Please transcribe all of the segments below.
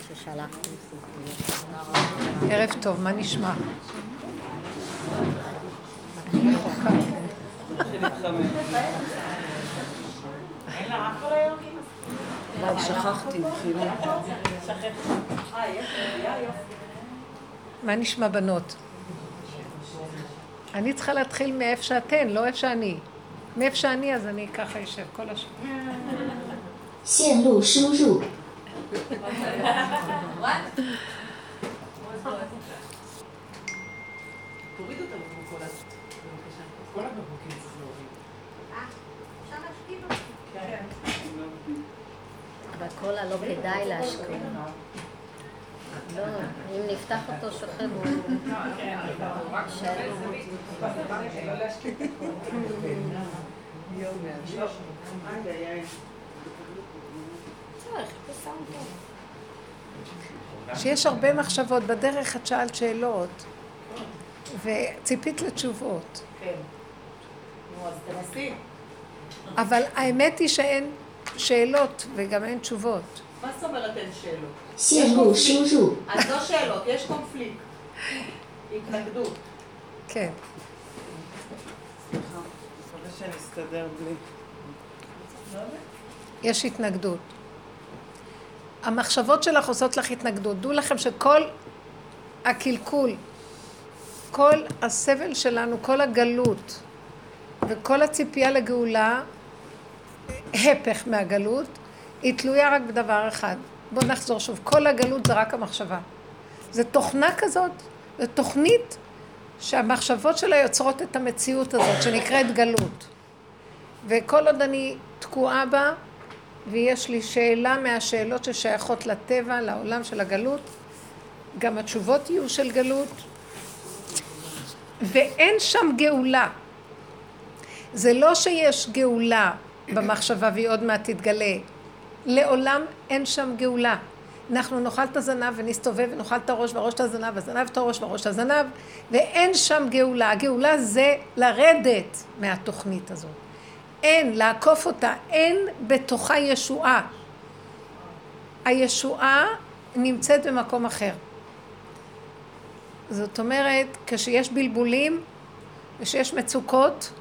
ששלחתי. ערב טוב, מה נשמע? וואי, שכחתי, כאילו. מה נשמע בנות? אני צריכה להתחיל מאיפה שאתן, לא איפה שאני. מאיפה שאני אז אני ככה אשב כל השבוע. what? תורידו את המקום בבקשה. כל הבקבוקים צריך להוריד. אה, אפשר להשכיב אותי. כן. בקולה לא כדאי להשקיע. לא, אם נפתח אותו שוכב הוא... יישאר. שיש הרבה מחשבות. בדרך את שאלת שאלות, וציפית לתשובות. כן. נו, אז תנסי. אבל האמת היא שאין שאלות וגם אין תשובות. מה זאת אומרת אין שאלות? שירו, שירו. אז לא שאלות, יש קונפליקט. התנגדות. כן. יש התנגדות. המחשבות שלך עושות לך התנגדות. דעו לכם שכל הקלקול, כל הסבל שלנו, כל הגלות וכל הציפייה לגאולה, הפך מהגלות, היא תלויה רק בדבר אחד. בואו נחזור שוב. כל הגלות זה רק המחשבה. זו תוכנה כזאת, זו תוכנית שהמחשבות שלה יוצרות את המציאות הזאת, שנקראת גלות. וכל עוד אני תקועה בה, ויש לי שאלה מהשאלות ששייכות לטבע, לעולם של הגלות, גם התשובות יהיו של גלות, ואין שם גאולה. זה לא שיש גאולה במחשבה והיא עוד מעט תתגלה. לעולם אין שם גאולה. אנחנו נאכל את הזנב ונסתובב ונאכל את הראש והראש את הזנב, הזנב את הראש והראש את הזנב, ואין שם גאולה. הגאולה זה לרדת מהתוכנית הזאת. אין, לעקוף אותה, אין בתוכה ישועה. הישועה נמצאת במקום אחר. זאת אומרת, כשיש בלבולים ושיש מצוקות,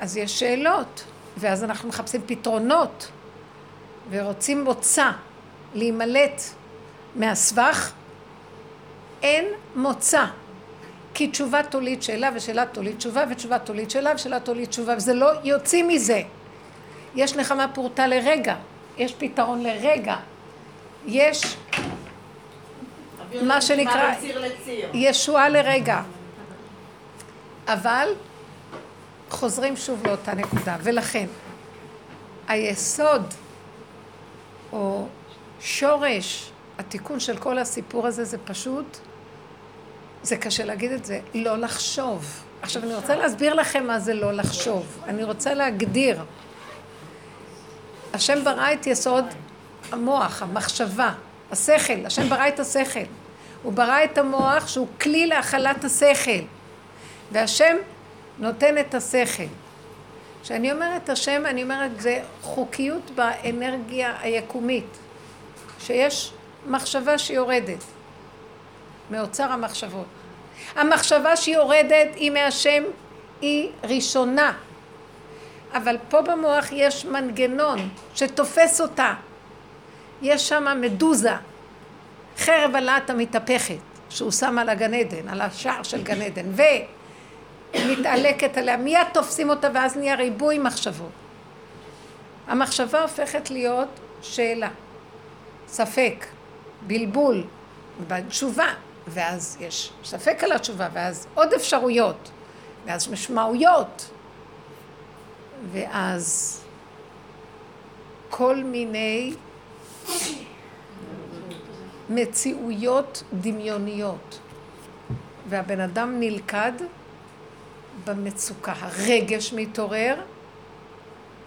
אז יש שאלות, ואז אנחנו מחפשים פתרונות, ורוצים מוצא, להימלט מהסבך, אין מוצא. כי תשובה תוליד שאלה, ושאלה תוליד תשובה, ותשובה תוליד שאלה, ושאלה תוליד תשובה, וזה לא יוצאים מזה. יש נחמה פורטה לרגע, יש פתרון לרגע, יש מה שנקרא-. ישועה לרגע. אבל חוזרים שוב לאותה נקודה, ולכן היסוד או שורש התיקון של כל הסיפור הזה זה פשוט, זה קשה להגיד את זה, לא לחשוב. עכשיו אני רוצה להסביר לכם מה זה לא לחשוב. אני רוצה להגדיר. השם ברא את יסוד המוח, המחשבה, השכל. השם ברא את השכל. הוא ברא את המוח שהוא כלי להכלת השכל. והשם נותן את השכל. כשאני אומרת השם, אני אומרת זה חוקיות באנרגיה היקומית. שיש מחשבה שיורדת מאוצר המחשבות. המחשבה שיורדת היא מהשם, היא ראשונה. אבל פה במוח יש מנגנון שתופס אותה. יש שם מדוזה, חרב הלהט המתהפכת, שהוא שם על הגן עדן, על השער של גן עדן, ומתעלקת עליה, מיד תופסים אותה ואז נהיה ריבוי מחשבות. המחשבה הופכת להיות שאלה, ספק, בלבול, בתשובה, ואז יש ספק על התשובה, ואז עוד אפשרויות, ואז משמעויות, ואז כל מיני מציאויות דמיוניות. והבן אדם נלכד במצוקה. הרגש מתעורר,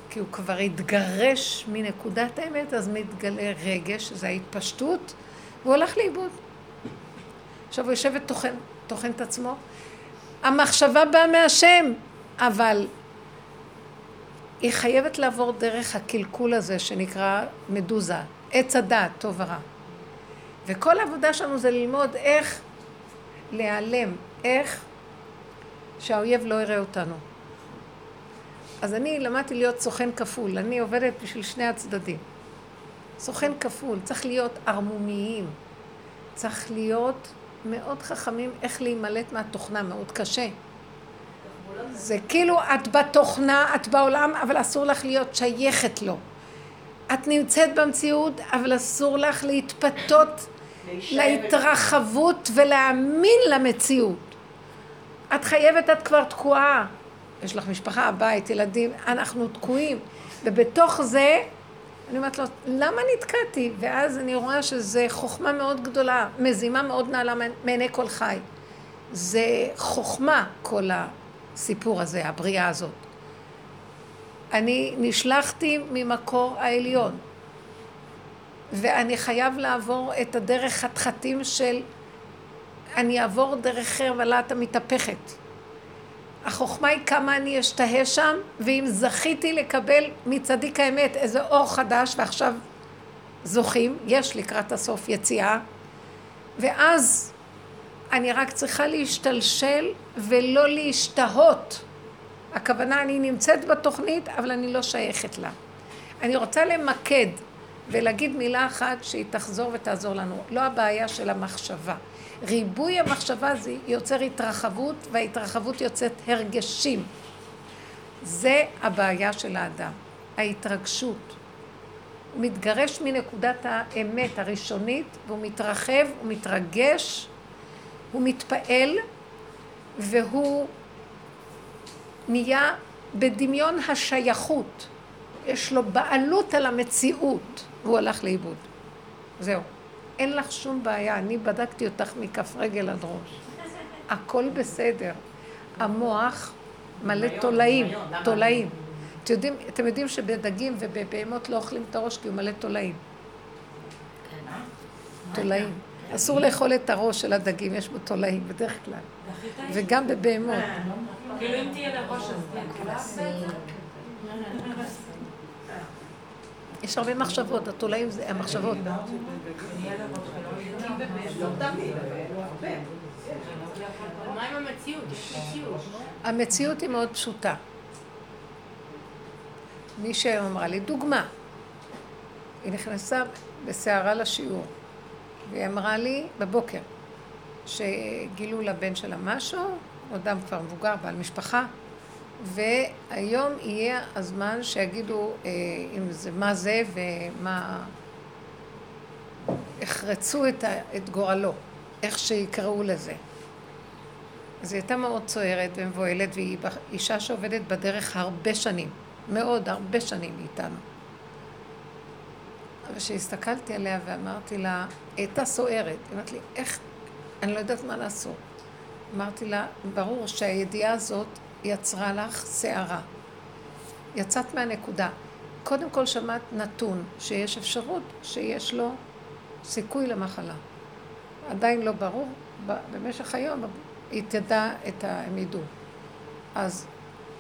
כי הוא כבר התגרש מנקודת האמת, אז מתגלה רגש, זה ההתפשטות, והוא הולך לאיבוד. עכשיו הוא יושב וטוחן, טוחן את עצמו. המחשבה באה מהשם, אבל היא חייבת לעבור דרך הקלקול הזה שנקרא מדוזה, עץ הדעת, טוב ורע. וכל העבודה שלנו זה ללמוד איך להיעלם, איך שהאויב לא יראה אותנו. אז אני למדתי להיות סוכן כפול, אני עובדת בשביל שני הצדדים. סוכן כפול, צריך להיות ערמומיים, צריך להיות מאוד חכמים איך להימלט מהתוכנה, מאוד קשה. זה כאילו את בתוכנה, את בעולם, אבל אסור לך להיות שייכת לו. את נמצאת במציאות, אבל אסור לך להתפתות להתרחבות ולהאמין למציאות. את חייבת, את כבר תקועה. יש לך משפחה, בית, ילדים, אנחנו תקועים. ובתוך זה, אני אומרת לו, למה נתקעתי? ואז אני רואה שזה חוכמה מאוד גדולה, מזימה מאוד נעלה מעיני כל חי. זה חוכמה, כל הסיפור הזה, הבריאה הזאת. אני נשלחתי ממקור העליון, ואני חייב לעבור את הדרך חתחתים של אני אעבור דרך חרב הלהט המתהפכת. החוכמה היא כמה אני אשתהה שם, ואם זכיתי לקבל מצדיק האמת איזה אור חדש, ועכשיו זוכים, יש לקראת הסוף יציאה, ואז אני רק צריכה להשתלשל ולא להשתהות. הכוונה, אני נמצאת בתוכנית, אבל אני לא שייכת לה. אני רוצה למקד ולהגיד מילה אחת שהיא תחזור ותעזור לנו. לא הבעיה של המחשבה. ריבוי המחשבה זה יוצר התרחבות, וההתרחבות יוצאת הרגשים. זה הבעיה של האדם, ההתרגשות. הוא מתגרש מנקודת האמת הראשונית, והוא מתרחב, הוא מתרגש, הוא מתפעל, והוא נהיה בדמיון השייכות. יש לו בעלות על המציאות, והוא הלך לאיבוד. זהו. אין לך שום בעיה, אני בדקתי אותך מכף רגל עד ראש. הכל בסדר. המוח מלא תולעים, תולעים. אתם יודעים, אתם יודעים שבדגים ובבהמות לא אוכלים את הראש כי הוא מלא תולעים. תולעים. אסור לאכול את הראש של הדגים, יש בו תולעים בדרך כלל. וגם בבהמות. כאילו אם תהיה לראש אז יש הרבה מחשבות, התולעים זה המחשבות. המציאות? היא מאוד פשוטה. מישהי אמרה לי, דוגמה, היא נכנסה בסערה לשיעור, והיא אמרה לי בבוקר שגילו לבן שלה משהו, אדם כבר מבוגר, בעל משפחה, והיום יהיה הזמן שיגידו אה, אם זה מה זה ומה... יחרצו את, ה, את גורלו, איך שיקראו לזה. אז היא הייתה מאוד צוערת ומבוהלת, והיא אישה שעובדת בדרך הרבה שנים, מאוד, הרבה שנים איתנו. וכשהסתכלתי עליה ואמרתי לה, היא הייתה סוערת, היא אמרת לי, איך, אני לא יודעת מה לעשות. אמרתי לה, ברור שהידיעה הזאת יצרה לך סערה. יצאת מהנקודה. קודם כל שמעת נתון שיש אפשרות שיש לו סיכוי למחלה. עדיין לא ברור, במשך היום היא תדע את ה... אז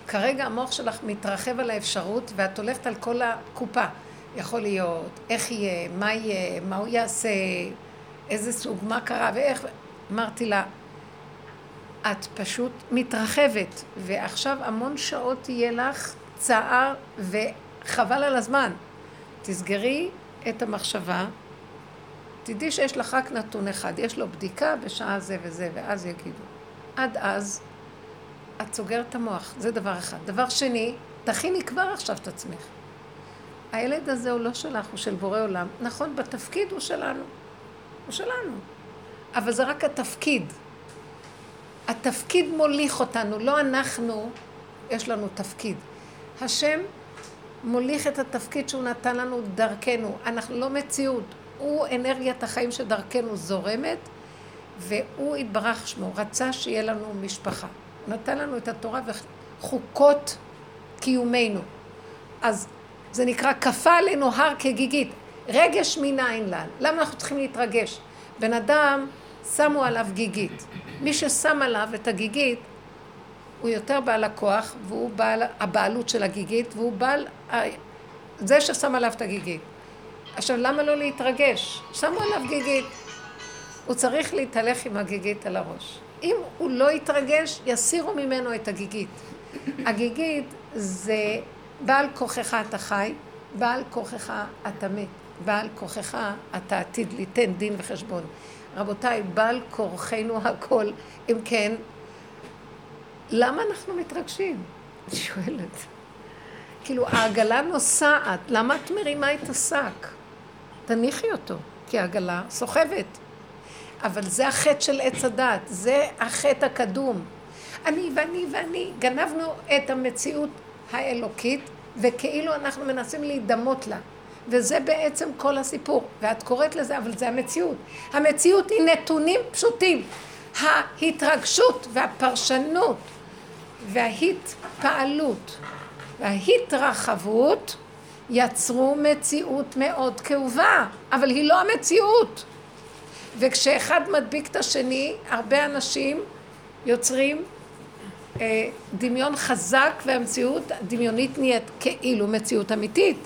כרגע המוח שלך מתרחב על האפשרות ואת הולכת על כל הקופה. יכול להיות, איך יהיה, מה יהיה, מה הוא יעשה, איזה סוג, מה קרה ואיך... אמרתי לה, את פשוט מתרחבת, ועכשיו המון שעות יהיה לך צער וחבל על הזמן. תסגרי את המחשבה, תדעי שיש לך רק נתון אחד, יש לו בדיקה בשעה זה וזה, ואז יגידו. עד אז, את סוגרת את המוח, זה דבר אחד. דבר שני, תכיני כבר עכשיו את עצמך. הילד הזה הוא לא שלך, הוא של בורא עולם. נכון, בתפקיד הוא שלנו. הוא שלנו. אבל זה רק התפקיד. התפקיד מוליך אותנו, לא אנחנו, יש לנו תפקיד. השם מוליך את התפקיד שהוא נתן לנו דרכנו. אנחנו לא מציאות. הוא אנרגיית החיים שדרכנו זורמת, והוא התברך שמו, רצה שיהיה לנו משפחה. הוא נתן לנו את התורה וחוקות קיומנו. אז זה נקרא כפה עלינו הר כגיגית. רגש מנין לה. למה אנחנו צריכים להתרגש? בן אדם, שמו עליו גיגית. מי ששם עליו את הגיגית, הוא יותר בעל הכוח, והוא בעל הבעלות של הגיגית, והוא בעל... זה ששם עליו את הגיגית. עכשיו, למה לא להתרגש? שמו עליו גיגית. הוא צריך להתהלך עם הגיגית על הראש. אם הוא לא יתרגש, יסירו ממנו את הגיגית. הגיגית זה בעל כוחך אתה חי, בעל כוחך אתה מת, בעל כוחך אתה עתיד ליתן דין וחשבון. רבותיי, בעל כורחנו הכל. אם כן, למה אנחנו מתרגשים? אני שואלת. כאילו, העגלה נוסעת, למה את מרימה את השק? תניחי אותו, כי העגלה סוחבת. אבל זה החטא של עץ הדת, זה החטא הקדום. אני ואני ואני גנבנו את המציאות האלוקית, וכאילו אנחנו מנסים להידמות לה. וזה בעצם כל הסיפור. ואת קוראת לזה, אבל זה המציאות. המציאות היא נתונים פשוטים. ההתרגשות והפרשנות וההתפעלות וההתרחבות יצרו מציאות מאוד כאובה, אבל היא לא המציאות. וכשאחד מדביק את השני, הרבה אנשים יוצרים אה, דמיון חזק והמציאות הדמיונית נהיית כאילו מציאות אמיתית.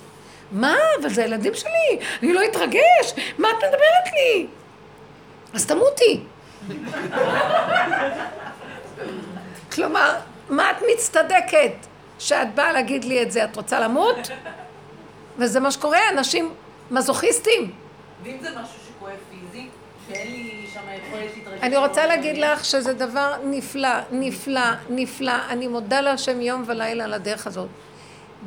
מה? אבל זה הילדים שלי, אני לא אתרגש, מה את מדברת לי? אז תמותי. כלומר, מה את מצטדקת שאת באה להגיד לי את זה? את רוצה למות? וזה מה שקורה, אנשים מזוכיסטים. ואם זה משהו שכואב פיזית, שאין לי שם יכולת להתרגש... אני רוצה להגיד לך שזה דבר נפלא, נפלא, נפלא. אני מודה להשם יום ולילה על הדרך הזאת.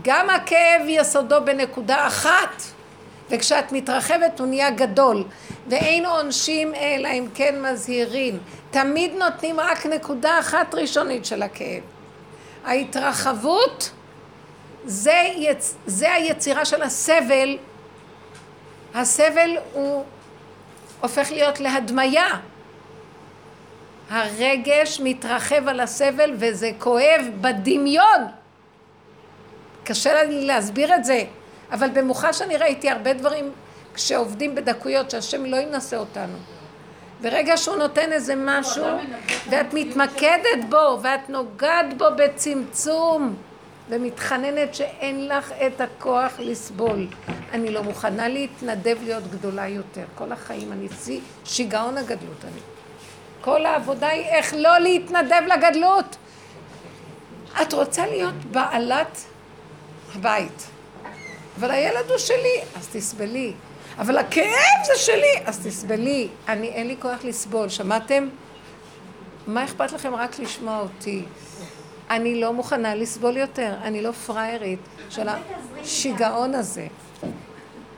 גם הכאב יסודו בנקודה אחת, וכשאת מתרחבת הוא נהיה גדול. ואין עונשים אלא אם כן מזהירים. תמיד נותנים רק נקודה אחת ראשונית של הכאב. ההתרחבות זה, יצ... זה היצירה של הסבל. הסבל הוא הופך להיות להדמיה. הרגש מתרחב על הסבל וזה כואב בדמיון. קשה לי להסביר את זה, אבל במוחש אני ראיתי הרבה דברים כשעובדים בדקויות שהשם לא ינסה אותנו. ברגע שהוא נותן איזה משהו ואת מתמקדת בו ואת נוגעת בו בצמצום ומתחננת שאין לך את הכוח לסבול. אני לא מוכנה להתנדב להיות גדולה יותר. כל החיים אני שיא שיגעון הגדלות אני. כל העבודה היא איך לא להתנדב לגדלות. את רוצה להיות בעלת הבית, אבל הילד הוא שלי, אז תסבלי. אבל הכאב זה שלי, אז תסבלי. אני, אין לי כוח לסבול, שמעתם? מה אכפת לכם רק לשמוע אותי? אני לא מוכנה לסבול יותר, אני לא פראיירית של השיגעון הזה.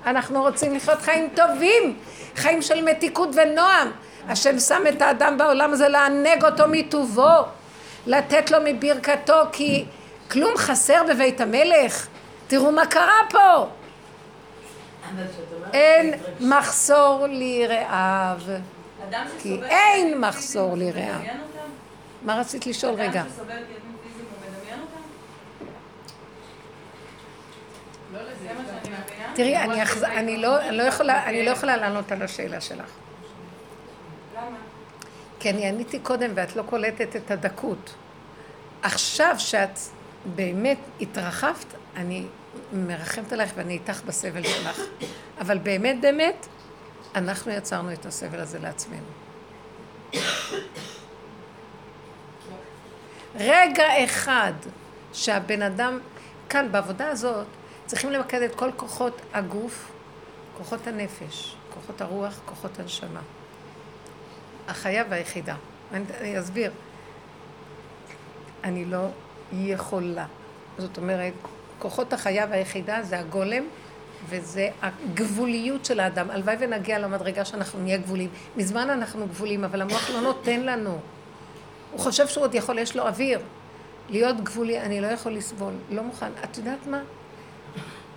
אנחנו רוצים לחיות חיים טובים, חיים של מתיקות ונועם. השם שם את האדם בעולם הזה לענג אותו מטובו, לתת לו מברכתו, כי כלום חסר בבית המלך. תראו מה קרה פה. אין מחסור לי רעב, כי אין מחסור לי רעב. מה רצית לשאול רגע? אדם שסובל כאבים פיזיים, הוא מדמיין אותם? לא. תראי, אני, אחז... אני, לא, אני, לא יכולה, אני לא יכולה לענות על השאלה שלך. למה? כי אני עניתי קודם ואת לא קולטת את הדקות. עכשיו שאת באמת התרחבת, אני מרחמת עלייך ואני איתך בסבל שלך. אבל באמת באמת, אנחנו יצרנו את הסבל הזה לעצמנו. רגע אחד שהבן אדם, כאן בעבודה הזאת, צריכים למקד את כל כוחות הגוף, כוחות הנפש, כוחות הרוח, כוחות הנשמה. החיה והיחידה. אני, אני אסביר. אני לא יכולה. זאת אומרת, כוחות החיה והיחידה זה הגולם וזה הגבוליות של האדם. הלוואי ונגיע למדרגה שאנחנו נהיה גבולים. מזמן אנחנו גבולים, אבל המוח לא נותן לנו. הוא חושב שהוא עוד יכול, יש לו אוויר. להיות גבולי, אני לא יכול לסבול, לא מוכן. את יודעת מה?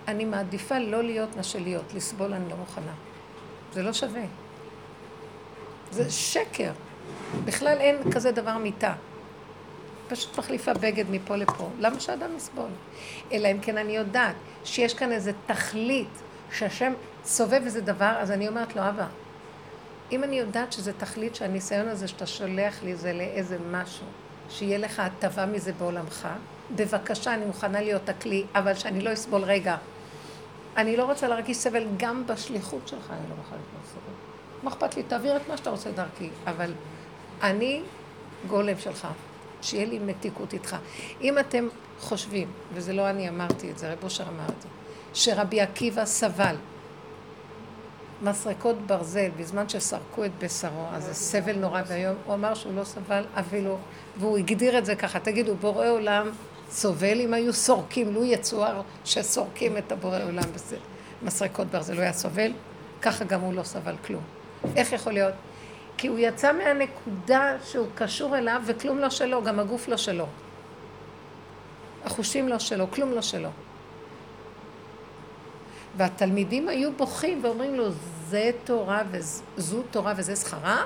אני מעדיפה לא להיות מה שלהיות, לסבול אני לא מוכנה. זה לא שווה. זה שקר. בכלל אין כזה דבר מיתה. פשוט מחליפה בגד מפה לפה. למה שאדם יסבול? אלא אם כן אני יודעת שיש כאן איזה תכלית, שהשם סובב איזה דבר, אז אני אומרת לו, אבא, אם אני יודעת שזה תכלית שהניסיון הזה שאתה שולח לי זה לאיזה משהו, שיהיה לך הטבה מזה בעולמך, בבקשה, אני מוכנה להיות הכלי, אבל שאני לא אסבול רגע. אני לא רוצה להרגיש סבל גם בשליחות שלך, אני לא מוכנה להיות סבל. מה אכפת לי? תעביר את מה שאתה רוצה דרכי. אבל אני גולם שלך, שיהיה לי מתיקות איתך. אם אתם חושבים, וזה לא אני אמרתי את זה, רב אושר אמר את זה, שרבי עקיבא סבל מסרקות ברזל בזמן שסרקו את בשרו, אז זה סבל נורא ואיום, הוא אמר שהוא לא סבל אפילו, והוא הגדיר את זה ככה, תגידו, בורא עולם סובל אם היו סורקים, לו יצואר שסורקים את הבורא עולם במסרקות ברזל, הוא היה סובל, ככה גם הוא לא סבל כלום. איך יכול להיות? כי הוא יצא מהנקודה שהוא קשור אליו וכלום לא שלו, גם הגוף לא שלו. החושים לא שלו, כלום לא שלו. והתלמידים היו בוכים ואומרים לו, זה תורה וזו תורה וזה שכרה?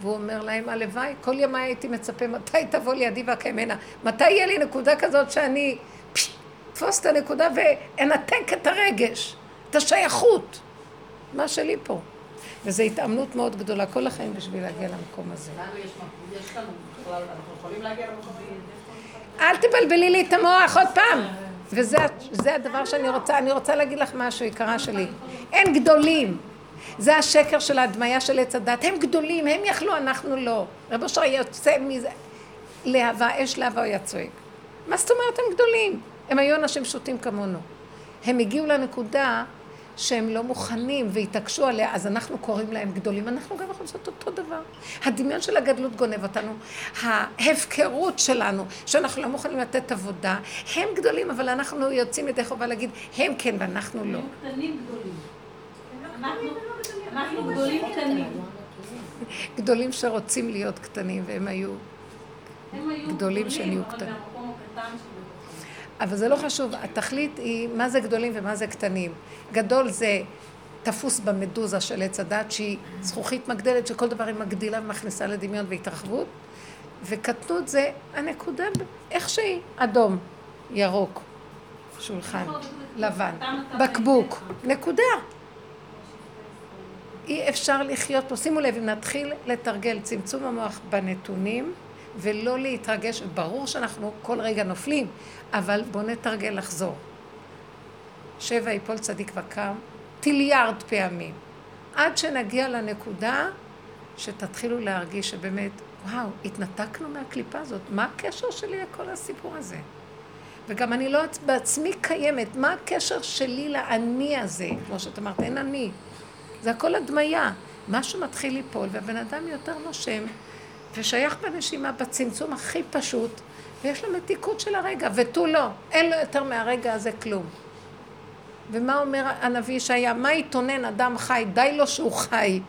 והוא אומר להם, הלוואי, כל ימי הייתי מצפה, מתי תבוא לידי ואקיימנה? מתי יהיה לי נקודה כזאת שאני אתפוס את הנקודה ואנתק את הרגש, את השייכות, מה שלי פה. וזו התאמנות מאוד גדולה כל החיים בשביל להגיע למקום הזה. לנו יש לנו בכלל, אנחנו יכולים להגיע למקום אל תבלבלי לי את המוח עוד פעם. וזה הדבר שאני רוצה, אני רוצה להגיד לך משהו, יקרה שלי. אין גדולים. זה השקר של ההדמיה של עץ הדת. הם גדולים, הם יכלו, אנחנו לא. רב אושר יוצא מזה, להבה, אש להבה הוא היה צועק. מה זאת אומרת הם גדולים? הם היו אנשים פשוטים כמונו. הם הגיעו לנקודה שהם לא מוכנים והתעקשו עליה, אז אנחנו קוראים להם גדולים. אנחנו גם יכולים לעשות אותו דבר. הדמיון של הגדלות גונב אותנו, ההפקרות שלנו, שאנחנו לא מוכנים לתת עבודה, הם גדולים, אבל אנחנו יוצאים ידי חובה להגיד, הם כן ואנחנו לא. הם קטנים גדולים. אנחנו גדולים קטנים. גדולים שרוצים להיות קטנים, והם היו גדולים שנהיו קטנים. אבל זה לא חשוב, התכלית היא מה זה גדולים ומה זה קטנים. גדול זה תפוס במדוזה של עץ הדת, שהיא זכוכית מגדלת, שכל דבר היא מגדילה ומכניסה לדמיון והתרחבות, וקטנות זה הנקודה, איך שהיא, אדום, ירוק, שולחן, לבן, בקבוק, נקודה. אי אפשר לחיות פה. שימו לב, אם נתחיל לתרגל צמצום המוח בנתונים, ולא להתרגש, ברור שאנחנו כל רגע נופלים, אבל בואו נתרגל לחזור. שבע יפול צדיק וקם, טיליארד פעמים. עד שנגיע לנקודה שתתחילו להרגיש שבאמת, וואו, התנתקנו מהקליפה הזאת, מה הקשר שלי לכל הסיפור הזה? וגם אני לא בעצמי קיימת, מה הקשר שלי לאני הזה? כמו שאת אמרת, אין אני. זה הכל הדמיה. משהו מתחיל ליפול, והבן אדם יותר נושם, ושייך בנשימה בצמצום הכי פשוט, ויש לו מתיקות של הרגע, ותו לא, אין לו יותר מהרגע הזה כלום. ומה אומר הנביא ישעיה? מה יתונן אדם חי? די לו שהוא חי.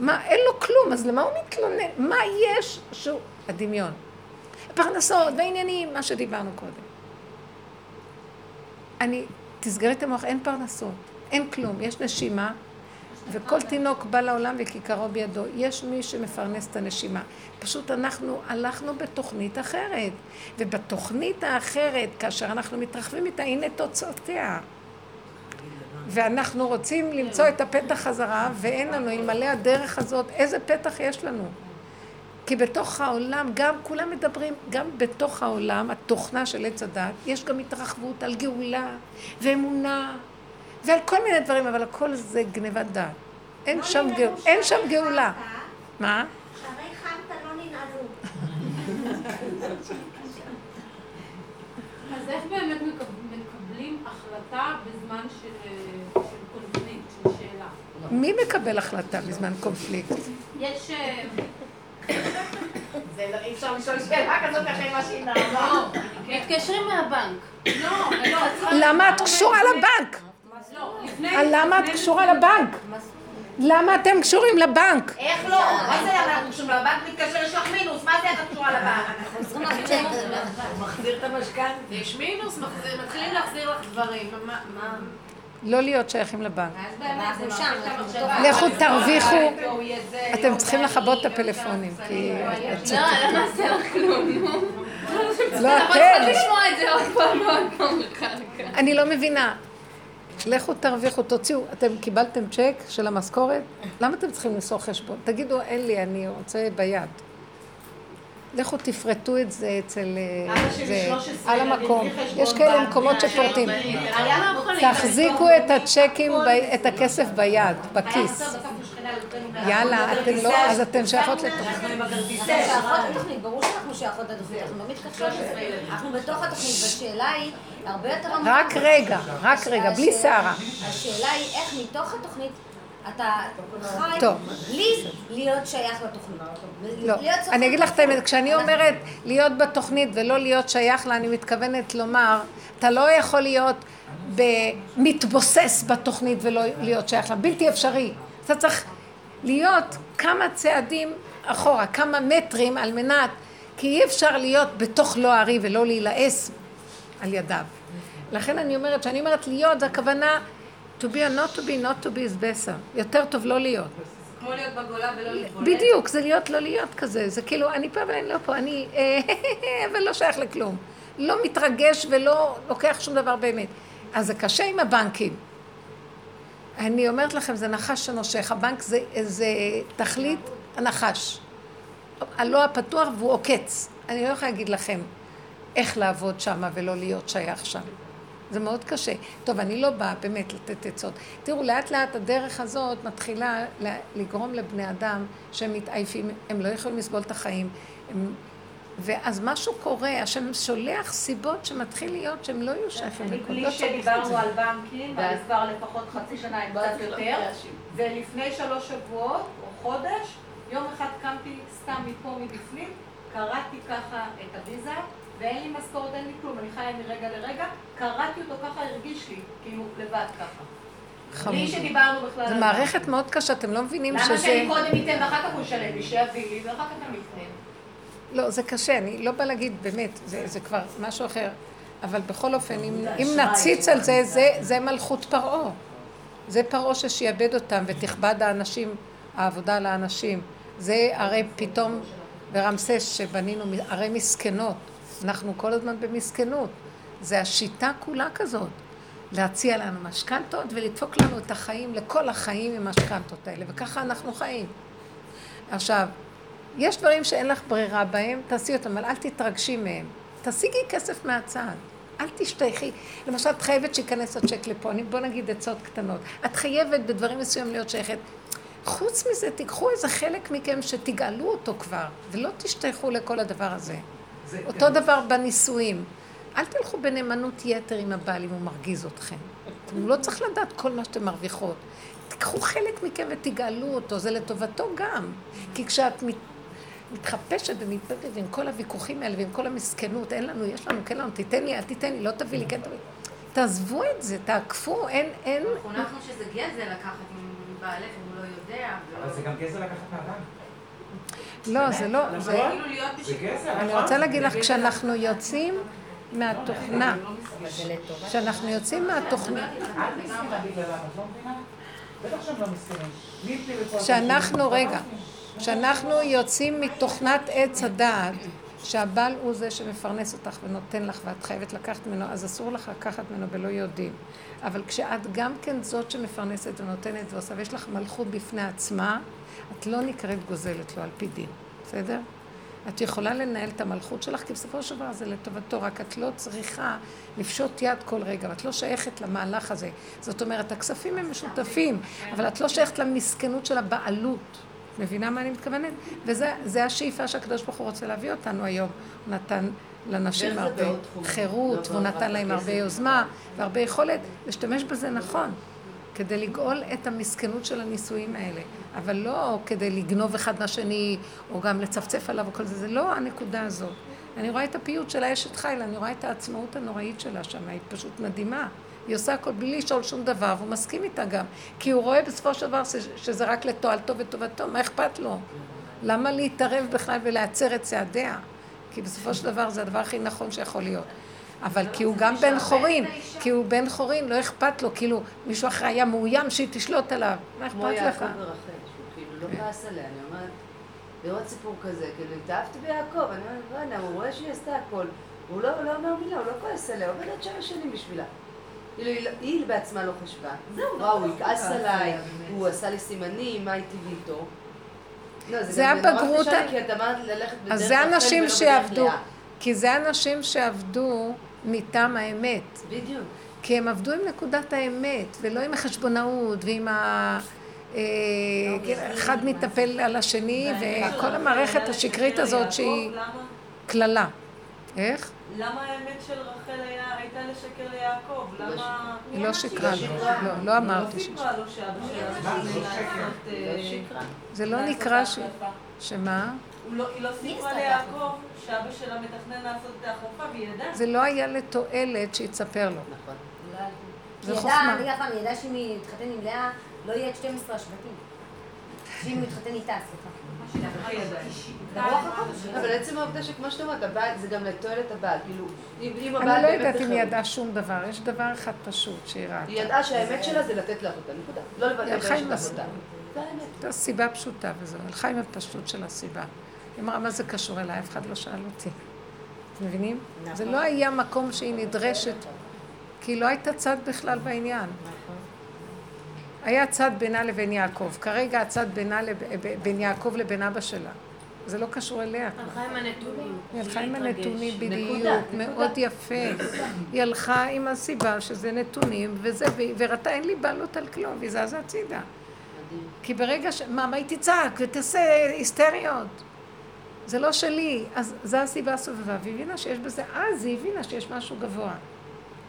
מה, אין לו כלום, אז למה הוא מתלונן? מה יש שהוא... הדמיון. פרנסות ועניינים, מה שדיברנו קודם. אני, תסגרי את המוח, אין פרנסות, אין כלום, יש נשימה, וכל תינוק בא לעולם וכיכרו בידו. יש מי שמפרנס את הנשימה. פשוט אנחנו הלכנו בתוכנית אחרת. ובתוכנית האחרת, כאשר אנחנו מתרחבים איתה, הנה תוצאותיה. ואנחנו רוצים למצוא את הפתח חזרה, ואין לנו, אלמלא הדרך הזאת, איזה פתח יש לנו? כי בתוך העולם, גם כולם מדברים, גם בתוך העולם, התוכנה של עץ הדת, יש גם התרחבות על גאולה ואמונה ועל כל מיני דברים, אבל הכל זה גניבת דעת. אין שם, גאו, אין שם גאולה. מה? שערי חמת לא ננעלו. אז איך באמת מקבלים החלטה בזמן של קונפליקט, של שאלה? מי מקבל החלטה בזמן קונפליקט? יש... אה, זה לא, אי אפשר לשאול שאלה כזאת אחרי מה שהיא נעמה. מתקשרים מהבנק. לא, לא. למה את קשורה לבנק? לא, לפני... למה את קשורה לבנק? למה אתם קשורים לבנק? איך לא? מה זה למה אנחנו קשורים לבנק מתקשר, יש לך מינוס, מה זה את קשורה לבנק? הוא מחזיר את המשכנתה. יש מינוס, מתחילים להחזיר לך דברים. מה-? לא להיות שייכים לבנק. לכו תרוויחו. אתם צריכים לכבות את הפלאפונים, כי... לא, לא נעשה לך כלום, נו. לא, אנחנו אתם. צריכים לשמוע את זה עוד פעם ועוד פעם. אני לא מבינה. לכו תרוויחו, תוציאו, אתם קיבלתם צ'ק של המשכורת? למה אתם צריכים למסור חשבון? תגידו, אין לי, אני רוצה ביד. לכו תפרטו את זה אצל... אה, זה, 13 על המקום. יש כאלה מקומות שפורטים. תחזיקו את הצ'קים, את הכסף ביד, בכיס. יאללה, אתם לא, אז אתם שייכות לתוכנית. אנחנו עם הכרטיסי שייכות לתוכנית, ברור שאנחנו שייכות לתוכנית, אנחנו לא מתקשרות לזה. אנחנו בתוך התוכנית, והשאלה היא הרבה יותר עמוקה. רק רגע, רק רגע, בלי שערה. השאלה היא איך מתוך התוכנית אתה חי טוב. בלי להיות שייך לתוכנית. לא, אני אגיד לך את. האמת, כשאני אומרת להיות בתוכנית ולא להיות שייך לה, אני מתכוונת לומר, אתה לא יכול להיות מתבוסס בתוכנית ולא להיות שייך לה, בלתי אפשרי. אתה צריך להיות כמה צעדים אחורה, כמה מטרים על מנת, כי אי אפשר להיות בתוך לא הארי ולא להילעס על ידיו. לכן אני אומרת, כשאני אומרת להיות, הכוונה to be or not to be, not to be is better. יותר טוב לא להיות. כמו להיות בגולה ולא להתבונן. בדיוק, זה להיות לא להיות כזה, זה כאילו, אני פה אבל אני לא פה, אני, אה, אבל לא שייך לכלום. לא מתרגש ולא לוקח שום דבר באמת. אז זה קשה עם הבנקים. אני אומרת לכם, זה נחש שנושך. הבנק זה, זה תכלית הנחש. הלא הפתוח והוא עוקץ. אני לא יכולה להגיד לכם איך לעבוד שם ולא להיות שייך שם. זה מאוד קשה. טוב, אני לא באה באמת לתת עצות. תראו, לאט לאט הדרך הזאת מתחילה לגרום לבני אדם שהם מתעייפים, הם לא יכולים לסבול את החיים. הם... ואז משהו קורה, השם שולח סיבות שמתחיל להיות שהם לא יהיו שייכים לכל. בלי לא שדיברנו. על בנקים, על כבר לפחות חצי שנה, אם קצת יותר, ולפני שלוש שבועות או חודש, יום אחד קמתי סתם מפה מבפנים, קראתי ככה את הוויזה, ואין לי משכורת, אין לי כלום, אני חיה מרגע לרגע, קראתי אותו ככה, הרגיש לי, כאילו, לבד ככה. בלי. שדיברנו בכלל זו מערכת מאוד קשה, אתם לא מבינים למה שזה... שאני קודם אתן ואחר כך הוא ישלם לי, שיביא לי, ואחר כך אני אתן. לא, זה קשה, אני לא באה להגיד, באמת, זה, זה כבר משהו אחר. אבל בכל אופן, אם, אם נציץ על זה, זה, זה מלכות פרעה. זה פרעה ששיעבד אותם ותכבד האנשים, העבודה על האנשים. זה הרי פתאום ברמסס שבנינו ערי מסכנות. אנחנו כל הזמן במסכנות. זה השיטה כולה כזאת. להציע לנו משכנתות ולדפוק לנו את החיים לכל החיים עם המשכנתות האלה, וככה אנחנו חיים. עכשיו, יש דברים שאין לך ברירה בהם, תעשי אותם, אבל אל תתרגשי מהם. תשיגי כסף מהצד. אל תשתייכי. למשל, את חייבת שייכנס הצ'ק לפה. אני, בוא נגיד עצות קטנות. את חייבת בדברים מסוימים להיות שייכת. חוץ מזה, תיקחו איזה חלק מכם שתגאלו אותו כבר, ולא תשתייכו לכל הדבר הזה. אותו דבר בנישואים. אל תלכו בנאמנות יתר עם הבעל אם הוא מרגיז אתכם. הוא לא צריך לדעת כל מה שאתם מרוויחות. תיקחו חלק מכם ותגאלו אותו, זה לטובתו גם. כי כשאת מתחפשת ומתבדדת עם כל הוויכוחים האלה ועם כל המסכנות, אין לנו, יש לנו, כן לנו, תיתן לי, אל תיתן לי, לא תביא לי, כן תביא. תעזבו את זה, תעקפו, אין, אין... חונכנו שזה גזל לקחת עם בעלך אם הוא לא יודע. אבל זה גם גזל לקחת מהבנק. לא, זה לא, זה... כאילו אני נכון? רוצה להגיד לך, כשאנחנו יוצאים מהתוכנה, כשאנחנו יוצאים מהתוכנה, לא לא כשאנחנו? רגע, כשאנחנו יוצאים מתוכנת עץ הדעת, שהבעל הוא זה שמפרנס אותך ונותן לך ואת חייבת לקחת ממנו, אז אסור לך לקחת ממנו ולא יודעים. אבל כשאת גם כן זאת שמפרנסת ונותנת ועושה, ויש לך מלכות בפני עצמה, את לא נקראת גוזלת לו על פי דין, בסדר? את יכולה לנהל את המלכות שלך, כי בסופו של דבר זה לטובתו, רק את לא צריכה לפשוט יד כל רגע, ואת לא שייכת למהלך הזה. זאת אומרת, הכספים הם משותפים, אבל את לא שייכת למסכנות של הבעלות. מבינה מה אני מתכוונת? וזה השאיפה שהקדוש ברוך הוא רוצה להביא אותנו היום. הוא נתן לנשים הרבה חירות, והוא נתן להם הרבה יוזמה והרבה יכולת להשתמש בזה נכון. כדי לגאול את המסכנות של הנישואים האלה, אבל לא כדי לגנוב אחד מהשני, או גם לצפצף עליו וכל זה, זה לא הנקודה הזאת. אני רואה את הפיוט של האשת חיל, אני רואה את העצמאות הנוראית שלה שם, היא פשוט מדהימה. היא עושה הכל בלי לשאול שום דבר, והוא מסכים איתה גם. כי הוא רואה בסופו של דבר שזה רק לתועלתו וטובתו, מה אכפת לו? למה להתערב בכלל ולהצר את צעדיה? כי בסופו של דבר זה הדבר הכי נכון שיכול להיות. אבל כי הוא גם בן חורין, כי הוא בן חורין, לא אכפת לו, כאילו מישהו אחר היה מאוים שהיא תשלוט עליו, מה כמו אכפת לך? יעקב ורחל, שהוא כאילו לא כעס עליה, אני אומרת, לראות סיפור כזה, כאילו התאהבתי ביעקב, אני אומרת, הוא רואה שהיא עשתה הכל, הוא לא לא אומר מילה, הוא לא כועס עליה, הוא עובד עוד שבע שנים בשבילה. כאילו, היא לא- היא בעצמה לא חשבה. וואו, הוא יכעס עליי, הוא עשה לי סימנים, מה איתי ואיתו. לא, זה הבגרות קשה ה- לי, כי את אמרת ללכת בדרך אז זה אנשים שעבדו. כי זה אנשים שעבדו מטעם האמת. בדיוק. כי הם עבדו עם נקודת האמת, ולא עם החשבונאות ועם ה... אה, אחד מטפל על השני, וכל המערכת השקרית הזאת שהיא? קללה. איך? למה האמת של רחל היה- הייתה לשקר ליעקב? למה... היא לא שקרה לו. לא, לא אמרתי היא ש... לא סיפרה לו שאבא שלה מה? מתכנן לא שקר. לעשות... אה, זה לא נקרא ש... שמה? לא- היא לא סיפרה ליעקב שאבא שלה מתכנן לעשות את ההחלפה והיא ידעה. זה לא היה לתועלת שהיא תספר לו. נכון. זה היא ידעה, חוכמה. אני אגיד לך, היא ידעה שאם היא תתחתן עם לאה, לא יהיה את 12 השבטים. שאם הוא יתחתן איתה, סליחה. היא. אבל עצם העובדה שכמו שאת אומרת, הבעל, זה גם לתועלת הבעל. כאילו, אם הבעל אני לא יודעת אם היא ידעה שום דבר, יש דבר אחד פשוט שהיא היא ראתה. ידעה שהאמת שלה זה לתת לעבודה, נקודה. לא היא הלכה עם את. העבודה. זה האמת. זו סיבה פשוטה וזהו, הלכה עם הפשטות של הסיבה. היא אמרה, מה זה קשור אליי? אף אחד לא שאל אותי. אתם מבינים? זה לא היה מקום שהיא נדרשת, כי היא לא הייתה צד בכלל בעניין. היה צד בינה לבין יעקב. כרגע הצד בינה לב... בין יעקב לבין אבא שלה. זה לא קשור אליה. הלכה עם הנתונים. היא הלכה עם. הנתונים בדיוק, מאוד יפה. היא הלכה עם הסיבה שזה נתונים, וזה, וראתה אין לי בעלות על כלום, והיא זזה הצידה. כי ברגע ש... מה, מה היא תצעק ותעשה היסטריות? זה לא שלי. אז זו הסיבה הסובבה, והיא הבינה שיש בזה, אז היא הבינה שיש משהו גבוה,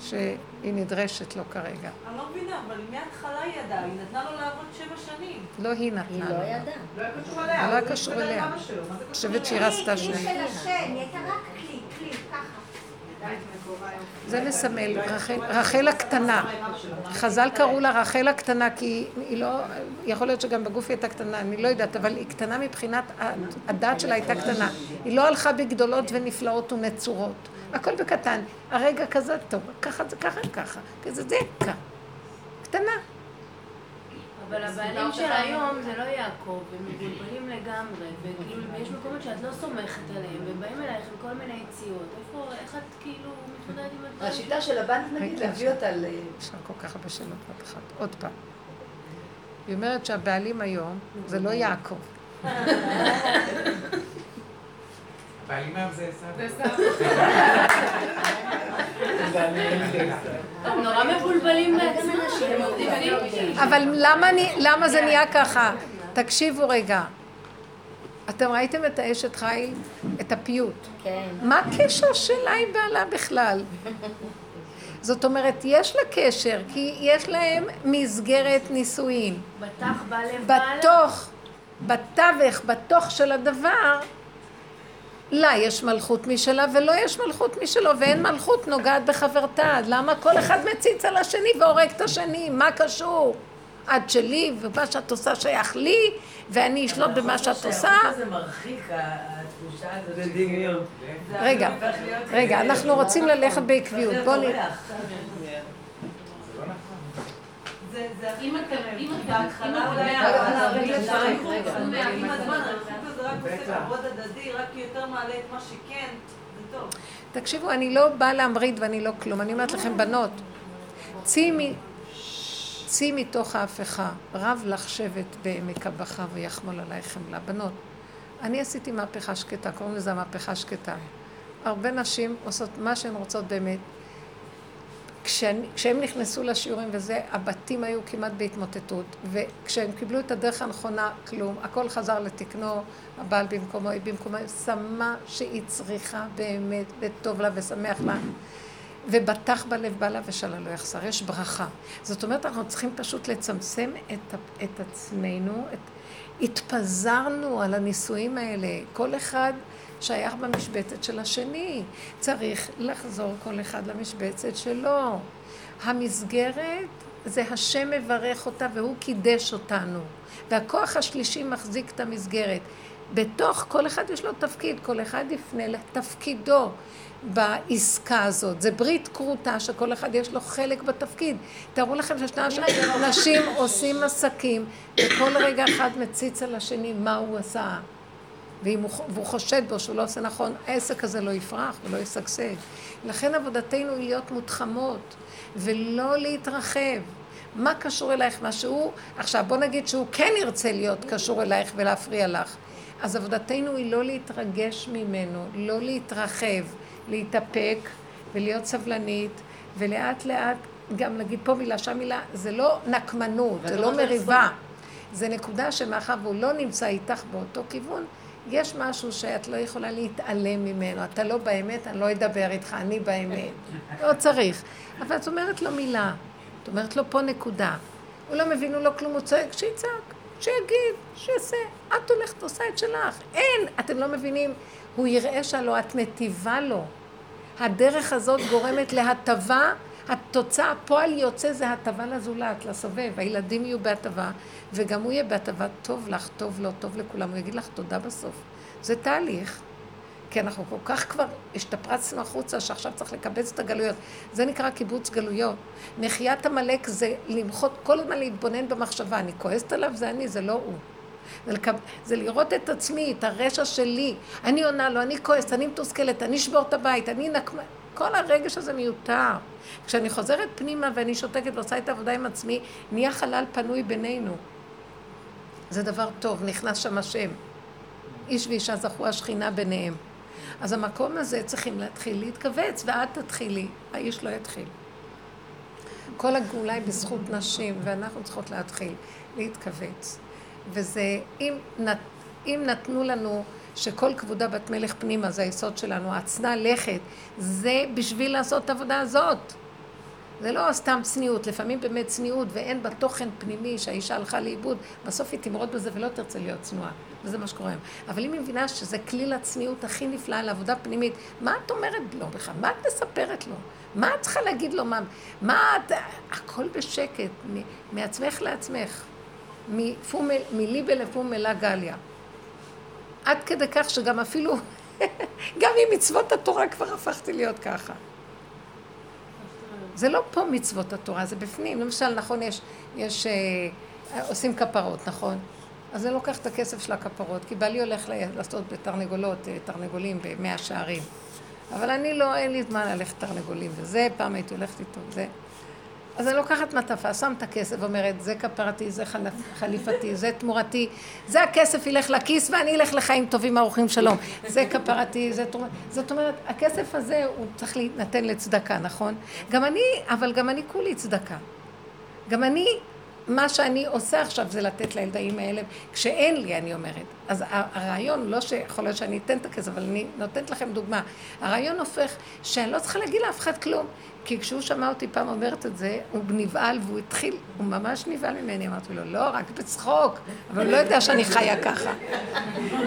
שהיא נדרשת לו כרגע. אני לא מבינה, אבל מההתחלה היא ידעה, היא נתנה לו לעבוד שבע שנים. לא היא היא נתנה לא לו. ידעה. לא היה קשור זה אליה. לא היה קשור אליה. אני חושבת שהיא? רצתה כלי שני. של השם, היא הייתה רק כלי, כלי, ככה. זה מסמל, רחל, הקטנה. חז"ל קראו לה רחל הקטנה, כי היא לא, יכול להיות שגם בגוף היא הייתה קטנה, אני לא יודעת, אבל היא קטנה מבחינת, הדעת שלה הייתה קטנה. היא לא הלכה בגדולות ונפלאות ונצורות. הכל בקטן. הרגע כזה טוב, ככה זה ככה ככה, כזה זה ככה. קטנה. אבל הבעלים של היום זה לא יעקב, הם מבולבלים לגמרי, וכאילו, ויש מקומות שאת לא סומכת עליהם, והם באים אלייך עם כל מיני יציאות. איפה, איך את כאילו מתמודדת עם הדברים? השיטה של הבנק, נגיד, להביא אותה ל... יש לה כל כך הרבה שאלות בת אחת. עוד פעם. היא אומרת שהבעלים היום זה לא יעקב. בעלים היום זה. הם נורא מבולבלים בעצמם, עובדים אבל למה, אני- למה זה נהיה ככה? תקשיבו רגע. אתם ראיתם את האשת חיל? את הפיוט. כן. מה הקשר שלה עם בעלה בכלל? זאת אומרת, יש לה קשר, כי יש להם מסגרת נישואין. בתך בא לב בעלה. בתוך, בתווך, בתוך של הדבר, לה יש מלכות משלה ולא יש מלכות משלו, ואין מלכות נוגעת בחברתה. למה כל אחד מציץ על השני והורג את השני? מה קשור? את שלי, ומה שאת עושה שייך לי, ואני אשלוט במה שאת עושה. זה מרחיק, התחושה הזאת. זה דמיון. רגע, רגע, אנחנו רוצים ללכת בעקביות. בואו נ... זה זה הכי אם מקרב. אם אתם- רק עושה. כבוד הדדי, רק יותר מעלה את מה שכן, זה טוב. תקשיבו, אני לא באה להמריד ואני לא כלום. אני אומרת לכם, בנות, צאי מ... צאי מתוך ההפכה, רב לך שבט בעמק הבכה ויחמול עלייך חמלה. בנות, אני עשיתי מהפכה שקטה, קוראים לזה מהפכה שקטה. הרבה נשים עושות מה שהן רוצות באמת. כשאני, כשהם נכנסו לשיעורים וזה, הבתים היו כמעט בהתמוטטות, וכשהם קיבלו את הדרך הנכונה, כלום, הכל חזר לתקנו, הבעל במקומו, היא במקומו, שמה שהיא צריכה באמת, וטוב לה ושמח לה. ובטח בלב בעלה ושאלה לא יחסר, יש ברכה. זאת אומרת, אנחנו צריכים פשוט לצמצם את, את עצמנו, את, התפזרנו על הנישואים האלה, כל אחד שייך במשבצת של השני, צריך לחזור כל אחד למשבצת שלו. המסגרת זה השם מברך אותה והוא קידש אותנו, והכוח השלישי מחזיק את המסגרת. בתוך כל אחד יש לו תפקיד, כל אחד יפנה לתפקידו בעסקה הזאת. זה ברית כרותה שכל אחד יש לו חלק בתפקיד. תארו לכם ששני אנשים עושים עסקים וכל רגע אחד מציץ על השני מה הוא עשה. ואם הוא, והוא חושד בו שהוא לא עושה נכון, העסק הזה לא יפרח ולא ישגשג. לכן עבודתנו היא להיות מותחמות ולא להתרחב. מה קשור אלייך? מה שהוא... עכשיו, בוא נגיד שהוא כן ירצה להיות קשור אלייך ולהפריע לך. אז עבודתנו היא לא להתרגש ממנו, לא להתרחב, להתאפק ולהיות סבלנית, ולאט לאט גם להגיד פה מילה, שם מילה, זה לא נקמנות, זה לא מריבה. זה נקודה שמאחר והוא לא נמצא איתך באותו כיוון, יש משהו שאת לא יכולה להתעלם ממנו. אתה לא באמת, אני לא אדבר איתך, אני באמת. לא צריך. אבל את אומרת לו מילה. את אומרת לו פה נקודה. הוא לא מבין, הוא לא כלום, הוא צועק, שיצעק, שיגיד, שיעשה. את הולכת, עושה את שלך. אין, אתם לא מבינים. הוא יראה שהלא את מטיבה לו. הדרך הזאת גורמת להטבה, התוצאה, הפועל יוצא זה הטבה לזולת, לסובב. הילדים יהיו בהטבה, וגם הוא יהיה בהטבה, טוב לך, טוב לו, טוב לכולם. הוא יגיד לך תודה בסוף. זה תהליך. כי אנחנו כל כך כבר השתפרצנו החוצה, שעכשיו צריך לקבץ את הגלויות. זה נקרא קיבוץ גלויות. מחיית עמלק זה למחות, כל הזמן להתבונן במחשבה. אני כועסת עליו, זה אני, זה לא הוא. זה, לקב... זה לראות את עצמי, את הרשע שלי. אני עונה לו, אני כועסת, אני מתוסכלת, אני אשבור את הבית, אני נקמה... כל הרגש הזה מיותר. כשאני חוזרת פנימה ואני שותקת ועושה את העבודה עם עצמי, נהיה חלל פנוי בינינו. זה דבר טוב, נכנס שם השם. איש ואישה זכו השכינה ביניהם. אז המקום הזה צריכים להתחיל להתכווץ, ואת תתחילי, האיש לא יתחיל. כל הגאולה היא בזכות נשים, ואנחנו צריכות להתחיל להתכווץ. וזה, אם, נת, אם נתנו לנו שכל כבודה בת מלך פנימה זה היסוד שלנו, הצנע לכת, זה בשביל לעשות את העבודה הזאת. זה לא סתם צניעות, לפעמים באמת צניעות ואין בה תוכן פנימי שהאישה הלכה לאיבוד, בסוף היא תמרוד בזה ולא תרצה להיות צנועה, וזה מה שקורה היום. אבל אם היא מבינה שזה כלי לצניעות הכי נפלאה לעבודה פנימית, מה את אומרת לו בכלל? מה את מספרת לו? מה את צריכה להגיד לו? מה, מה את... הכל בשקט, מעצמך לעצמך. מליבה לפומלה גליה. עד כדי כך שגם אפילו, גם עם מצוות התורה כבר הפכתי להיות ככה. זה לא פה מצוות התורה, זה בפנים. למשל, נכון, יש, יש אה, עושים כפרות, נכון? אז אני לוקח את הכסף של הכפרות, כי בעלי הולך לעשות בתרנגולות, אה, תרנגולים במאה שערים. אבל אני לא, אין לי זמן ללכת תרנגולים וזה, פעם הייתי הולכת איתו, זה. אז אני לוקחת מעטפה, שם את הכסף ואומרת, זה כפרתי, זה חליפתי, זה תמורתי, זה הכסף ילך לכיס ואני אלך לחיים טובים ארוכים שלום. זה כפרתי, זה תמורתי. זאת אומרת, הכסף הזה הוא צריך להינתן לצדקה, נכון? גם אני, אבל גם אני כולי צדקה. גם אני מה שאני עושה עכשיו זה לתת לילדים האלה, כשאין לי, אני אומרת. אז הרעיון, לא שיכול להיות שאני אתן את הכסף, אבל אני נותנת לכם דוגמה. הרעיון הופך שאני לא צריכה להגיד לאף אחד כלום. כי כשהוא שמע אותי פעם אומרת את זה, הוא נבהל והוא התחיל, הוא ממש נבהל ממני. אמרתי לו, לא, רק בצחוק, אבל הוא לא יודע שאני חיה ככה.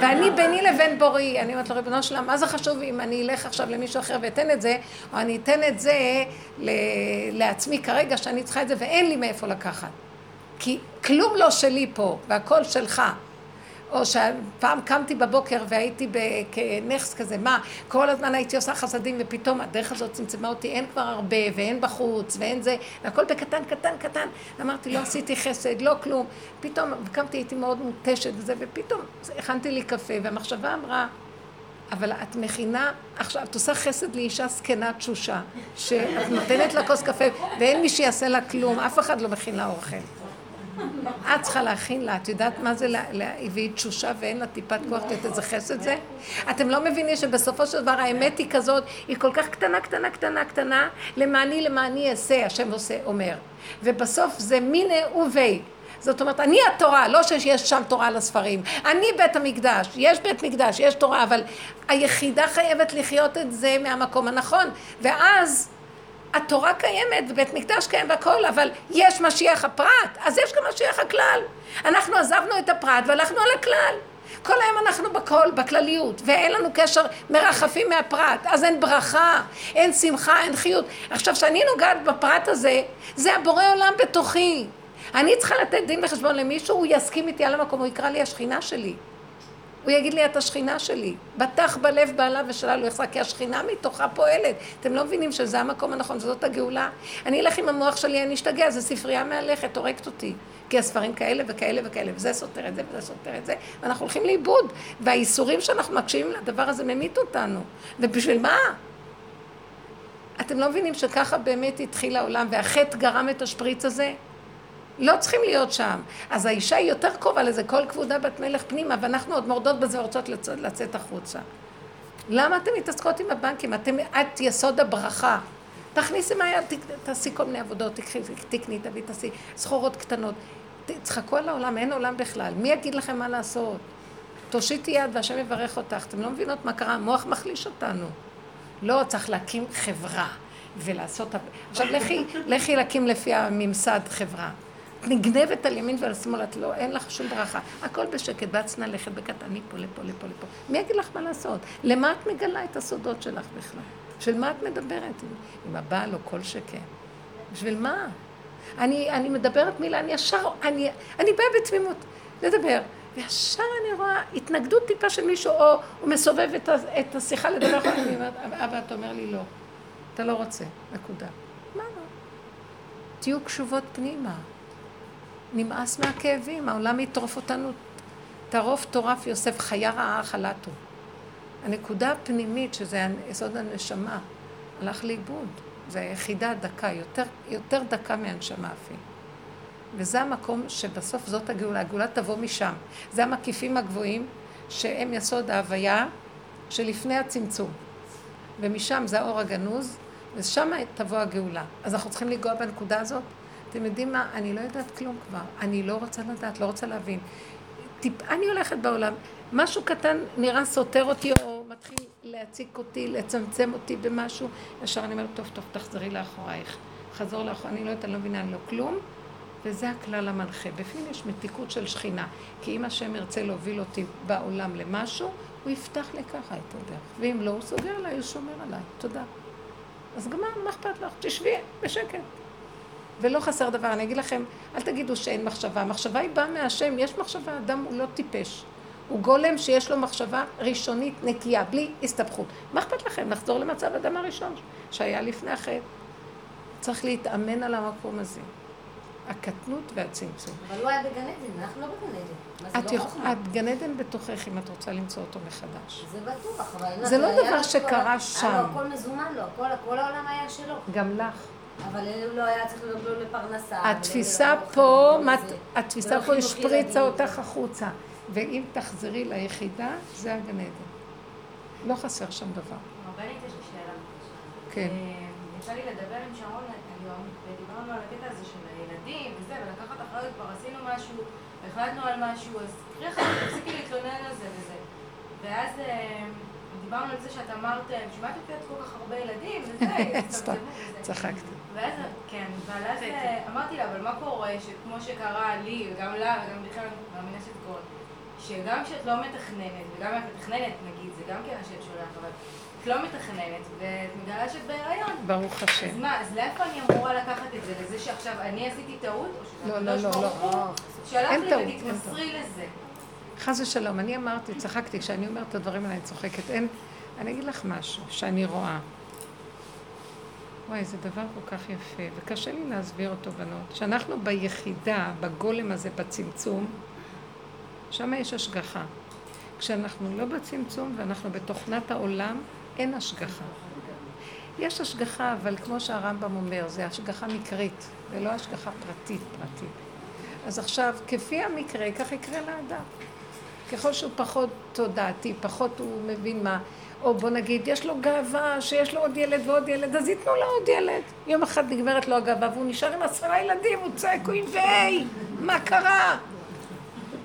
ואני ביני לבין בורי, אני אומרת לו, ריבונו שלם, מה זה חשוב אם אני אלך עכשיו למישהו אחר ואתן את זה, או אני אתן את זה לעצמי כרגע, שאני צריכה את זה ואין לי מאיפה לקחת. כי כלום לא שלי פה, והכל שלך. או שפעם קמתי בבוקר והייתי כנכס כזה, מה, כל הזמן הייתי עושה חסדים ופתאום הדרך הזאת צמצמה אותי, אין כבר הרבה ואין בחוץ ואין זה, והכל בקטן, קטן, קטן. אמרתי, לא עשיתי חסד, לא כלום. פתאום קמתי, הייתי מאוד מותשת וזה, ופתאום הכנתי לי קפה, והמחשבה אמרה, אבל את מכינה, עכשיו, את עושה חסד לאישה זקנה תשושה, שאת נותנת לה כוס קפה ואין מי שיעשה לה כלום, אף אחד לא מכין לה אוכל. את צריכה להכין לה, את יודעת מה זה, והיא תשושה ואין לה טיפת כוח לתת חסד זה? אתם לא מבינים שבסופו של דבר האמת היא כזאת, היא כל כך קטנה, קטנה, קטנה, קטנה, למעני למעני אעשה, השם עושה, אומר. ובסוף זה מיני ובי. זאת אומרת, אני התורה, לא שיש שם תורה לספרים. אני בית המקדש, יש בית מקדש, יש תורה, אבל היחידה חייבת לחיות את זה מהמקום הנכון. ואז התורה קיימת ובית מקדש קיים והכל, אבל יש משיח הפרט, אז יש גם משיח הכלל. אנחנו עזבנו את הפרט והלכנו על הכלל. כל היום אנחנו בכל, בכלליות, ואין לנו קשר מרחפים מהפרט, אז אין ברכה, אין שמחה, אין חיות. עכשיו, כשאני נוגעת בפרט הזה, זה הבורא עולם בתוכי. אני צריכה לתת דין וחשבון למישהו, הוא יסכים איתי על המקום, הוא יקרא לי השכינה שלי. הוא יגיד לי, את השכינה שלי. בטח בלב בעלה ושלה לא יחזק, כי השכינה מתוכה פועלת. אתם לא מבינים שזה המקום הנכון, שזאת הגאולה? אני אלך עם המוח שלי, אני אשתגע, זו ספרייה מהלכת, הורגת אותי. כי הספרים כאלה וכאלה וכאלה, וזה סותר את זה וזה סותר את זה, ואנחנו הולכים לאיבוד. והאיסורים שאנחנו מקשיבים לדבר הזה ממית אותנו. ובשביל מה? אתם לא מבינים שככה באמת התחיל העולם, והחטא גרם את השפריץ הזה? לא צריכים להיות שם. אז האישה היא יותר קרובה לזה, כל כבודה בת מלך פנימה, ואנחנו עוד מורדות בזה ורוצות לצאת, החוצה. למה אתן מתעסקות עם הבנקים? אתם, את יסוד הברכה. תכניסי מהיד, תעשי כל מיני עבודות, תקחי, תקני, תביא, תעשי סחורות קטנות. תצחקו על העולם, אין עולם בכלל. מי יגיד לכם מה לעשות? תושיטי יד והשם יברך אותך. אתם לא מבינות מה קרה? המוח מחליש אותנו. לא, צריך להקים חברה ולעשות... עכשיו לכי, לכי להקים לפי הממסד חברה. נגנבת על ימין ועל שמאל, את לא, אין לך שום ברכה. הכל בשקט, ואת צריכה ללכת בקטן, מפה לפה לפה לפה. מי יגיד לך מה לעשות? למה את מגלה את הסודות שלך בכלל? בשביל מה את מדברת? עם, הבעל או כל שכן? בשביל מה? אני, אני מדברת מילה, אני ישר, אני, אני באה בתמימות לדבר. וישר אני רואה התנגדות טיפה של מישהו, או הוא מסובב את, את השיחה לדבר, אני אומרת, אבא, אתה אומר לי לא, אתה לא רוצה, נקודה. מה? תהיו קשובות פנימה. נמאס מהכאבים, העולם יטרוף אותנו, טרוף טורף יוסף, חיה רעה חלטו. הנקודה הפנימית, שזה יסוד הנשמה, הלך לאיבוד. זה היחידה דקה, יותר, יותר דקה מהנשמה אפילו. וזה המקום שבסוף זאת הגאולה, הגאולה תבוא משם. זה המקיפים הגבוהים שהם יסוד ההוויה שלפני הצמצום. ומשם זה האור הגנוז, ושם תבוא הגאולה. אז אנחנו צריכים לנגוע בנקודה הזאת. אתם יודעים מה? אני לא יודעת כלום כבר. אני לא רוצה לדעת, לא רוצה להבין. טיפ... אני הולכת בעולם, משהו קטן נראה סותר אותי או מתחיל להציק אותי, לצמצם אותי במשהו, ישר אני אומרת, טוב, טוב, תחזרי לאחורייך. חזור לאחור, אני לא יודעת, אני לא מבינה, אני לא כלום. וזה הכלל המנחה. בפנים יש מתיקות של שכינה. כי אם השם ירצה להוביל אותי בעולם למשהו, הוא יפתח לי ככה את הדרך. ואם לא, הוא סוגר עליי, הוא שומר עליי. תודה. אז גמר, מה אכפת לך? תשבי בשקט. ולא חסר דבר. אני אגיד לכם, אל תגידו שאין מחשבה. המחשבה היא באה מהשם, יש מחשבה, אדם הוא לא טיפש. הוא גולם שיש לו מחשבה ראשונית נקייה, בלי הסתבכות. מה אכפת לכם? לחזור למצב אדם הראשון שהיה לפני החטא. צריך להתאמן על המקום הזה. הקטנות והצמצום. אבל הוא היה בגן עדן, אנחנו לא בגן עדן. את, יכול, את גן עדן בתוכך אם את רוצה למצוא אותו מחדש. זה בטוח, אבל... זה לא דבר שקרה שם. היה לו הכל מזומן לו, כל העולם היה שלו. גם לך. אבל הוא לא היה צריך לדאוג לו לפרנסה. התפיסה פה, התפיסה פה השפריצה אותך החוצה. ואם תחזרי ליחידה, זה הגן עדן. לא חסר שם דבר. הרבנית, יש לי שאלה. כן. יצא לי לדבר עם שרון היום, ודיברנו על הקטע הזה של הילדים וזה, ולקחת אחריות, כבר עשינו משהו, החלטנו על משהו, אז קחי אחריות, תפסיקי להתלונן על זה וזה. ואז דיברנו על זה שאת אמרת, בשביל מה את נותנת כל כך הרבה ילדים, וזה, צחקתי. ואז, כן, אבל אז אמרתי לה, אבל מה קורה, שכמו שקרה לי, וגם לה, וגם בכלל, אני מאמינה שזה קורה, שגם כשאת לא מתכננת, וגם אם את מתכננת, נגיד, זה גם כן השם שולח, אבל את לא מתכננת, ואת מגלה שאת בהיריון. ברוך השם. אז מה, אז לאיפה אני אמורה לקחת את זה? לזה שעכשיו אני עשיתי טעות? או שזה לא, לא, לא, לא. שלח לי ותתמסרי לזה. חס ושלום, אני אמרתי, צחקתי, כשאני אומרת את הדברים האלה אני צוחקת. אין, אני אגיד לך משהו שאני רואה. וואי, זה דבר כל כך יפה, וקשה לי להסביר אותו, בנות. שאנחנו ביחידה, בגולם הזה, בצמצום, שם יש השגחה. כשאנחנו לא בצמצום ואנחנו בתוכנת העולם, אין השגחה. יש השגחה, אבל כמו שהרמב"ם אומר, זה השגחה מקרית, ולא השגחה פרטית פרטית. אז עכשיו, כפי המקרה, כך יקרה לאדם. ככל שהוא פחות תודעתי, פחות הוא מבין מה, או בוא נגיד, יש לו גאווה שיש לו עוד ילד ועוד ילד, אז ייתנו לו עוד ילד. יום אחד נגמרת לו הגאווה והוא נשאר עם עשרה ילדים, הוא צועק, הוא יבואי, מה קרה?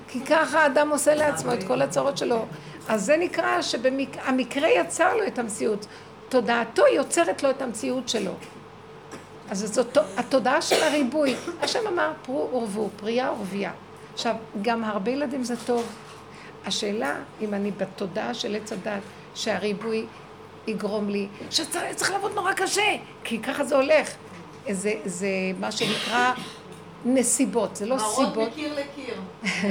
כי ככה האדם עושה לעצמו את כל הצרות שלו. אז זה נקרא שהמקרה יצר לו את המציאות. תודעתו יוצרת לו את המציאות שלו. אז זאת התודעה של הריבוי. השם אמר פרו ורבו, פרייה ורבייה. עכשיו, גם הרבה ילדים זה טוב. השאלה אם אני בתודעה של עץ הדת, שהריבוי יגרום לי, שצריך לעבוד נורא קשה, כי ככה זה הולך. זה, זה מה שנקרא נסיבות, זה לא סיבות. מראות מקיר לקיר.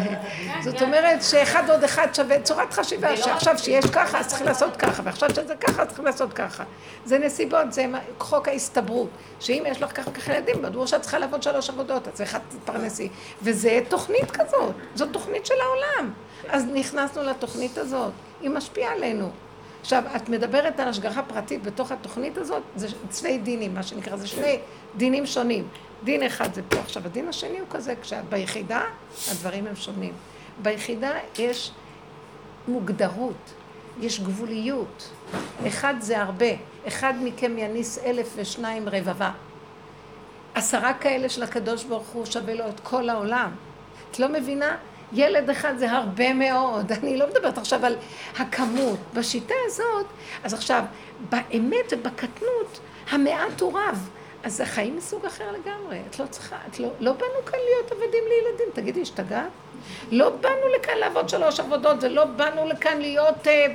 זאת אומרת שאחד עוד אחד שווה צורת חשיבה, שעכשיו שיש ככה אז צריך לעשות ככה, ועכשיו שזה ככה אז צריך לעשות ככה. זה נסיבות, זה חוק ההסתברות, שאם יש לך ככה ככה ילדים, בדור שאת צריכה לעבוד שלוש עבודות, את צריכה להתפרנסי, וזה תוכנית כזאת, זאת תוכנית של העולם. אז נכנסנו לתוכנית הזאת, היא משפיעה עלינו. עכשיו, את מדברת על השגחה פרטית בתוך התוכנית הזאת, זה צווי דינים, מה שנקרא, זה שני דינים שונים. דין אחד זה פה. עכשיו, הדין השני הוא כזה, כשאת ביחידה, הדברים הם שונים. ביחידה יש מוגדרות, יש גבוליות. אחד זה הרבה, אחד מכם יניס אלף ושניים רבבה. עשרה כאלה של הקדוש ברוך הוא שווה לו את כל העולם. את לא מבינה? ילד אחד זה הרבה מאוד. אני לא מדברת עכשיו על הכמות. בשיטה הזאת, אז עכשיו, באמת ובקטנות, המעט הוא רב. אז זה חיים מסוג אחר לגמרי. את לא צריכה, את לא, לא באנו כאן להיות עבדים לילדים. תגידי, השתגעת? לא באנו לכאן לעבוד שלוש עבודות, ולא באנו לכאן להיות אה,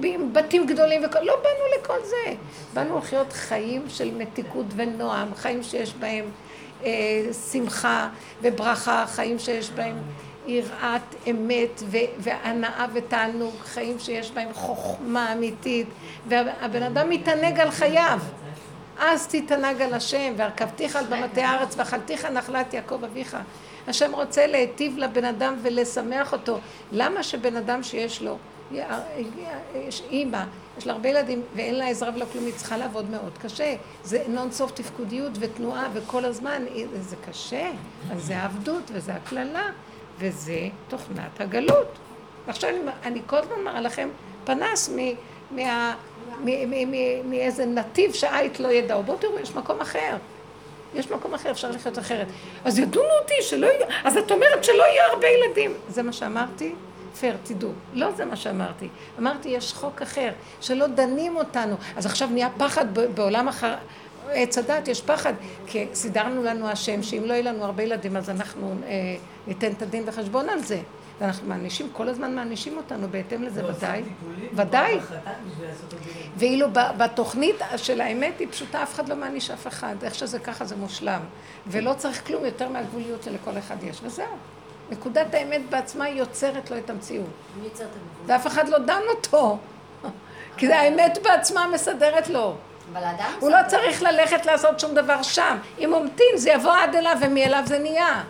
בבתים גדולים, וכל, לא באנו לכל זה. באנו לחיות חיים של מתיקות ונועם, חיים שיש בהם אה, שמחה וברכה, חיים שיש בהם יראת אמת והנאה ותענוג, חיים שיש בהם חוכמה אמיתית, והבן אדם מתענג על חייו. אז תתענג על השם, והרכבתיך על במטה הארץ, ואכלתיך נחלת יעקב אביך. השם רוצה להיטיב לבן אדם ולשמח אותו. למה שבן אדם שיש לו, יש אימא, יש לה הרבה ילדים ואין לה עזרה ולא כלום, היא צריכה לעבוד מאוד קשה. זה נון סוף תפקודיות ותנועה וכל הזמן, זה קשה. אז זה העבדות וזה הקללה וזה תוכנת הגלות. עכשיו אני, אני כל הזמן מראה לכם פנס מאיזה נתיב שהעית לא ידעו. בואו תראו, יש מקום אחר. יש מקום אחר, אפשר לחיות אחרת. אז ידונו אותי שלא יהיה, אז את אומרת שלא יהיו הרבה ילדים. זה מה שאמרתי? פייר, תדעו. לא זה מה שאמרתי. אמרתי, יש חוק אחר, שלא דנים אותנו. אז עכשיו נהיה פחד בעולם אחר... עץ הדת יש פחד, כי סידרנו לנו השם שאם לא יהיו לנו הרבה ילדים אז אנחנו אה, ניתן את הדין וחשבון על זה. ואנחנו מענישים, כל הזמן מענישים אותנו בהתאם לזה, ודאי. ודאי. ואילו בתוכנית של האמת היא פשוטה, אף אחד לא מעניש אף אחד. איך שזה ככה זה מושלם. ולא צריך כלום יותר מהגבוליות שלכל אחד יש, וזהו. נקודת האמת בעצמה יוצרת לו את המציאות. ואף אחד לא דן אותו. כי האמת בעצמה מסדרת לו. הוא לא צריך ללכת לעשות שום דבר שם. אם הוא ממתין, זה יבוא עד אליו, ומאליו זה נהיה.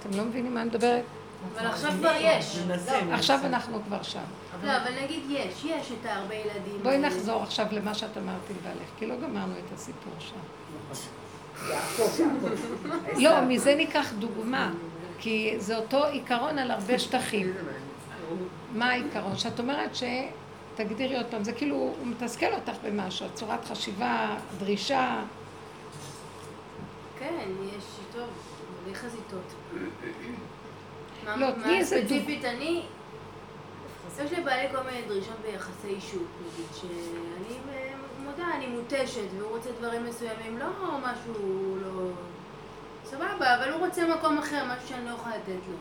אתם לא מבינים מה אני מדברת? אבל עכשיו כבר יש. עכשיו אנחנו כבר שם. לא, אבל נגיד יש, יש את הרבה ילדים. בואי נחזור עכשיו למה שאת אמרת לבעלך, כי לא גמרנו את הסיפור שם. לא, מזה ניקח דוגמה, כי זה אותו עיקרון על הרבה שטחים. מה העיקרון? שאת אומרת ש... תגדירי עוד פעם, זה כאילו, הוא מתסכל אותך במשהו, צורת חשיבה, דרישה. כן, יש, טוב, מלא חזיתות. לא, תני איזה דוגמא. ספציפית, אני, יש לבעלי כל מיני דרישות ביחסי אישות, נגיד, שאני מודה, אני מותשת, והוא רוצה דברים מסוימים, לא משהו לא... סבבה, אבל הוא רוצה מקום אחר, משהו שאני לא יכולה לתת לו.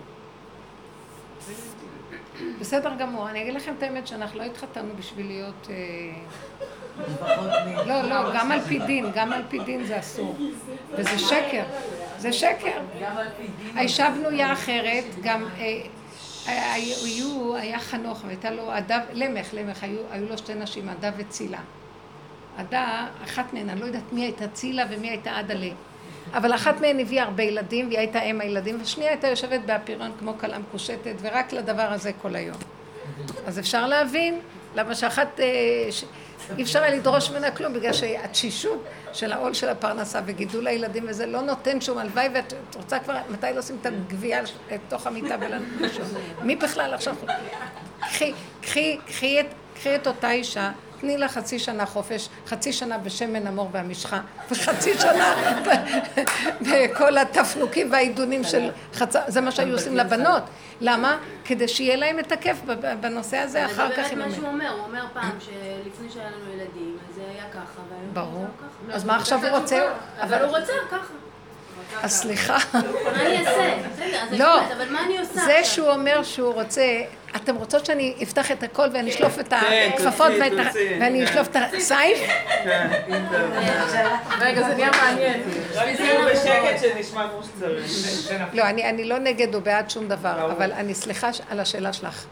בסדר גמור, אני אגיד לכם את האמת שאנחנו לא התחתנו בשביל להיות... לא, לא, גם על פי דין, גם על פי דין זה אסור. וזה שקר, זה שקר. האישה בנויה אחרת, גם היו, היה חנוך, והייתה לו עדה, למך, למך, היו לו שתי נשים, עדה וצילה. עדה, אחת מהן, אני לא יודעת מי הייתה צילה ומי הייתה עדה ל... אבל אחת מהן הביאה הרבה ילדים, והיא הייתה אם הילדים, ושנייה הייתה יושבת באפירון כמו כלה מקושטת, ורק לדבר הזה כל היום. אז אפשר להבין למה שאחת, אה, אי אפשר היה לדרוש ממנה כלום, בגלל שהתשישות של העול של הפרנסה וגידול הילדים וזה לא נותן שום הלוואי, ואת רוצה כבר, מתי עושים את הגבייה לתוך המיטה ולנשום? מי בכלל עכשיו? קחי, קחי, קחי את אותה אישה. תני לה חצי שנה חופש, חצי שנה בשמן המור והמשחה, וחצי שנה בכל התפנוקים והעידונים של חצה, זה מה שהיו עושים לבנות. למה? כדי שיהיה להם את הכיף בנושא הזה אחר כך. זה באמת מה שהוא אומר, הוא אומר פעם שלפני שהיה לנו ילדים, אז זה היה ככה, ברור. אז מה עכשיו הוא רוצה? אבל הוא רוצה ככה. אז סליחה. מה אני אעשה? בסדר, אז לא, אבל מה אני עושה זה שהוא אומר שהוא רוצה, אתם רוצות שאני אפתח את הכל ואני אשלוף את כן, הכפפות ואני אשלוף את הסייף? רגע, זה נהיה מעניין. רק תהיו בשקט שנשמע כמו שצריך. לא, אני לא נגד או בעד שום דבר, אבל אני סליחה על השאלה שלך.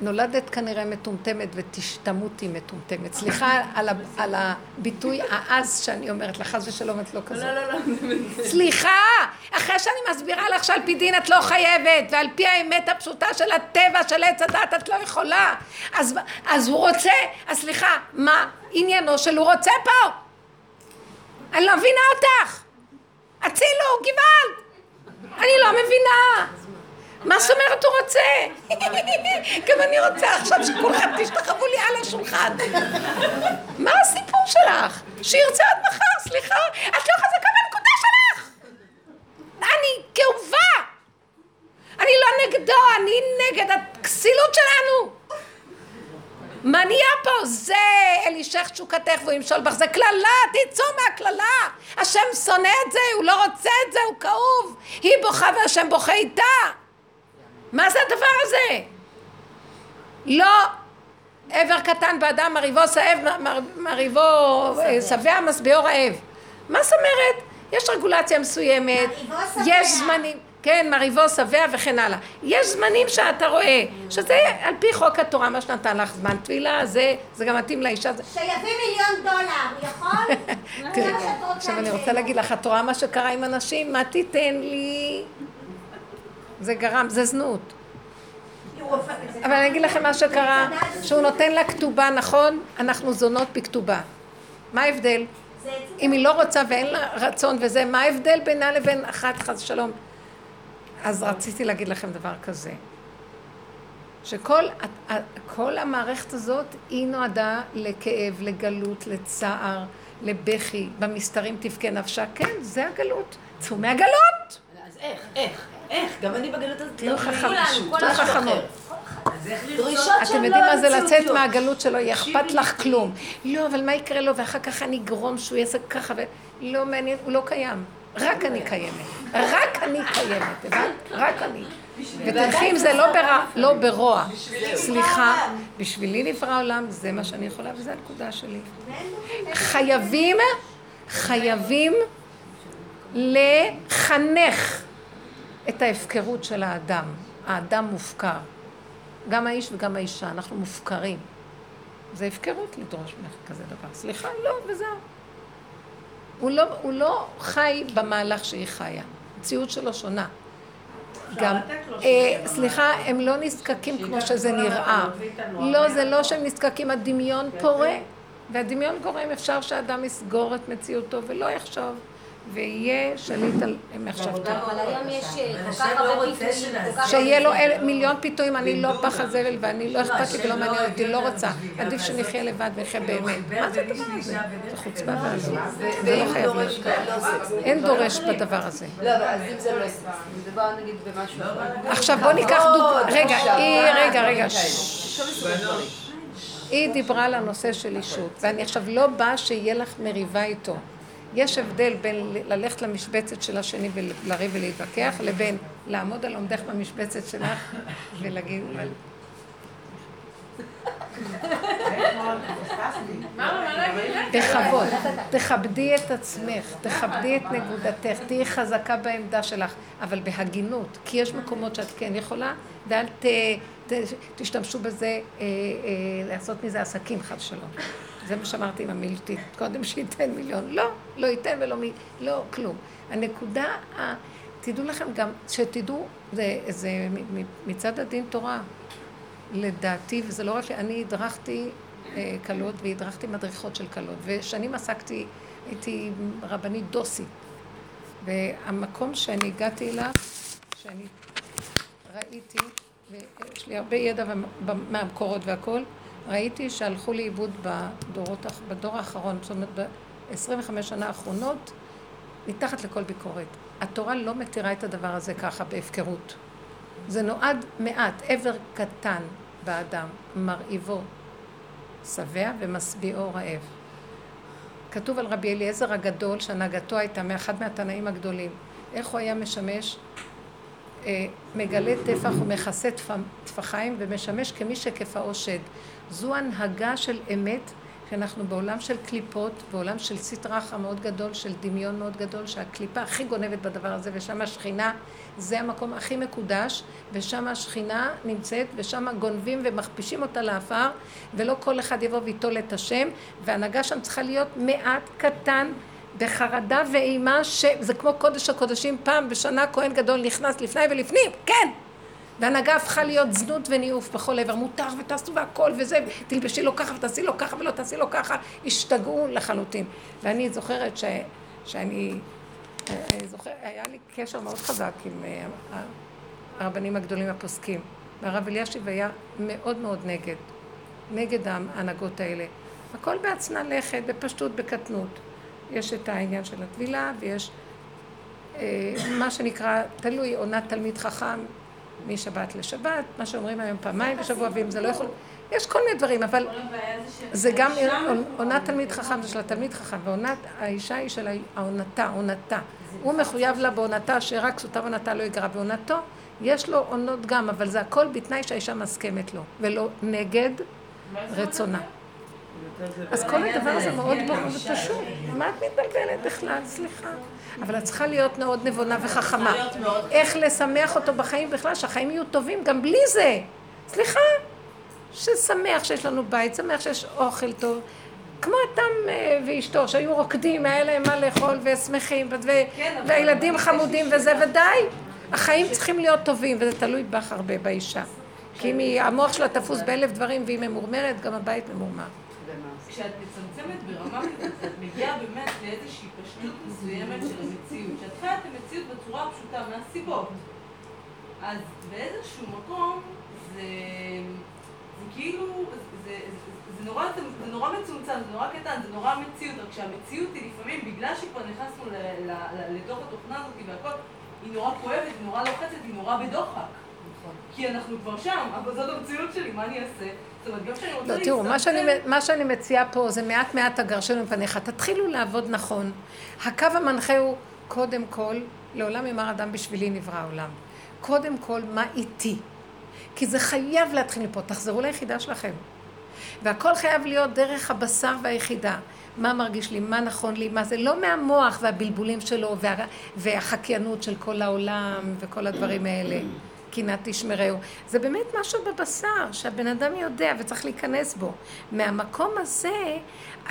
נולדת כנראה מטומטמת ותשתמותי מטומטמת. סליחה על, על הביטוי העז שאני אומרת לך, חס ושלום את לא כזאת. לא, לא, לא. סליחה! אחרי שאני מסבירה לך שעל פי דין את לא חייבת, ועל פי האמת הפשוטה של הטבע, של עץ הדת, את לא יכולה. אז, אז הוא רוצה, אז סליחה, מה עניינו של הוא רוצה פה? אני לא מבינה אותך. הצילו, גוואלד! אני לא מבינה. מה זאת אומרת הוא רוצה? גם אני רוצה עכשיו שכולכם תשתחוו לי על השולחן. מה הסיפור שלך? שירצה עד מחר, סליחה, את לא חזקה בנקודה שלך! אני כאובה! נגדו, אני נגד הכסילות שלנו. מה נהיה פה? זה אלישך תשוקתך והוא ימשול בך, זה קללה, תצאו מהקללה. השם שונא את זה, הוא לא רוצה את זה, הוא כאוב. היא בוכה והשם בוכה איתה. מה זה הדבר הזה? לא עבר קטן באדם מריבו סאב, מר- שבע משביעו רעב. מה זאת אומרת? יש רגולציה מסוימת, מרהיבו שבע. יש זמנים, כן, מריבו שבע וכן הלאה. יש זמנים שאתה רואה, שזה על פי חוק התורה, מה שנתן לך זמן טבילה, זה, זה גם מתאים לאישה. זה... שיביא מיליון דולר, יכול? זה תראי, מה שאת רוצה עכשיו אני. רוצה להגיד לך, את רואה מה שקרה עם אנשים? מה תיתן לי? זה גרם, זה זנות. אבל אני אגיד לכם מה שקרה, שהוא נותן לה כתובה, נכון? אנחנו זונות בכתובה. מה ההבדל? אם היא לא רוצה ואין לה רצון וזה, מה ההבדל בינה לבין אחת חס שלום? אז רציתי להגיד לכם דבר כזה, שכל המערכת הזאת היא נועדה לכאב, לגלות, לצער, לבכי, במסתרים תבכה נפשה, כן, זה הגלות, צאו מהגלות! אז איך, איך, איך? גם אני בגלות הזאת. תהיו לא חכמים, כל תהיו חכמות. אתם יודעים לא מה זה לצאת. מהגלות שלו, יהיה אכפת לך כלום. לא, אבל מה יקרה לו, ואחר כך אני אגרום שהוא יעשה ככה, ולא מעניין, הוא לא קיים. רק אני קיימת. רק אני קיימת, הבנת? רק אני. ותלכי עם זה לא לא ברוע. סליחה, בשבילי נברא העולם, זה מה שאני יכולה, וזו הנקודה שלי. חייבים, חייבים לחנך את ההפקרות של האדם. האדם מופקר. גם האיש וגם האישה, אנחנו מופקרים. זה הפקרות לדרוש ממך כזה דבר. סליחה, לא, וזהו. הוא לא, הוא לא חי במהלך שהיא חיה. המציאות שלו שונה. גם, אה, סליחה, הם לא נזקקים כמו שזה נראה. לא, זה לא שהם נזקקים, הדמיון פורה. והדמיון גורם, אפשר שאדם יסגור את מציאותו ולא יחשוב, ויהיה שליט על מחשבתו. אבל היום יש אה, כל כך לא הרבה פיתויים, שיהיה לו מיליון פיתויים, אני לא פח. הזבל ואני לא אכפת לי ולא השם מעניין לא אותי, לא רוצה. עדיף שנחיה לבד ונחיה באמת. מה זה הדבר הזה? זה חוצפה. ועזות. זה לא ואם חייב להיות. לא. אין דורש בדבר הזה. לא, אבל אז אם זה לא סקס, מדובר נגיד במשהו אחר. עכשיו בוא ניקח דוגמא, רגע, רגע, רגע. היא דיברה על הנושא של אישות, ואני עכשיו לא באה שיהיה לך מריבה איתו. יש הבדל בין ללכת למשבצת של השני ולריב ולהתווכח, לבין לעמוד על עומדך במשבצת שלך ולהגיד, בכבוד, תכבדי את עצמך, תכבדי את נקודתך, תהיי חזקה בעמדה שלך, אבל בהגינות, כי יש מקומות שאת כן יכולה, ואל ת, ת, תשתמשו בזה, אה, אה, לעשות מזה עסקים, חס שלום. זה מה שאמרתי עם המילטי, קודם שייתן מיליון. לא, לא ייתן ולא מי, לא, כלום. הנקודה, ה- תדעו לכם גם, שתדעו, זה, זה מצד הדין תורה. לדעתי, וזה לא רק, אני הדרכתי אה, כלות והדרכתי מדריכות של כלות, ושנים עסקתי, הייתי רבנית דוסית. והמקום שאני הגעתי אליו, שאני ראיתי, ויש לי הרבה ידע מהמקורות והכל, ראיתי שהלכו לאיבוד בדורות, בדור האחרון, זאת אומרת ב-25 שנה האחרונות, מתחת לכל ביקורת. התורה לא מתירה את הדבר הזה ככה בהפקרות. זה נועד מעט, עבר קטן באדם, מרעיבו שבע ומשביעו רעב. כתוב על רבי אליעזר הגדול, שהנהגתו הייתה מאחד מהתנאים הגדולים. איך הוא היה משמש? אה, מגלה טפח ומכסה טפ- טפחיים ומשמש כמי שכפאו שד. זו הנהגה של אמת, שאנחנו בעולם של קליפות, בעולם של סטרחה מאוד גדול, של דמיון מאוד גדול, שהקליפה הכי גונבת בדבר הזה, ושם השכינה, זה המקום הכי מקודש, ושם השכינה נמצאת, ושם גונבים ומכפישים אותה לעפר, ולא כל אחד יבוא וייטול את השם, וההנהגה שם צריכה להיות מעט קטן, בחרדה ואימה, שזה כמו קודש הקודשים, פעם בשנה כהן גדול נכנס לפני ולפנים, כן! והנהגה הפכה להיות זנות וניאוף בכל עבר, מותר ותעשו והכל וזה, תלבשי לו ככה ותעשי לו ככה ולא תעשי לו ככה, השתגעו לחלוטין. ואני זוכרת ש, שאני, אני זוכרת, היה לי קשר מאוד חזק עם אה, הרבנים הגדולים הפוסקים, והרב אלישיב היה מאוד מאוד נגד, נגד ההנהגות האלה. הכל בהצנע לכת, בפשטות, בקטנות. יש את העניין של הטבילה ויש אה, מה שנקרא, תלוי עונת תלמיד חכם, משבת לשבת, מה שאומרים היום פעמיים בשבוע, ואם זה לא יכול... יש כל מיני דברים, אבל זה גם עונת תלמיד חכם, זה של התלמיד חכם, ועונת האישה היא של העונתה, עונתה. הוא מחויב לה בעונתה, שרק כסותה עונתה לא יגרע בעונתו. יש לו עונות גם, אבל זה הכל בתנאי שהאישה מסכמת לו, ולא נגד רצונה. אז כל הדבר הזה מאוד ברור ופשוט. מה את מתבלבלת בכלל? סליחה. אבל את צריכה להיות מאוד נבונה וחכמה. איך לשמח אותו בחיים בכלל, שהחיים יהיו טובים גם בלי זה. סליחה. ששמח שיש לנו בית, שמח שיש אוכל טוב. כמו אדם אה, ואשתו שהיו רוקדים, היה להם מה לאכול ושמחים, כן, והילדים חמודים וזה, ודי. החיים צריכים להיות טובים, וזה תלוי בך הרבה באישה. כי אם המוח שלה תפוס באלף דברים והיא ממורמרת, גם הבית ממורמר. כשאת מצמצמת ברמה כזאת, את מגיעה באמת לאיזושהי פשטות מסוימת של המציאות. כשאת חיה את המציאות בצורה הפשוטה מהסיבות. אז באיזשהו מקום זה, זה כאילו, זה, זה, זה, נורא, זה נורא מצומצם, זה נורא קטן, זה נורא מציאות, רק שהמציאות היא לפעמים, בגלל שכבר נכנסנו ל, ל, ל, לתוך התוכנה הזאת והכל, היא נורא כואבת, היא נורא לוחצת, היא נורא בדוחק. כי אנחנו כבר שם, אבל זאת המציאות שלי, מה אני אעשה? לא, תראו, מה שאני, מה שאני מציעה פה זה מעט מעט הגרשנו מפניך. תתחילו לעבוד נכון. הקו המנחה הוא, קודם כל, לעולם יאמר אדם בשבילי נברא העולם. קודם כל, מה איתי? כי זה חייב להתחיל מפה. תחזרו ליחידה שלכם. והכל חייב להיות דרך הבשר והיחידה. מה מרגיש לי, מה נכון לי, מה זה לא מהמוח והבלבולים שלו וה, והחקיינות של כל העולם וכל הדברים האלה. קנאת תשמרהו. זה באמת משהו בבשר, שהבן אדם יודע וצריך להיכנס בו. מהמקום הזה,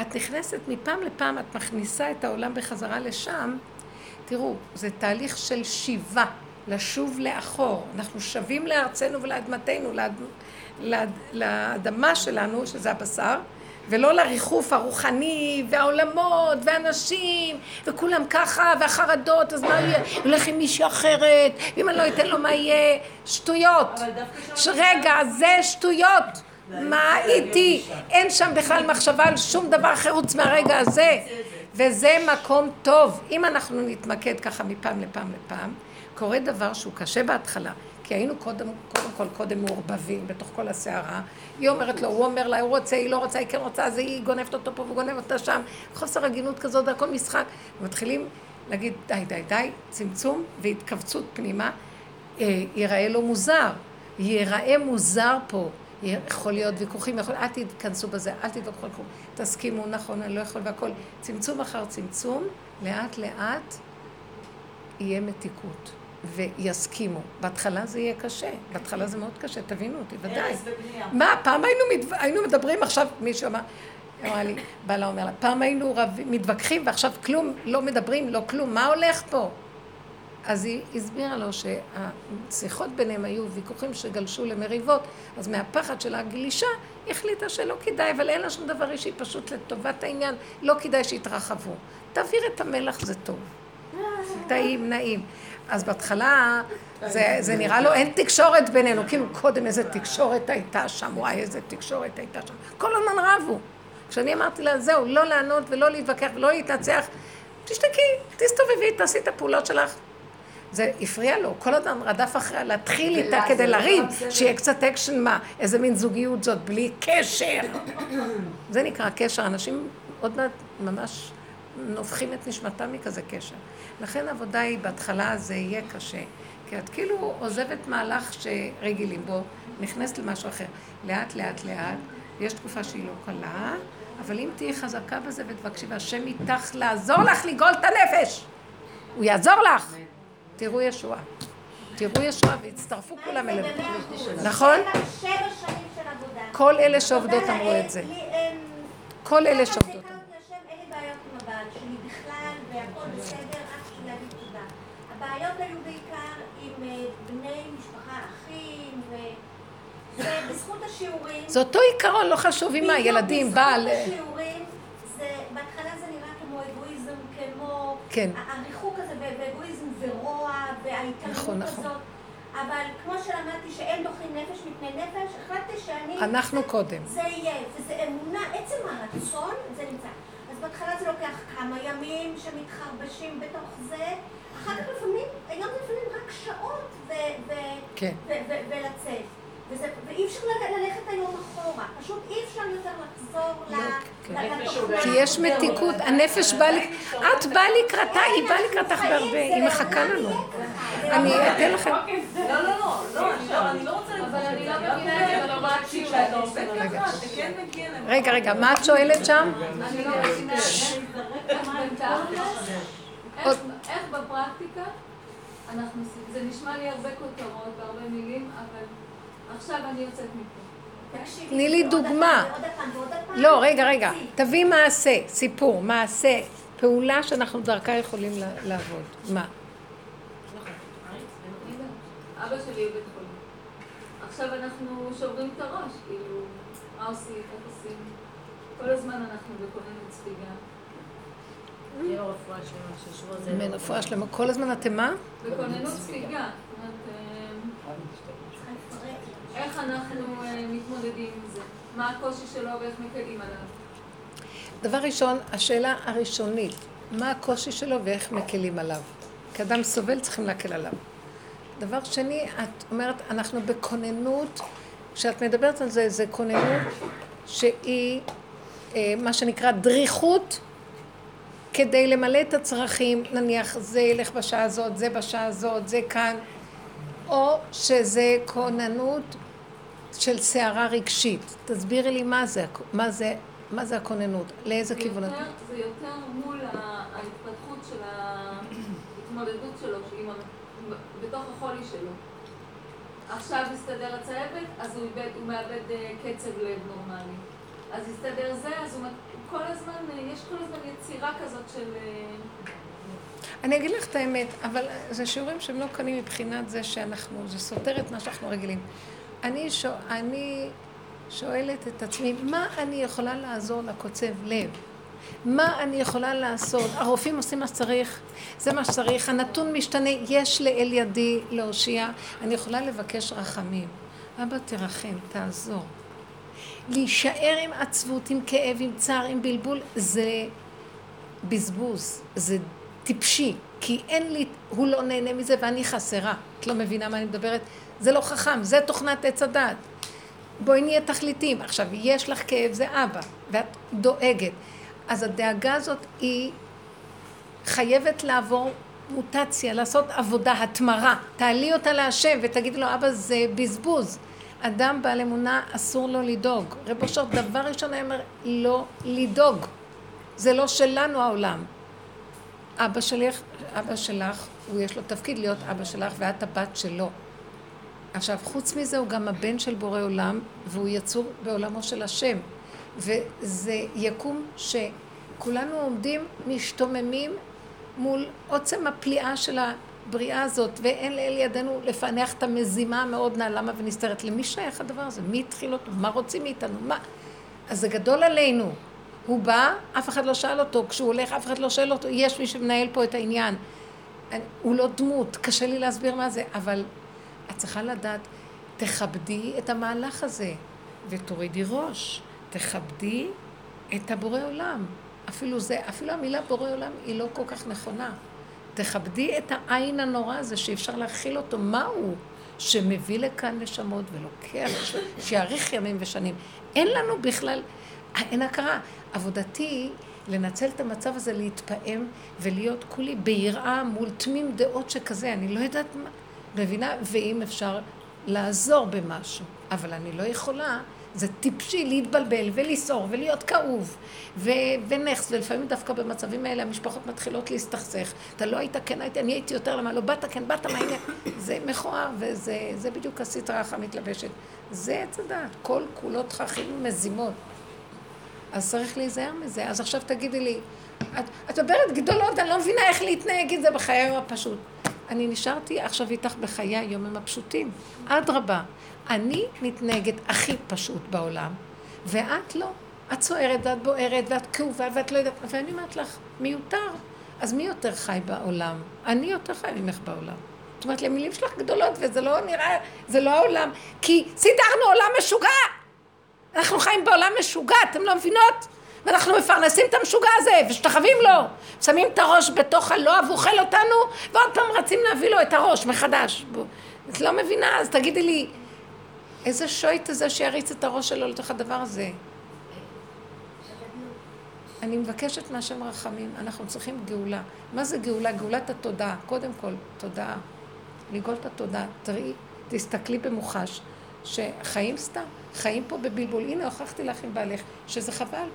את נכנסת מפעם לפעם, את מכניסה את העולם בחזרה לשם. תראו, זה תהליך של שיבה, לשוב לאחור. אנחנו שבים לארצנו ולאדמתנו, לאד... לאד... לאדמה שלנו, שזה הבשר. ולא לריחוף הרוחני, והעולמות, והנשים, וכולם ככה, והחרדות, אז מה יהיה? ילך עם מישהי אחרת, ואם אני לא אתן לו מה יהיה? שטויות. רגע, זה שטויות. מה איתי? אין שם בכלל מחשבה על שום דבר אחר חוץ מהרגע הזה. וזה מקום טוב. אם אנחנו נתמקד ככה מפעם לפעם לפעם, קורה דבר שהוא קשה בהתחלה. כי היינו קודם, קודם כל קודם מעורבבים בתוך כל הסערה. היא אומרת לו, הוא אומר לה, הוא רוצה, היא לא רוצה, היא כן רוצה, אז היא גונבת אותו פה וגונבת אותה שם. חוסר הגינות כזאת, זה הכל משחק. ומתחילים להגיד, די, די, די, צמצום והתכווצות פנימה, אה, ייראה לו מוזר. ייראה מוזר פה. יכול להיות ויכוחים, יכול, אל תתכנסו בזה, אל תתווכחו על כלום. תסכימו, נכון, אני לא יכול והכל. צמצום אחר צמצום, לאט לאט יהיה מתיקות. ויסכימו. בהתחלה זה יהיה קשה, בהתחלה זה מאוד קשה, תבינו אותי, ודאי. מה, פעם היינו, מתו... היינו מדברים, עכשיו מישהו אמר, אמרה לי, בעלה אומר לה, פעם היינו רב... מתווכחים ועכשיו כלום, לא מדברים, לא כלום, מה הולך פה? אז היא הסבירה לו שהשיחות ביניהם היו ויכוחים שגלשו למריבות, אז מהפחד של הגלישה היא החליטה שלא כדאי, אבל אין לה שום דבר אישי, פשוט לטובת העניין, לא כדאי שיתרחבו. תעביר את המלח, זה טוב. טעים, נעים. אז בהתחלה זה, זה נראה לו אין תקשורת בינינו, כאילו קודם איזה תקשורת הייתה שם, וואי איזה תקשורת הייתה שם, כל הזמן רבו. כשאני אמרתי לה, זהו, לא לענות ולא להתווכח ולא להתנצח, תשתקי, תסתובבי, תעשי את הפעולות שלך. זה הפריע לו, כל הזמן רדף אחריה להתחיל איתה כדי לריב, שיהיה קצת אקשן, מה, איזה מין זוגיות זאת, בלי קשר. זה נקרא קשר, אנשים עוד מעט ממש נופחים את נשמתם מכזה קשר. לכן העבודה היא, בהתחלה זה יהיה קשה. כי את כאילו עוזבת מהלך שרגילים בו, נכנסת למשהו אחר. לאט, לאט, לאט, יש תקופה שהיא לא קלה, אבל אם תהיי חזקה בזה ותבקשי, והשם איתך לעזור לך לגאול את הנפש, הוא יעזור לך. תראו ישועה. תראו ישועה והצטרפו כולם אלינו. נכון? כל אלה שעובדות אמרו את זה. כל אלה שעובדות. הבעיות היו בעיקר עם אה, בני משפחה, אחים, ובזכות השיעורים... זה אותו עיקרון, לא חשוב עם הילדים, בעל... בזכות השיעורים, בהתחלה זה נראה כמו אגואיזם, כמו... כן. הריחוק הזה ואגואיזם ורוע, וההתעלמות נכון, נכון. הזאת. אבל כמו שלמדתי שאין דוחים נפש מפני נפש, החלטתי שאני... אנחנו קודם. זה יהיה, וזה אמונה, עצם הרצון, זה נמצא. אז בהתחלה זה לוקח כמה ימים שמתחרבשים בתוך זה, אחר כך לפעמים, היום זה לפעמים רק שעות ו- ו- כן. ו- ו- ולצאת. וזה- ואי אפשר ל- ללכת היום אחורה, פשוט אי אפשר יותר לחזור ל- כן. ל- לתוכנה. כי יש מתיקות, הנפש באה, לק- את באה לקראתה, היא באה לקראתך בהרבה, היא מחכה לנו. אני אתן לכם. לא, לא, לא, לא, אני לא- אני לא רוצה אבל אני לא. מבינה את זה. כשאתה עובד רגע. ככה, זה כן מגיע. רגע, רגע, מה את שואלת שם? אני לא מבינה איך איך עוד- איך בפרקטיקה אנחנו עושים, זה נשמע לי הרבה כותרות והרבה מילים, אבל עכשיו אני יוצאת מפה. תני לי דוגמה. לא, רגע, רגע. תביא מעשה, סיפור, מעשה, פעולה שאנחנו דרכה יכולים לעבוד. מה? אבא שלי בבית חולים. עכשיו אנחנו שוברים את הראש, כאילו, מה עושים, איך עושים. כל הזמן אנחנו בכוננות ספיגה. שיהיה לו רפואה שלמה, שישבו על זה. אמן, רפואה שלמה. כל הזמן אתם מה? בכוננות ספיגה. אה, איך אנחנו אה, מתמודדים עם זה? מה הקושי שלו ואיך מקלים עליו? דבר ראשון, השאלה הראשונית, מה הקושי שלו ואיך מקלים עליו? כאדם סובל צריכים להקל עליו. דבר שני, את אומרת, אנחנו בכוננות, כשאת מדברת על זה, זה כוננות שהיא אה, מה שנקרא דריכות כדי למלא את הצרכים, נניח זה ילך בשעה הזאת, זה בשעה הזאת, זה כאן, או שזה כוננות של סערה רגשית. תסבירי לי מה זה, מה זה, מה זה הכוננות, לאיזה זה כיוון את... זה יותר מול ההתפתחות של ההתמודדות שלו, עם בתוך החולי שלו. עכשיו הסתדר הצהבת, אז הוא איבד, הוא מאבד אה, קצב לב נורמלי. אז הסתדר זה, אז הוא כל הזמן, יש כל הזמן יצירה כזאת של... אה, אני אגיד לך את האמת, אבל זה שיעורים שהם לא קלים מבחינת זה שאנחנו, זה סותר את מה שאנחנו רגילים. אני, שואל, אני שואלת את עצמי, מה אני יכולה לעזור לקוצב לב? מה אני יכולה לעשות? הרופאים עושים מה שצריך, זה מה שצריך, הנתון משתנה, יש לאל ידי להושיע, אני יכולה לבקש רחמים. אבא תרחם, תעזור. להישאר עם עצבות, עם כאב, עם צער, עם בלבול, זה בזבוז, זה טיפשי, כי אין לי, הוא לא נהנה מזה ואני חסרה. את לא מבינה מה אני מדברת? זה לא חכם, זה תוכנת עץ הדעת. בואי נהיה תכליתים. עכשיו, יש לך כאב, זה אבא, ואת דואגת. אז הדאגה הזאת היא חייבת לעבור מוטציה, לעשות עבודה, התמרה. תעלי אותה להשם ותגידי לו, אבא, זה בזבוז. אדם בעל אמונה, אסור לו לדאוג. רב אושר, דבר ראשון היה אומר, לא לדאוג. זה לא שלנו העולם. אבא שלך, אבא שלך, הוא יש לו תפקיד להיות אבא שלך ואת הבת שלו. עכשיו, חוץ מזה הוא גם הבן של בורא עולם, והוא יצור בעולמו של השם. וזה יקום שכולנו עומדים, משתוממים מול עוצם הפליאה של הבריאה הזאת, ואין לאל ידינו לפענח את המזימה המאוד נעלמה ונסתרת. למי שייך הדבר הזה? מי התחיל אותו? מה רוצים מאיתנו? מה? אז זה גדול עלינו. הוא בא, אף אחד לא שאל אותו, כשהוא הולך אף אחד לא שואל אותו, יש מי שמנהל פה את העניין. הוא לא דמות, קשה לי להסביר מה זה, אבל את צריכה לדעת, תכבדי את המהלך הזה, ותורידי ראש, תכבדי את הבורא עולם. אפילו זה, אפילו המילה בורא עולם היא לא כל כך נכונה. תכבדי את העין הנורא הזה שאי אפשר להכיל אותו, מה הוא? שמביא לכאן נשמות ולוקח, שיאריך ימים ושנים. אין לנו בכלל, אין הכרה. עבודתי לנצל את המצב הזה, להתפעם ולהיות כולי ביראה מול תמים דעות שכזה, אני לא יודעת מה, מבינה? ואם אפשר לעזור במשהו, אבל אני לא יכולה, זה טיפשי להתבלבל ולסעור ולהיות כאוב ו- ונכס, ולפעמים דווקא במצבים האלה המשפחות מתחילות להסתכסך. אתה לא היית כן, הייתי, אני הייתי יותר, למה לא באת כן, באת, מה העניין? זה מכוער, וזה זה בדיוק הסטרה המתלבשת. זה עץ הדעת, כל כולו תככים מזימות. אז צריך להיזהר מזה. אז עכשיו תגידי לי, את, את מדברת גדולות, אני לא מבינה איך להתנהג עם זה בחיי היום הפשוט. אני נשארתי עכשיו איתך בחיי היום הפשוטים. אדרבה, אני מתנהגת הכי פשוט בעולם, ואת לא. את סוערת ואת בוערת ואת כאובה ואת לא יודעת, ואני אומרת לך, מיותר. אז מי יותר חי בעולם? אני יותר חי ממך בעולם. זאת אומרת, למילים שלך גדולות, וזה לא נראה, זה לא העולם, כי סידרנו עולם משוגע! אנחנו חיים בעולם משוגע, אתם לא מבינות? ואנחנו מפרנסים את המשוגע הזה, ושתחווים לו. שמים את הראש בתוך הלא, והוא אוכל אותנו, ועוד פעם רצים להביא לו את הראש מחדש. את לא מבינה, אז תגידי לי, איזה שויט הזה שיריץ את הראש שלו לתוך הדבר הזה? אני מבקשת מהשם רחמים, אנחנו צריכים גאולה. מה זה גאולה? גאולת התודעה. קודם כל, תודעה. לגאול את התודעה. תראי, תסתכלי במוחש, שחיים סתם, חיים פה בבלבול. הנה, הוכחתי לך עם בעלך, שזה חבל.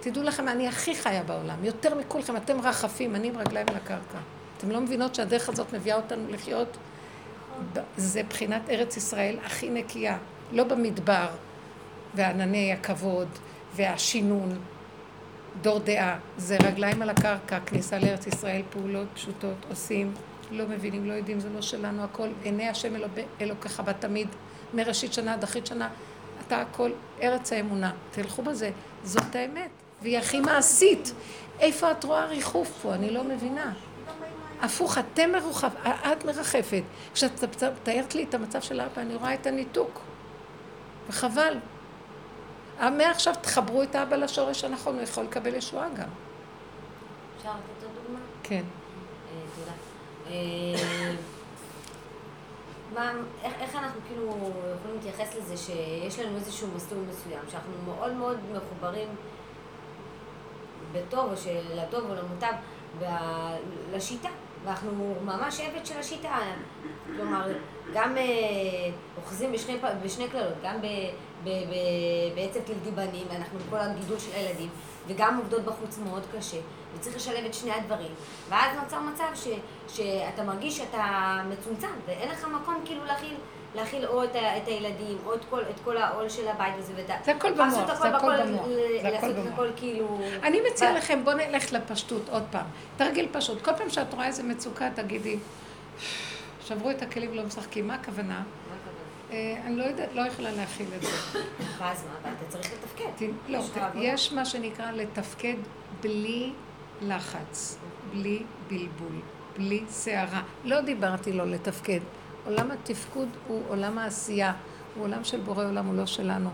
תדעו לכם, אני הכי חיה בעולם, יותר מכולכם, אתם רחפים, אני עם רגליים על הקרקע. אתם לא מבינות שהדרך הזאת מביאה אותנו לחיות? זה בחינת ארץ ישראל הכי נקייה, לא במדבר, וענני הכבוד, והשינון, דור דעה, זה רגליים על הקרקע, כניסה לארץ ישראל, פעולות פשוטות, עושים, לא מבינים, לא יודעים, זה לא שלנו, הכל עיני השם אלוקיך בתמיד, מראשית שנה עד אחרית שנה, אתה הכל ארץ האמונה, תלכו בזה, זאת האמת, והיא הכי מעשית. איפה את רואה ריחוף פה? אני לא מבינה. הפוך, אתם מרוחב, את מרחפת. כשאת מתארת לי את המצב של אבא, אני רואה את הניתוק. וחבל. מעכשיו תחברו את האבא לשורש הנכון, הוא יכול לקבל ישועה גם. אפשר לתת עוד דוגמה? כן. אה, תודה. אה, מה, איך, איך אנחנו כאילו יכולים להתייחס לזה שיש לנו איזשהו מסלול מסוים, שאנחנו מאוד מאוד מחוברים בטוב או של הטוב או למוטב לשיטה, ואנחנו ממש עבד של השיטה, כלומר, גם אה, אוחזים בשני, בשני קללות, גם ב, ב, ב, בעצם כלדיבנים, אנחנו בכל הגידול של הילדים, וגם עובדות בחוץ מאוד קשה, וצריך לשלב את שני הדברים. ואז נוצר מצב ש, שאתה מרגיש שאתה מצומצם, ואין לך מקום כאילו להכיל, להכיל או את, ה, את הילדים, או את כל, את כל העול של הבית הזה, ואתה... זה הכל במוח, זה הכל במוח. זה הכל במוח. הכל כאילו... אני מציעה לכם, בואו נלך לפשטות עוד פעם. תרגיל פשוט. כל פעם שאת רואה איזה מצוקה, תגידי, שברו את הכלים ולא משחקים. מה הכוונה? אני לא יודעת, לא יכולה להכיל את זה. ואז מה? אתה צריך לתפקד. לא, יש מה שנקרא לתפקד בלי לחץ, בלי בלבול, בלי סערה. לא דיברתי לו לתפקד. עולם התפקוד הוא עולם העשייה, הוא עולם של בורא עולם, הוא לא שלנו.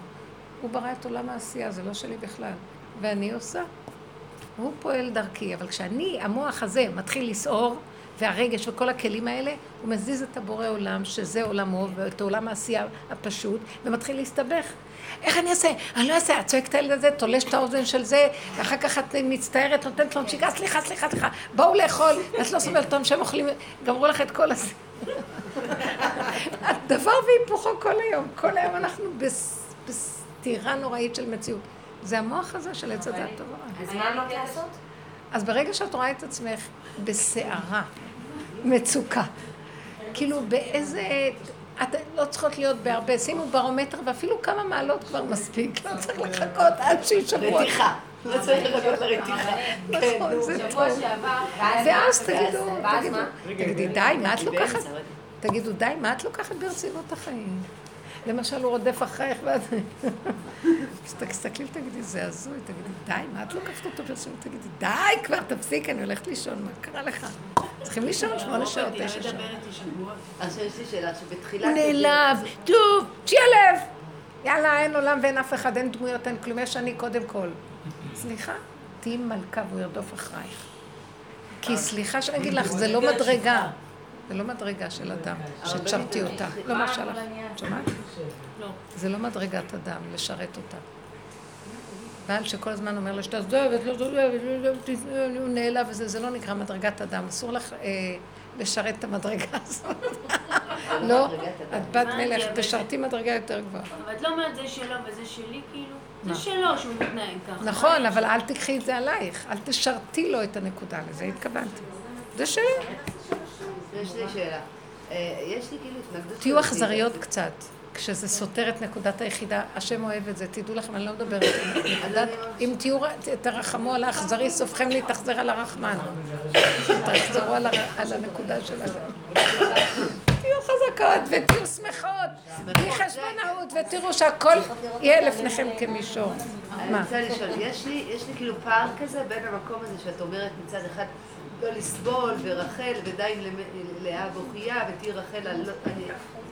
הוא ברא את עולם העשייה, זה לא שלי בכלל. ואני עושה. הוא פועל דרכי, אבל כשאני, המוח הזה, מתחיל לסעור, והרגש וכל הכלים האלה, הוא מזיז את הבורא עולם, שזה עולמו, ואת עולם העשייה הפשוט, ומתחיל להסתבך. איך אני אעשה? אני לא אעשה. את צועקת על זה, תולש את האוזן של זה, ואחר כך את מצטערת, נותנת לו נשיקה, סליחה, סליחה, סליחה, בואו לאכול, את לא סובלת אותם שהם אוכלים, גמרו לך את כל הזה. דבר והיפוכו כל היום. כל היום אנחנו בסתירה נוראית של מציאות. זה המוח הזה של עץ הדת טוב אז מה אמרת לעשות? אז ברגע שאת רואה את עצמך בסערה, מצוקה, כאילו באיזה... את לא צריכות להיות בהרבה, שימו ברומטר ואפילו כמה מעלות כבר מספיק, לא צריך לחכות עד שישברו. רתיחה. לא צריך לחכות לרתיחה. נכון, זה טוב. ואז תגידו, תגידי, די, מה את לוקחת? תגידו, די, מה את לוקחת ברצינות החיים? למשל, הוא רודף אחרייך ואת... אז תסתכלי ותגידי, זה הזוי, תגידי, די, מה את לוקחת אותו ברצינות? תגידי, די כבר, תפסיק, אני הולכת לישון, מה קרה לך? צריכים לישון שמונה שעות, תשע שעות. עכשיו יש לי שאלה, שבתחילת... הוא נעלב, טוב, שיהיה לב! יאללה, אין עולם ואין אף אחד, אין דמויות, אין כלום, יש אני קודם כל. סליחה, תהיי מלכה והוא ירדוף אחרייך. כי סליחה שאני אגיד לך, זה לא מדרגה. זה לא מדרגה של אדם, שתשרתי אותה. לא מרשה לך. שמעת? לא. זה לא מדרגת אדם, לשרת אותה. בעל שכל הזמן אומר לה, שאתה זוהבת, לא זוהבת, הוא נעלב וזה, זה לא נקרא מדרגת אדם. אסור לך לשרת את המדרגה הזאת. לא, את בת מלך, תשרתי מדרגה יותר גבוהה. אבל את לא אומרת זה שלו וזה שלי, כאילו? זה שלו שהוא מתנהג ככה. נכון, אבל אל תקחי את זה עלייך. אל תשרתי לו את הנקודה, לזה התכוונתי. זה שלי. יש לי שאלה. יש לי כאילו התנגדות... תהיו אכזריות קצת. כשזה סותר את נקודת היחידה, השם אוהב את זה, תדעו לכם, אני לא מדברת. אם תהיו, תרחמו על האכזרי, סופכם להתאכזר על הרחמן. תחזרו על הנקודה שלכם. תהיו חזקות ותהיו שמחות, בלי חשבונאות, ותראו שהכל יהיה לפניכם כמישור. אני רוצה לשאול, יש לי כאילו פער כזה בין המקום הזה שאת אומרת מצד אחד לא לסבול, ורחל, ודי לאה בוכייה, ותהי רחל, אני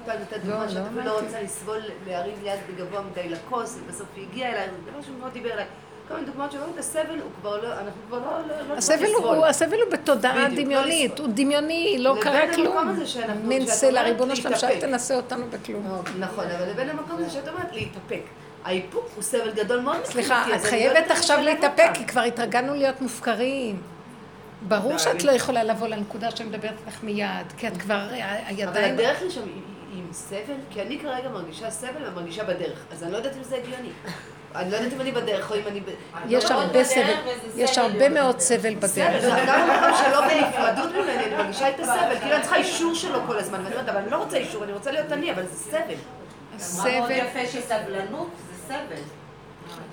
פעם נתת דוגמה שאת לא רוצה לסבול, להרים יד בגבוה מדי לכוס, ובסוף היא הגיעה אליי, זה דבר מאוד דיבר אליי. כל מיני דוגמאות שאומרים, הסבל הוא כבר לא, אנחנו כבר לא, לא, לא הסבל הוא. הסבל הוא בתודעה לא דמיונית. הוא דמיוני, לא קרה כלום. הזה שאנחנו- מין שאת סלע, אומרת ריבונו שלם, שאל. תנסה אותנו בכלום. נכון, אבל לבין המקום הזה שאת אומרת להתאפק. האיפוק הוא סבל גדול מאוד סליחה, את לא חייבת עכשיו להתאפק. כי כבר התרגלנו להיות מופקרים. ברור שאת לא יכולה לבוא לנקודה שמדברת לך מיד, כי את כבר, אבל הידיים... הדרך לשם היא עם סבל, כי אני כרגע מרגישה סבל ומרגישה בדרך, אז אני לא יודעת אם זה הגיוני. אני לא יודעת אם אני בדרך או אם אני... יש לא הרבה סבל, יש הרבה מאוד סבל בדרך. זה גם במקום שלא בנפרדות ממני, אני מרגישה את הסבל, כאילו אני צריכה אישור שלו כל הזמן, ואני אומרת, אבל אני לא רוצה אישור, אני רוצה להיות אני, אבל זה סבל. מה מאוד יפה שסבלנות זה סבל.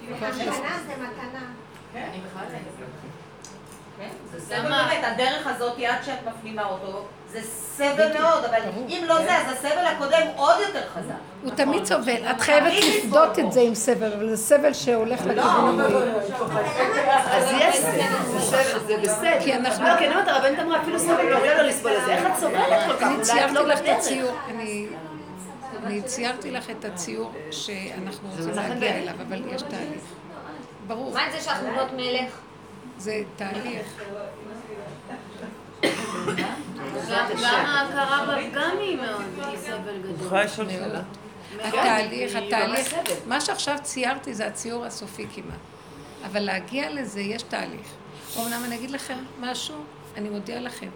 מתנה זה מתנה. כן, אני בכלל כן, זה סבל באמת, הדרך הזאת, עד שאת מפנימה אותו, זה סבל מאוד, אבל אם לא זה, אז הסבל הקודם עוד יותר חזק. הוא תמיד סובל, את חייבת לפדות את זה עם סבל, אבל זה סבל שהולך לכיוון המועיל. אז יש סבל, זה סבל, זה בסדר. כי אנחנו- לא, כי אני אומרת, הרבנית אמרה, אפילו סבל לא עולה לו לסבול את זה. איך את סובלת כל כך? אני את ציירתי לא לך את. הציור, אני- אני ציירתי לך את הציור שאנחנו רוצים להגיע. אליו, אבל יש תהליך. ברור. מה זה שאנחנו בנות מלך? זה תהליך. גם ההכרה בפגם היא מאוד, היא סבל גדול. יכולה לשאול שאלה? התהליך, התהליך. מה שעכשיו ציירתי זה הציור הסופי כמעט. אבל להגיע לזה יש תהליך. אומנם אני אגיד לכם משהו, אני מודיעה לכם.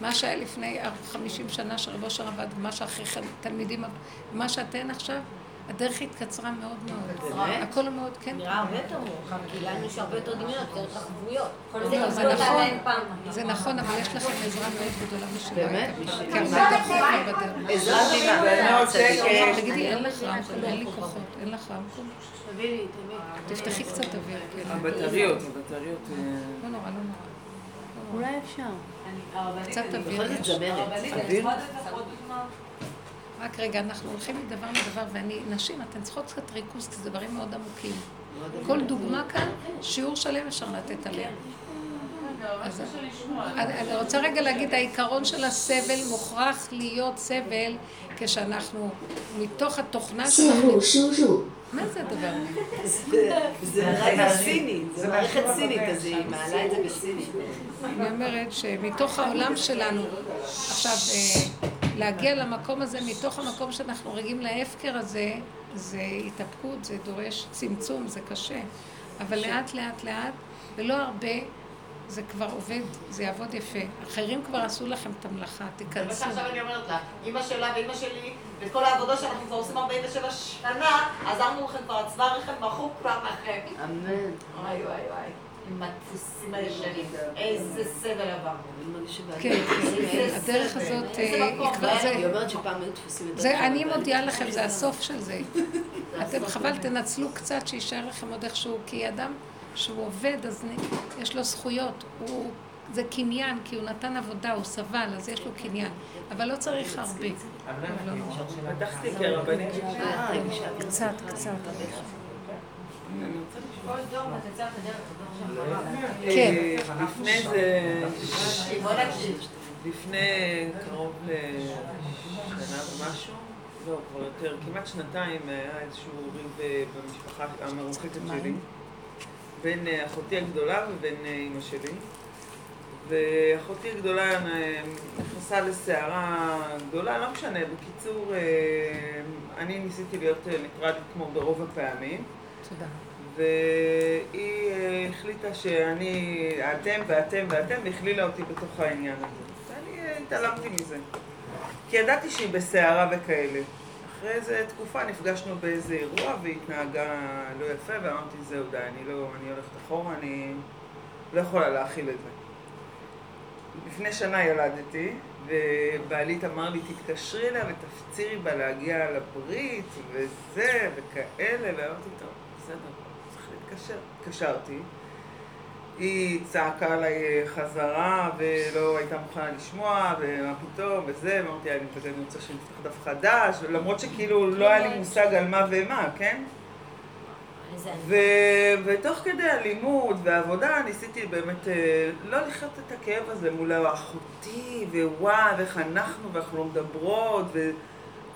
מה שהיה לפני 50 שנה שרב אושר עבד, ומה שאחרי כן תלמידים, מה שאתן עכשיו, הדרך התקצרה מאוד מאוד. באמת? הכל מאוד, כן. נראה הרבה יותר מורכב, כי לנו יש הרבה יותר דמיונות, יותר תחבויות. לא, זה לא נכון. זה נכון, אבל יש לכם עזרה מאוד גדולה בשבילה. באמת? כי הרבה יותר חוקים בדרך. עזרה ממה? מאוד שקט. תגידי, אין לך רמקול, אין לי כוחות, אין לך רמקול? תביא לי, תביא. תפתחי קצת אוויר, כן. הבטריות, הבטריות... אה, לא נורא, לא נורא. אולי אפשר. קצת אוויר. הרבנית, אני? יכולה לתת לך עוד דוגמה? רק רגע, אנחנו הולכים מדבר לדבר, ואני, נשים, אתן צריכות קצת ריכוז, כי זה דברים מאוד עמוקים. כל דוגמה כאן, שיעור שלם אפשר לתת עליה. אני רוצה רגע להגיד, העיקרון של הסבל מוכרח להיות סבל כשאנחנו, מתוך התוכנה שלנו... שו, שו, מה זה הדבר הזה? זה מערכת סינית, זה מערכת סינית, אז היא מעלה את זה בסינית. אני אומרת שמתוך העולם שלנו, עכשיו, אה, להגיע למקום הזה, מתוך המקום שאנחנו רגעים להפקר הזה, זה התאפקות, זה דורש צמצום, זה קשה. אבל לאט, לאט, לאט, ולא הרבה. זה כבר עובד, זה יעבוד יפה. אחרים כבר עשו לכם את המלאכה, זה מה תיכנסו. שעכשיו אני אומרת לה, אימא שלה ואימא שלי, וכל העבודה שאנחנו כבר עושים 47 שנה, עזרנו לכם כבר, הצבא רכב מחוק כבר לכם. אמן. וואי וואי וואי. עם הדפוסים הישנים. איזה סבל עברנו. כן, כן, הדרך הזאת, היא כבר זה... היא אומרת שפעם היו דפוסים יותר זה, אני. מודיעה לכם, זה הסוף של זה. אתם חבל, תנצלו קצת, שיישאר לכם עוד איכשהו, כי אדם שהוא עובד, אז יש לו זכויות. הוא, זה קניין, כי הוא נתן עבודה, הוא סבל, אז יש לו קניין. אבל לא צריך הרבה. אבל לא. קצת, קצת. כן. לפני זה... לפני קרוב לשנה ומשהו, לא, כבר יותר, כמעט שנתיים היה איזשהו ריב אה, במשפחה המרוחקת שלי, בין אה, אחותי הגדולה ובין אה, אימא שלי. ואחותי הגדולה אה, נכנסה לסערה גדולה, לא משנה, בקיצור, אה, אני ניסיתי להיות אה, ניטרלית כמו ברוב הפעמים. תודה. והיא אה, החליטה שאני, אתם ואתם ואתם, והכלילה אותי בתוך העניין הזה. ואני אה, התעלמתי מזה. כי ידעתי שהיא בסערה וכאלה. אחרי איזה תקופה נפגשנו באיזה אירוע והיא התנהגה לא יפה, ואמרתי, זהו, די, אני לא, אני הולכת אחורה, אני לא יכולה להכיל את זה. לפני שנה ילדתי, ובעלית אמר לי, תתקשרי אליה ותפצירי בה להגיע לברית, וזה, וכאלה, ואמרתי, טוב, בסדר, צריך להתקשר. התקשרתי. היא צעקה עליי חזרה, ולא הייתה מוכנה לשמוע, ומה פתאום, וזה, אמרתי, אני כזה, אני רוצה שנפתח דף חדש, למרות שכאילו לא היה לי מושג על מה ומה, כן? ו- ותוך כדי הלימוד והעבודה ניסיתי באמת אה, לא לחיות את הכאב הזה מול אחותי, ווואי, ואיך אנחנו, ואנחנו לא מדברות, ו-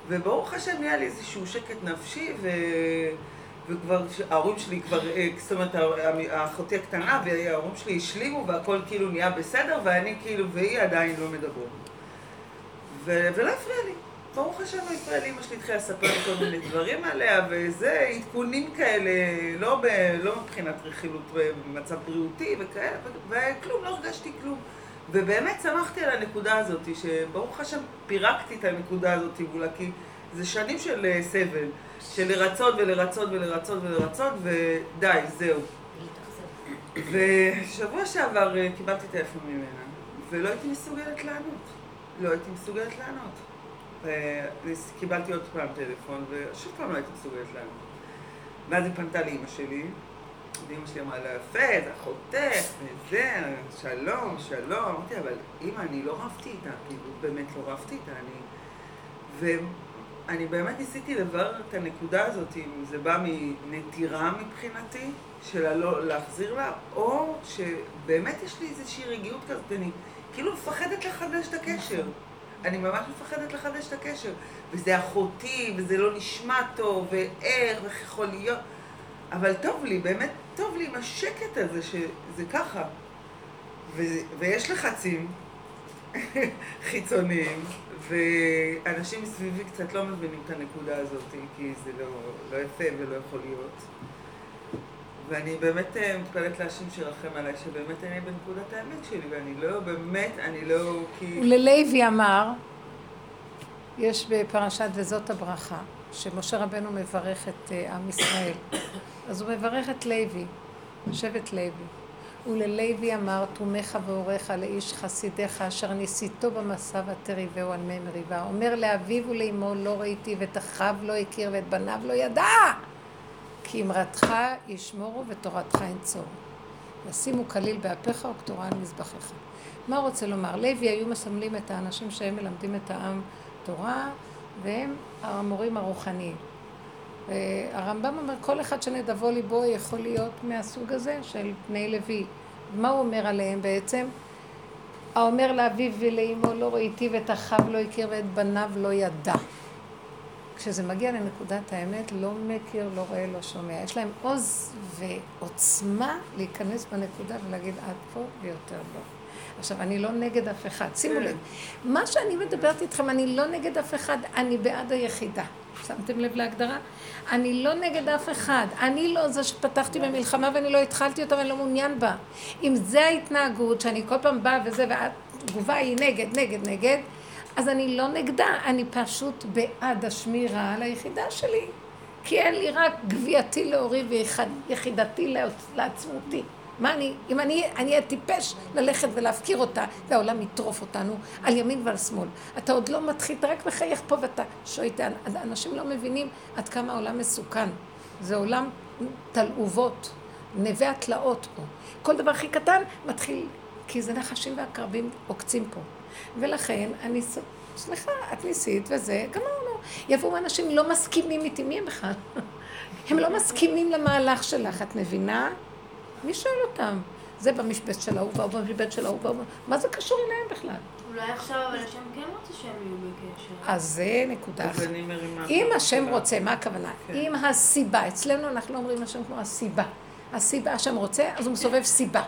וברוך השם נהיה לי איזשהו שקט נפשי, ו- וכבר, ההורים שלי כבר, אה, זאת אומרת, אחותי הקטנה וההורים שלי השלימו והכל כאילו נהיה בסדר, ואני כאילו, והיא עדיין לא מדברת. ו- ולא הפריע לי. ברוך השם לא הפריע לי, אמא שלי התחילה לספר כל מיני דברים עליה, וזה עדכונים כאלה, לא, ב, לא מבחינת רכילות במצב בריאותי וכאלה, ו- וכלום, לא הרגשתי כלום. ובאמת שמחתי על הנקודה הזאת, שברוך השם פירקתי את הנקודה הזאת מולה, כי זה שנים של אה, סבל, של לרצות ולרצות ולרצות ולרצות, ודי, זהו. ושבוע שעבר אה, קיבלתי טלפון ממנה, ולא הייתי מסוגלת לענות. לא הייתי מסוגלת לענות. וקיבלתי עוד פעם טלפון, ושוב פעם לא הייתי מסוגלת לענות. ואז היא פנתה לאימא שלי, ואימא שלי אמרה לה, יפה, זה אחותך, וזה, שלום, שלום. אמרתי, אבל אימא, אני לא רבתי איתה, כאילו, באמת לא רבתי איתה, אני... ואני באמת ניסיתי לברר את הנקודה הזאת, אם זה בא מנטירה מבחינתי, של הלא להחזיר לה, או שבאמת יש לי איזושהי רגיעות כזאת, אני כאילו מפחדת לחדש את הקשר. אני ממש מפחדת לחדש את הקשר. וזה אחותי, וזה לא נשמע טוב, ואיך, ואיך יכול להיות. אבל טוב לי, באמת טוב לי עם השקט הזה, שזה ככה. ו- ויש לחצים חיצוניים, ואנשים מסביבי קצת לא מבינים את הנקודה הזאת, כי זה לא, לא יפה ולא יכול להיות. ואני באמת אה, מתפלאת להשם שירחם עליי, שבאמת אני בנקודת האמת שלי, ואני לא, באמת, אני לא, כי... וללוי אמר, יש בפרשת וזאת הברכה, שמשה רבנו מברך את אה, עם ישראל. אז הוא מברך את לוי, שבט לוי. וללוי אמר, תומך והוריך לאיש חסידיך, אשר ניסיתו במסע ותריבהו על מי מריבה. אומר לאביו ולאמו לא ראיתי, ואת אחיו לא הכיר, ואת בניו לא ידע. כי אמרתך ישמורו ותורתך ינצורו. ישימו כליל באפיך וכתורה על מזבחיך. מה רוצה לומר? לוי היו מסמלים את האנשים שהם מלמדים את העם תורה, והם המורים הרוחניים. הרמב"ם אומר, כל אחד שנדבו ליבו יכול להיות מהסוג הזה של בני לוי. מה הוא אומר עליהם בעצם? האומר לאביו ולאמו לא ראיתי ואת אחיו לא הכיר ואת בניו לא ידע. כשזה מגיע לנקודת האמת, לא מכיר, לא רואה, לא שומע. יש להם עוז ועוצמה להיכנס בנקודה ולהגיד עד פה ויותר לא. עכשיו, אני לא נגד אף אחד. שימו לב, מה שאני מדברת איתכם, אני לא נגד אף אחד, אני בעד היחידה. שמתם לב להגדרה? אני לא נגד אף אחד. אני לא זה שפתחתי במלחמה ואני לא התחלתי אותה ואני לא מעוניין בה. אם זה ההתנהגות, שאני כל פעם באה וזה, והתגובה היא נגד, נגד, נגד, אז אני לא נגדה, אני פשוט בעד השמירה על היחידה שלי. כי אין לי רק גבייתי לאורי ויחידתי לעצמותי. מה אני, אם אני אהיה טיפש ללכת ולהפקיר אותה, והעולם יטרוף אותנו על ימין ועל שמאל. אתה עוד לא מתחיל, אתה רק מחייך פה ואתה שואט, אנשים לא מבינים עד כמה העולם מסוכן. זה עולם תלעובות, נווה התלאות פה. כל דבר הכי קטן מתחיל, כי זה נחשים ועקרבים עוקצים פה. ולכן אני, סליחה, את ניסית וזה, גמרנו. יבואו אנשים לא מסכימים איתי, מי הם בכלל? הם לא מסכימים למהלך שלך, את מבינה? מי שואל אותם? זה במשבצת של ההוא, והוא במשבצת של ההוא, והוא... מה זה קשור אליהם בכלל? אולי עכשיו אבל השם כן רוצה שהם יהיו בקשר. אז זה נקודה אחת. אם השם רוצה, מה הכוונה? אם הסיבה, אצלנו אנחנו לא אומרים השם כמו הסיבה. הסיבה, השם רוצה, אז הוא מסובב סיבה.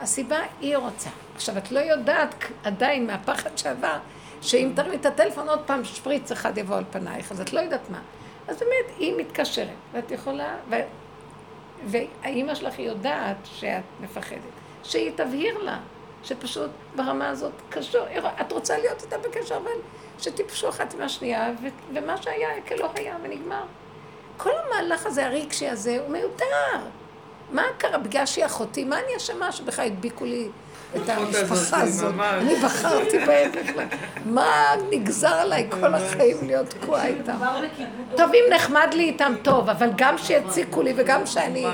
הסיבה היא רוצה. עכשיו, את לא יודעת עדיין מהפחד שעבר, שאם תרימי את הטלפון עוד פעם, שפריץ אחד יבוא על פנייך, אז את לא יודעת מה. אז באמת, היא מתקשרת, ואת יכולה. והאימא שלך יודעת שאת מפחדת, שהיא תבהיר לה, שפשוט ברמה הזאת קשור, את רוצה להיות איתה בקשר, אבל שתיפשו אחת עם השנייה, ו... ומה שהיה כלא היה ונגמר. כל המהלך הזה, הרגשי הזה, הוא מיותר. מה קרה? בגלל שהיא אחותי, מה אני אשמה שבכלל הדביקו לי את המשפחה הזאת? אני בחרתי בהם בכלל. מה נגזר עליי כל החיים להיות תקועה איתם? טוב, אם נחמד לי איתם טוב, אבל גם שיציקו לי וגם שאני...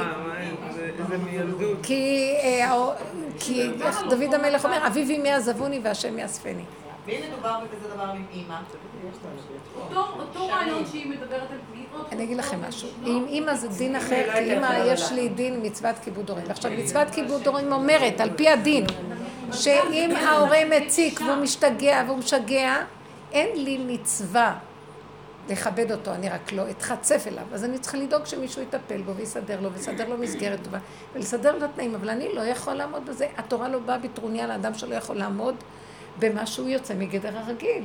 כי איך דוד המלך אומר, אביו אמי עזבוני והשם יאספני. ואם מדובר בכזה דבר עם אימא? אותו רעיון שהיא מדברת על. אני אגיד לכם משהו. עם אימא זה דין אחר, כי אימא יש לי דין מצוות כיבוד הורים. עכשיו, מצוות כיבוד הורים אומרת, על פי הדין, שאם ההורה מציק והוא משתגע והוא משגע, אין לי מצווה לכבד אותו, אני רק לא אתחצף אליו. אז אני צריכה לדאוג שמישהו יטפל בו ויסדר לו, ויסדר לו מסגרת טובה, ולסדר לו תנאים, אבל אני לא יכול לעמוד בזה. התורה לא באה בטרוניה לאדם שלא יכול לעמוד במה שהוא יוצא מגדר הרגיל.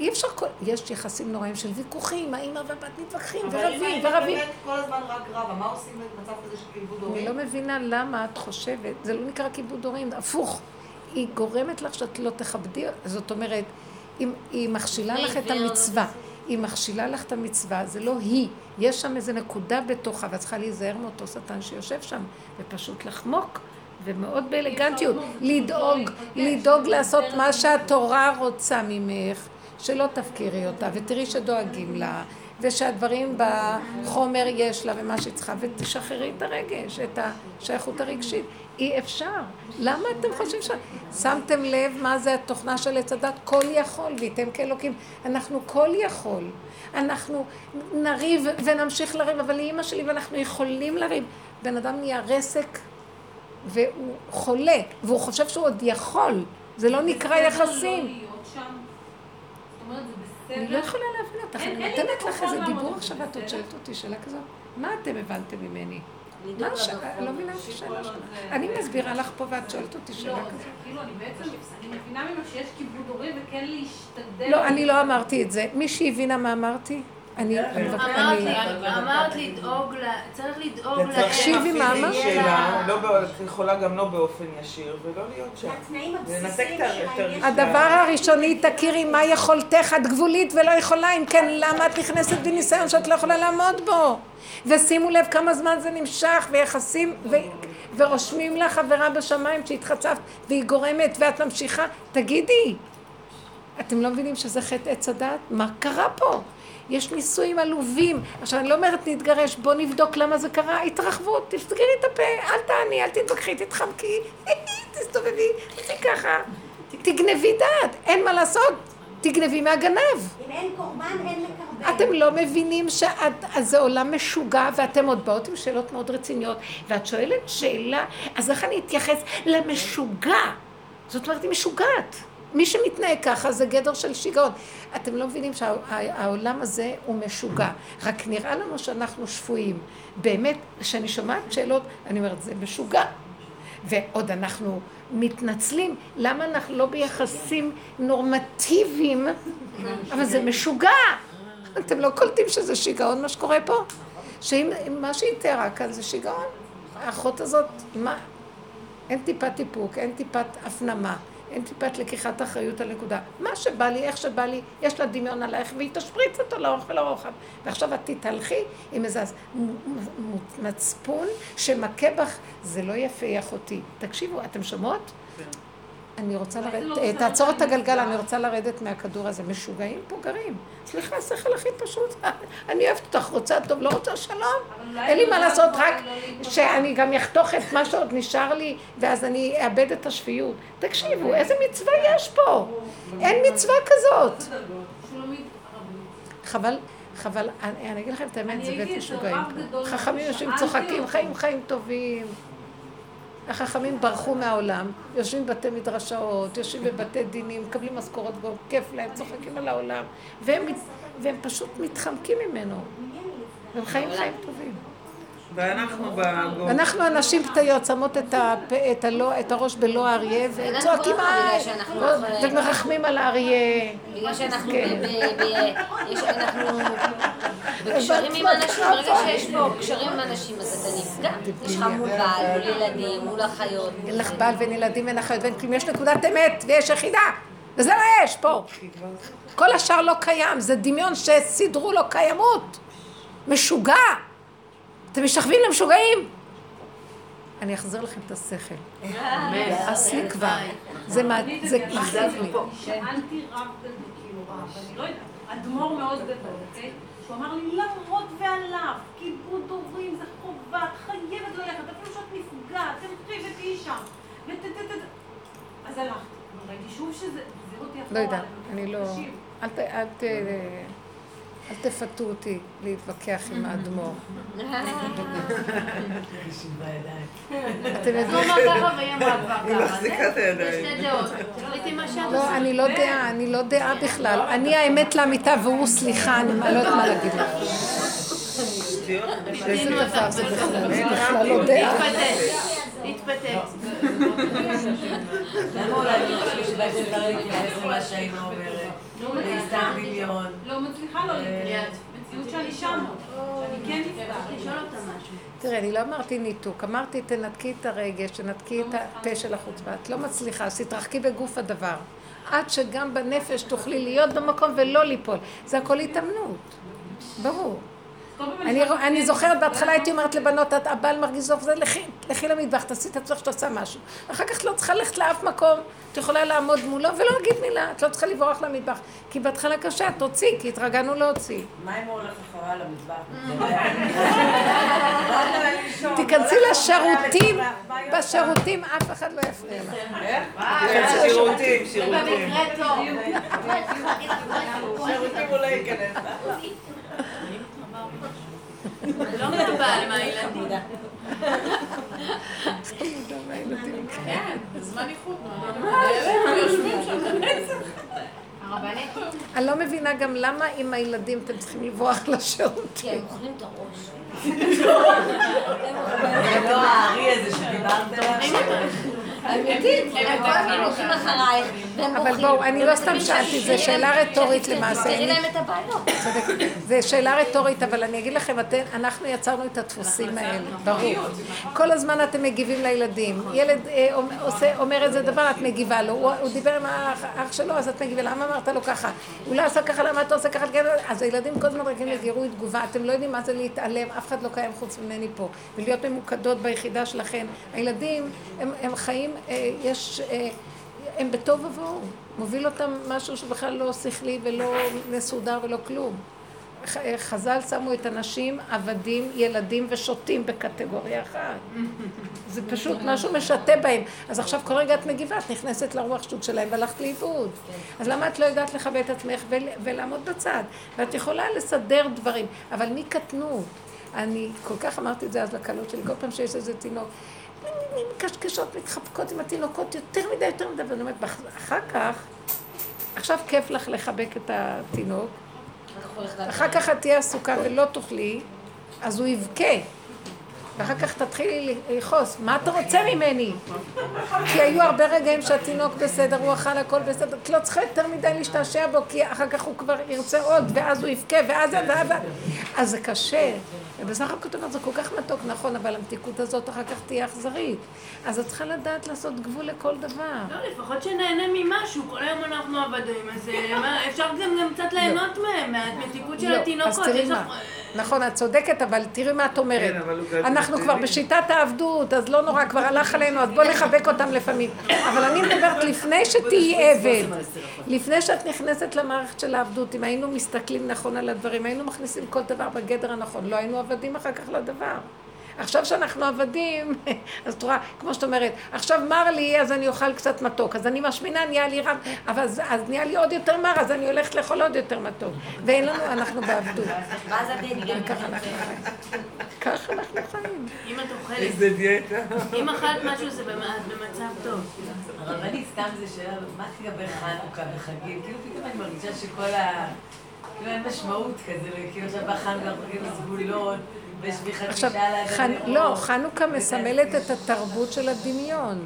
אי אפשר כל... יש יחסים נוראים של ויכוחים, האמא והבת מתווכחים אבל ורבים אם ורבים. היית באמת כל הזמן רק רבה, מה עושים במצב כזה של כיבוד אני הורים? לא מבינה למה את חושבת, זה לא נקרא כיבוד הורים, הפוך. היא גורמת לך שאת לא תכבדי, זאת אומרת, היא, היא מכשילה לך את המצווה. היא מכשילה לך את המצווה, זה לא היא. יש שם איזו נקודה בתוכה, ואת צריכה להיזהר מאותו שטן שיושב שם, ופשוט לחמוק, ומאוד באלגנטיות, לדאוג, לדאוג לעשות מה שהתורה רוצה ממך, שלא תפקירי אותה, ותראי שדואגים לה, ושהדברים בחומר יש לה ומה שהיא צריכה, ותשחררי את הרגש, את השייכות הרגשית. אי אפשר. למה אתם חושבים ש... שמתם לב מה זה התוכנה של עץ הדת? כל יכול, וייתם כאלוקים. אנחנו כל יכול. אנחנו נריב ונמשיך לריב, אבל היא אימא שלי ואנחנו יכולים לריב. בן אדם נהיה רסק והוא חולה, והוא חושב שהוא עוד יכול. זה לא נקרא יחסים. אני לא יכולה להבין אותך, אני נותנת לך איזה דיבור עכשיו, ואת עוד בסדר? שואלת אותי שאלה כזאת? מה אתם הבנתם ממני? מה הש- לה אני לא מבינה את השאלה שלך. זה- אני מסבירה לך פה ואת שואלת אותי לא, שאלה זה כזאת. כאילו, אני בעצם, אני מבינה ממנו שיש כיבוד הורים וכן להשתדל. לא, אני לא אמרתי את זה. מישהי הבינה מה אמרתי? אני... אני- אמרת לי, אני- אמרת לדאוג צריך לדאוג להם. תקשיבי, מה אמרת? לא בא- את יכולה גם לא באופן ישיר, ולא להיות שם. התנאים לנתק הבסיסיים של. הדבר הראשוני, תכירי מה יכולתך, את גבולית ולא יכולה, אם כן, למה את נכנסת בניסיון שאת לא יכולה לעמוד בו? ושימו לב כמה זמן זה נמשך, ויחסים, ו... ורושמים לך חברה בשמיים שהתחצפת, והיא גורמת, ואת ממשיכה, תגידי, אתם לא מבינים שזה חטא עץ הדת? מה קרה פה? יש נישואים עלובים. עכשיו, אני לא אומרת נתגרש, בוא נבדוק למה זה קרה. התרחבות, תסגרי את הפה, אל תעני, אל תתווכחי, תתחמקי, תסתובבי, תעשי ככה. תגנבי דעת, אין מה לעשות, תגנבי מהגנב. אם אין קורבן, אין לקרבן. אתם לא מבינים שזה עולם משוגע ואתם עוד באות עם שאלות מאוד רציניות ואת שואלת שאלה, אז איך אני אתייחס למשוגע? זאת אומרת, היא משוגעת. מי שמתנהג ככה זה גדר של שיגעון. אתם לא מבינים שהעולם הזה הוא משוגע. רק נראה לנו שאנחנו שפויים. באמת, כשאני שומעת שאלות, אני אומרת, זה משוגע. ועוד אנחנו מתנצלים, למה אנחנו לא ביחסים נורמטיביים, אבל זה משוגע. אתם לא קולטים שזה שיגעון מה שקורה פה? שאם מה שהיא תיארה כאן זה שיגעון. האחות הזאת, מה? אין טיפת איפוק, אין טיפת הפנמה, אין טיפת לקיחת אחריות על נקודה. מה שבא לי, איך שבא לי, יש לה דמיון עלייך והיא תשפריץ אותו לאורך ולרוחב. ועכשיו את תתהלכי עם איזה מצפון שמכה בך, זה לא יפה, אחותי. תקשיבו, אתם שומעות? אני רוצה זה לא לרדת, בסדר תעצור את הגלגל. אני רוצה לרדת מהכדור הזה. משוגעים פה גרים. סליחה, השכל הכי פשוט. אני אוהבת אותך, רוצה טוב, לא רוצה שלום. אין לי מה לא לעשות, לעבור, רק לא. שאני גם אחתוך את מה שעוד נשאר לי, ואז אני אאבד את השפיות. תקשיבו, איזה מצווה יש פה? אין מצווה כזאת. חבל, חבל, אני אני אגיד לכם את האמת, זה בית משוגעים חכמים יושבים צוחקים. חיים חיים טובים. החכמים ברחו מהעולם, יושבים בבתי מדרשאות, יושבים בבתי דינים, מקבלים משכורות גבוהות, כיף להם, צוחקים על העולם, והם, והם פשוט מתחמקים ממנו. והם חיים חיים טובים. ואנחנו. אנחנו הנשים פתיות, שמות את, הפ... את, הלא... את הראש בלא האריה וצועקים שאנחנו- ומרחמים על האריה. בגלל שאנחנו בקשרים עם אנשים, ברגע שיש פה קשרים עם אנשים אז אתה נפגע. יש לך מול בעל, מול ילדים, מול אחיות. אין לך בעל ואין ילדים ואין אחיות ואין כלום, יש נקודת אמת ויש יחידה. וזה מה יש פה. כל השאר לא קיים, זה דמיון שסידרו לו קיימות. משוגע. אתם משתחווים למשוגעים? אני אחזיר לכם את השכל. נמאס לי כבר. זה מה- זה מכאיב לי. שאלתי רב גדול, כאילו רב, אני לא יודעת, אדמו"ר מאוד גדול, אוקיי? שהוא אמר לי למרות ועליו, כיבוד הורים זה חובה, את חייבת ללכת, אפילו שאת נפגעת, תלכי ותהיי שם. אז הלכתי, ראיתי שוב שזה, החזיר אותי אחורה. לא יודעת, אני לא... אל ת... אל תפתו אותי להתווכח עם האדמו"ר. אתם יודעים... היא. מחזיקה את הידיים. יש שתי דעות. ראיתי מה שאת לא. אני לא דעה, אני לא דעה בכלל. אני האמת לאמיתה והוא סליחה, אני לא יודעת מה להגיד לך. איזה דבר זה בכלל, זה בכלל לא דעה. להתפתק. להתפתק. למה אולי אני חושבת שבאמת אפשר להתייחס למה שהאימא אומרת? להסתם דמיון. לא מצליחה לא להתייעץ. מציאות שאני שם. שאני כן נפגעת. לשאול אותה משהו. תראה, אני לא אמרתי ניתוק, אמרתי תנתקי את הרגש, תנתקי את הפה של החוצפה. את לא מצליחה, אז תתרחקי בגוף הדבר. עד שגם בנפש תוכלי להיות במקום ולא ליפול. זה הכל התאמנות. ברור. אני, רוא- אני זוכרת בהתחלה הייתי אומרת לבנות, "את- הבעל מרגיז אוף, זה לכי, לכי למטבח, תעשי את עצמך שאת עושה משהו. אחר כך את לא צריכה ללכת לאף מקום, את יכולה לעמוד מולו ולא להגיד מילה, את לא צריכה לברוח למטבח. כי בהתחלה קשה, תוציאי, כי התרגלנו להוציא. מה אם הוא הולך אחריה למטבח? תיכנסי לשירותים, בשירותים אף אחד לא יפריע לך. כן, שירותים, שירותים. שירותים הוא לא ייכנס. לא מדובר מהילדים. כן, בזמן איחוד. באמת, יושבים שם. הרבנית. אני לא מבינה גם למה עם הילדים אתם צריכים לברוח כי הם לשירותים. אוכלים את הראש. זה לא הארי הזה שדיברת עליו. אמיתית, הם כל הזמן הולכים אחרייך, והם אבל. בואו, אני לא סתם שאלתי, זו תראי שאלה רטורית למעשה. תפתרי אני- להם את הבעיות. זו שאלה רטורית, אבל אני אגיד לכם, אנחנו יצרנו את הדפוסים האלה, ברור. כל הזמן אתם מגיבים לילדים. ילד אה, אומר איזה דבר, את מגיבה לו. הוא, דיבר עם האח שלו, אז את מגיבה, למה אמרת לו ככה? הוא לא עשה ככה, למה אתה עושה ככה? אז הילדים כל הזמן רגילים לגירוי תגובה. אתם לא יודעים מה זה להתעלם, אף אחד לא קיים חוץ ממני פה. ולהיות ממוקדות ביחידה שלכם. הילדים, הם חיים, אה, יש... אה, הם בטוב ובוהו, מוביל אותם משהו שבכלל לא שכלי ולא מסודר ולא כלום. ח- חז"ל שמו את הנשים, עבדים, ילדים ושוטים בקטגוריה אחת. זה פשוט משהו משתה בהם. אז עכשיו כל רגע את מגיבה, את נכנסת לרוח שטות שלהם והלכת לאיבוד. אז למה את לא יודעת לכבד את עצמך ול- ולעמוד בצד? ואת יכולה לסדר דברים, אבל מקטנות. אני כל כך אמרתי את זה אז לקלות שלי, כל פעם שיש איזה תינוק, מקשקשות, מתחבקות עם התינוקות יותר מדי, יותר מדי, ואני אומרת, "בח- אחר כך, עכשיו כיף לך לחבק את התינוק, אחר כך את תהיה עסוקה ולא תאכלי, אז הוא יבכה. ואחר כך תתחילי לכעוס, מה אתה רוצה ממני? כי היו הרבה רגעים שהתינוק בסדר, הוא אכל הכל בסדר, את לא צריכה יותר מדי להשתעשע בו, כי אחר כך הוא כבר ירצה עוד, ואז הוא יבכה, ואז... אז זה קשה. ובסך הכל אומרת, זה כל כך מתוק, נכון, אבל המתיקות הזאת אחר כך תהיה אכזרית. אז את צריכה לדעת לעשות גבול לכל דבר. לא, לפחות שנהנה ממשהו, כל היום אנחנו עבדים, אז אה, אפשר גם גם קצת ליהנות מהם, מהמתיקות של לא, אז התינוקות. נכון, את צודקת, אבל תראי מה את אומרת. אנחנו כבר. בשיטת העבדות, אז לא נורא, כבר הלך עלינו, אז בוא נחבק אותם לפעמים. אבל אני מדברת לפני שתהיי עבד, לפני שאת נכנסת למערכת של העבדות, אם היינו מסתכלים נכון על הדברים, היינו מכניסים כל דבר בגדר הנכון, לא היינו עבדים אחר כך לדבר. עכשיו שאנחנו עבדים, אז את רואה, כמו שאת אומרת, עכשיו מר לי, אז אני אוכל קצת מתוק, אז אני משמינה, נהיה לי רב, אבל אז, אז נהיה לי עוד יותר מר, אז אני הולכת לאכול עוד יותר מתוק. ואין לנו, אנחנו בעבדות. ככה אנחנו חיים. ככה אנחנו חיים. אם את אוכלת, איזה דיאטה. אם אכלת משהו זה במצב טוב. הרבנית, סתם זה שאלה, מה לגבי חנוכה וחגים? כאילו פתאום אני מרגישה שכל ה... כאילו אין משמעות כזה, כאילו עכשיו בא חנוכה, חוגגים סגולות, חצי עכשיו, שעה. לא, חנוכה מסמלת את התרבות של הדמיון.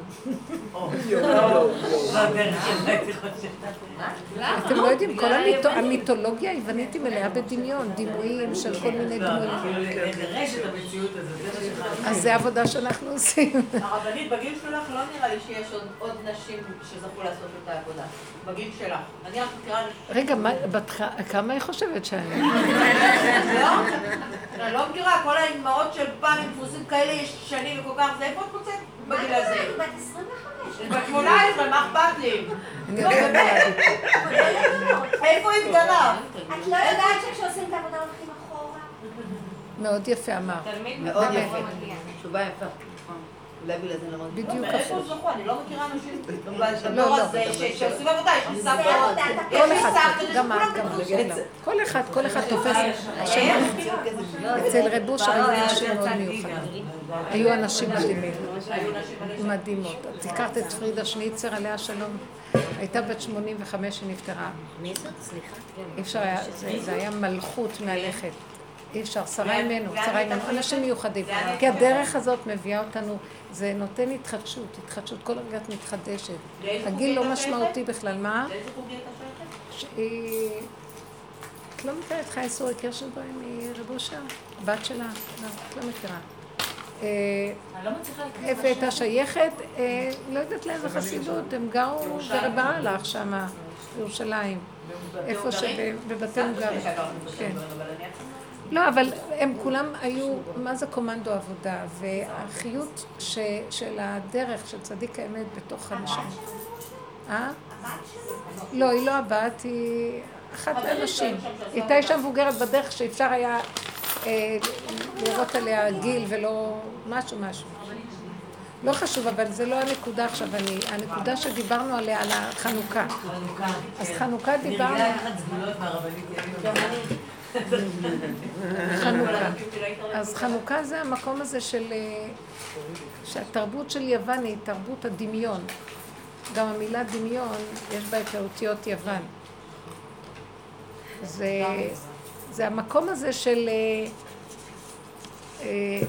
אתם לא יודעים, כל המיתו- המיתולוגיה היוונית היא מלאה בדמיון, דימויים של כל מיני לא, דמויים. כאילו לגרש את המציאות הזאת, זה מה שחנוכה. אז זה עבודה שאנחנו עושים. הרבנית, בגיל שלך לא נראה לי שיש עוד, נשים שזכו לעשות את העבודה. בגיל שלך. אני רק מכירה... רגע, כמה היא חושבת שאני? לא? לא מכירה, כל האימהות של פעם עם דפוסים כאלה ישנים וכל כך, זה איפה את מוצאת בגיל הזה? בת 25. בת 18, מה אכפת לי? אני יודעת מה להגיד. איפה התגלה? את לא יודעת שכשעושים את העבודה הולכים אחורה? מאוד יפה אמרת. תלמיד מאוד. יפה. תשובה יפה. אולי בגלל זה למדתי. בדיוק לא. זכו? אני לא מכירה אנשים לא, בדור לא. הזה שעושים עבודה, יש לי סבתות, יש כל לי אחד, סבתות, גם את, גם את, כל אחד, כל אחד תופס. אצל רב אושר היו אנשים מאוד מיוחדים. היו אנשים מדהימים. מדהימות. את הכרת את פרידה שניצר עליה שלום? הייתה בת 85 שנפטרה. מי זאת? סליחה. אי אפשר היה, זה, זה היה מלכות מהלכת. אי אפשר, שרה ממנו, שרה ממנו, אנשים מיוחדים. כי הדרך הזאת מביאה אותנו, זה נותן התחדשות, התחדשות, כל רגע את מתחדשת. הגיל לא משמעותי בכלל, מה? שהיא... את לא מכירה את חיה סורי קירשנבוים מרב אושר? הבת שלה? לא, את לא מכירה. אה, לא איפה הייתה שייכת? אה, לא יודעת לאיזה חסידות, הם גרו ברב אהלך שם, בירושלים. איפה שבבתי מוגרים. לא, אבל הם כולם היו, מה זה קומנדו עבודה, והחיות ש, של הדרך של צדיק האמת בתוך אנשים. אה? לא, היא לא הבת, היא אחת מהנשים. היא הייתה אישה מבוגרת בדרך שאפשר היה אה, לראות עליה גיל ולא משהו משהו. לא חשוב, אבל זה לא הנקודה עכשיו, אני, הנקודה שדיברנו עליה, על החנוכה. חנוכה. אז כן. חנוכה דיברנו... חנוכה. אז חנוכה זה המקום הזה של... אה, שהתרבות של יוון היא תרבות הדמיון. גם המילה דמיון, יש בה את האותיות יוון. זה, זה המקום הזה של אה, אה,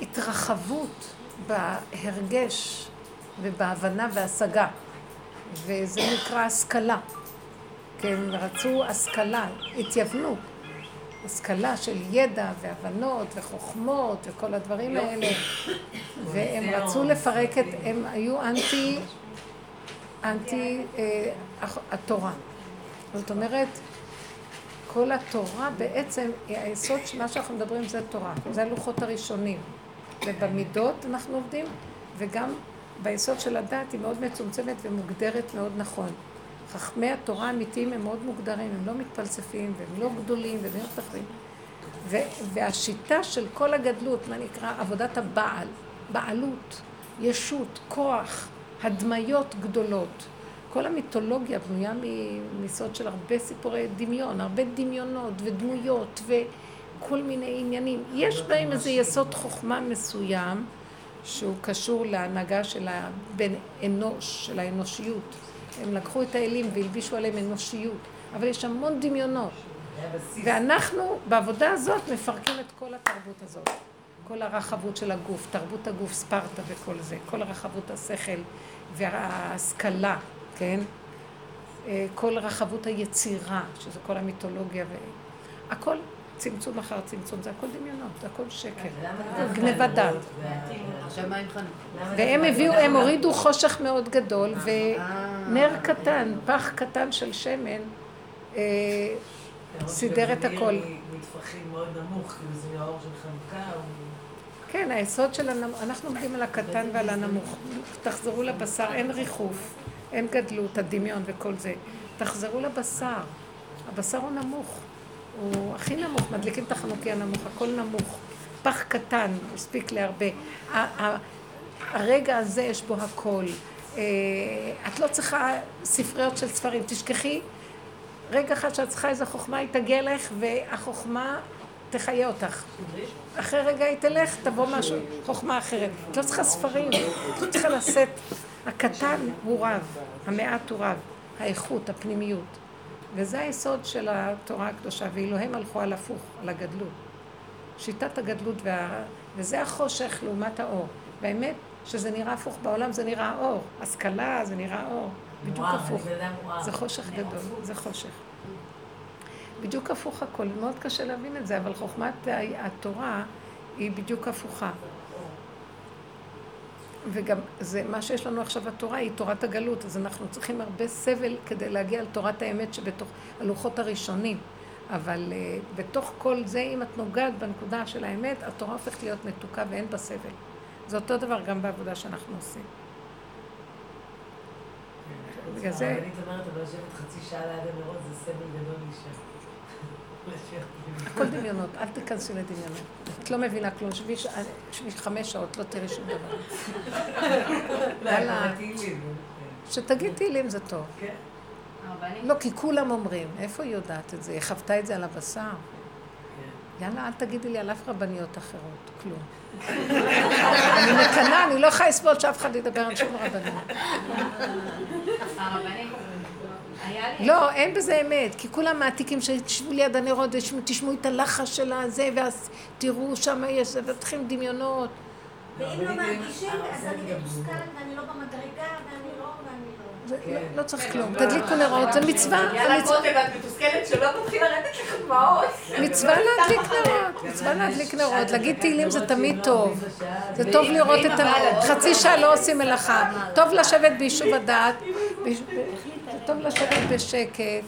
התרחבות בהרגש ובהבנה והשגה. וזה נקרא השכלה. כי הם רצו השכלה, התייוונו. השכלה של ידע והבנות וחוכמות וכל הדברים האלה. והם רצו לפרק את, הם היו אנטי, אנטי אה, התורה. זאת אומרת, כל התורה בעצם, היסוד של מה שאנחנו מדברים זה תורה. זה הלוחות הראשונים. ובמידות אנחנו עובדים, וגם ביסוד של הדת היא מאוד מצומצמת ומוגדרת מאוד נכון. חכמי התורה האמיתיים הם מאוד מוגדרים, הם לא מתפלספים והם לא גדולים והם לא. ו- והשיטה של כל הגדלות, מה נקרא עבודת הבעל, בעלות, ישות, כוח, הדמיות גדולות. כל המיתולוגיה בנויה מיסוד של הרבה סיפורי דמיון, הרבה דמיונות ודמויות וכל מיני עניינים. יש בהם איזה יסוד חוכמה מסוים שהוא קשור להנהגה של הבן אנוש, של האנושיות. הם לקחו את האלים והלבישו עליהם אנושיות, אבל יש המון דמיונות. ואנחנו בעבודה הזאת מפרקים את כל התרבות הזאת. כל הרחבות של הגוף, תרבות הגוף, ספרטה וכל זה, כל הרחבות השכל וההשכלה, כן? אה, כל רחבות היצירה, שזה כל המיתולוגיה ו... צמצום אחר צמצום, זה הכל דמיונות, זה הכל שקר. גנבת דעת. והם הביאו, הם הורידו חושך מאוד גדול, ונר קטן, פח קטן של שמן, אה, סידר את הכל. מטפחים מאוד נמוך, כאילו זה האור של חנוכה, הוא... כן, היסוד של הנמוך, אנחנו עומדים על הקטן ועל הנמוך. תחזרו לבשר, אין ריחוף, אין גדלות, הדמיון וכל זה. תחזרו לבשר. הבשר הוא נמוך. הוא הכי נמוך, מדליקים את החנוכי הנמוך, הכל נמוך. פח קטן, מספיק להרבה. הרגע הזה יש בו הכל. אה, את לא צריכה ספריות של ספרים, תשכחי רגע אחד שאת צריכה איזה חוכמה, היא תגיע לך, והחוכמה תחיה אותך. אחרי רגע היא תלך, תבוא משהו, חוכמה אחרת. את לא צריכה ספרים, את צריכה לשאת. הקטן הוא רב, המעט הוא רב, האיכות, הפנימיות. וזה היסוד של התורה הקדושה, ואלוהים הלכו על הפוך, על הגדלות. שיטת הגדלות, וה... וזה החושך לעומת האור. באמת, שזה נראה הפוך בעולם, זה נראה אור. השכלה, זה נראה אור. בדיוק וואו, הפוך. זה. זה חושך גדול, זה חושך. בדיוק הפוך הכל, מאוד קשה להבין את זה, אבל חוכמת התורה היא בדיוק הפוכה. וגם זה, מה שיש לנו עכשיו התורה היא תורת הגלות, אז אנחנו צריכים הרבה סבל כדי להגיע לתורת האמת שבתוך הלוחות הראשונים. אבל uh, בתוך כל זה, אם את נוגעת בנקודה של האמת, התורה הופכת להיות מתוקה ואין בה סבל. זה אותו דבר גם בעבודה שאנחנו עושים. בגלל זה... הרבנית אומרת, אבל לשבת חצי שעה ליד הנרות זה סבל גדול לאישה. הכל דמיונות, אל תיכנסי לדמיונות. את לא מבינה כלום, שבי חמש שעות, לא תראי שום דבר. יאללה. שתגיד תהילים זה טוב. לא, כי כולם אומרים. איפה היא יודעת את זה? היא חוותה את זה על הבשר. יאללה, אל תגידי לי על אף רבניות אחרות, כלום. אני מקנאה, אני לא יכולה לסבול שאף אחד ידבר על שום רבנית. הרבנים. לא, אין בזה אמת, כי כולם מעתיקים שתשבו ליד הנרות, תשמעו את הלחש של הזה, ואז תראו שם יש, ומתחילים דמיונות. ואם לא מרגישים, אז אני מתוסכלת ואני לא במדרגה ואני לא ואני לא. זה- לא- לא צריך כלום, תדליקו נרות, זה מצווה, יאללה. כותב, את מתוסכלת שלא תתחיל לרדת לך דמעות. מצווה להדליק נרות, מצווה להדליק נרות, להגיד תהילים זה תמיד טוב. זה טוב לראות את ה... חצי שעה לא עושים מלאכה. טוב לשבת ביישוב הדעת, טוב לשבת בשקט,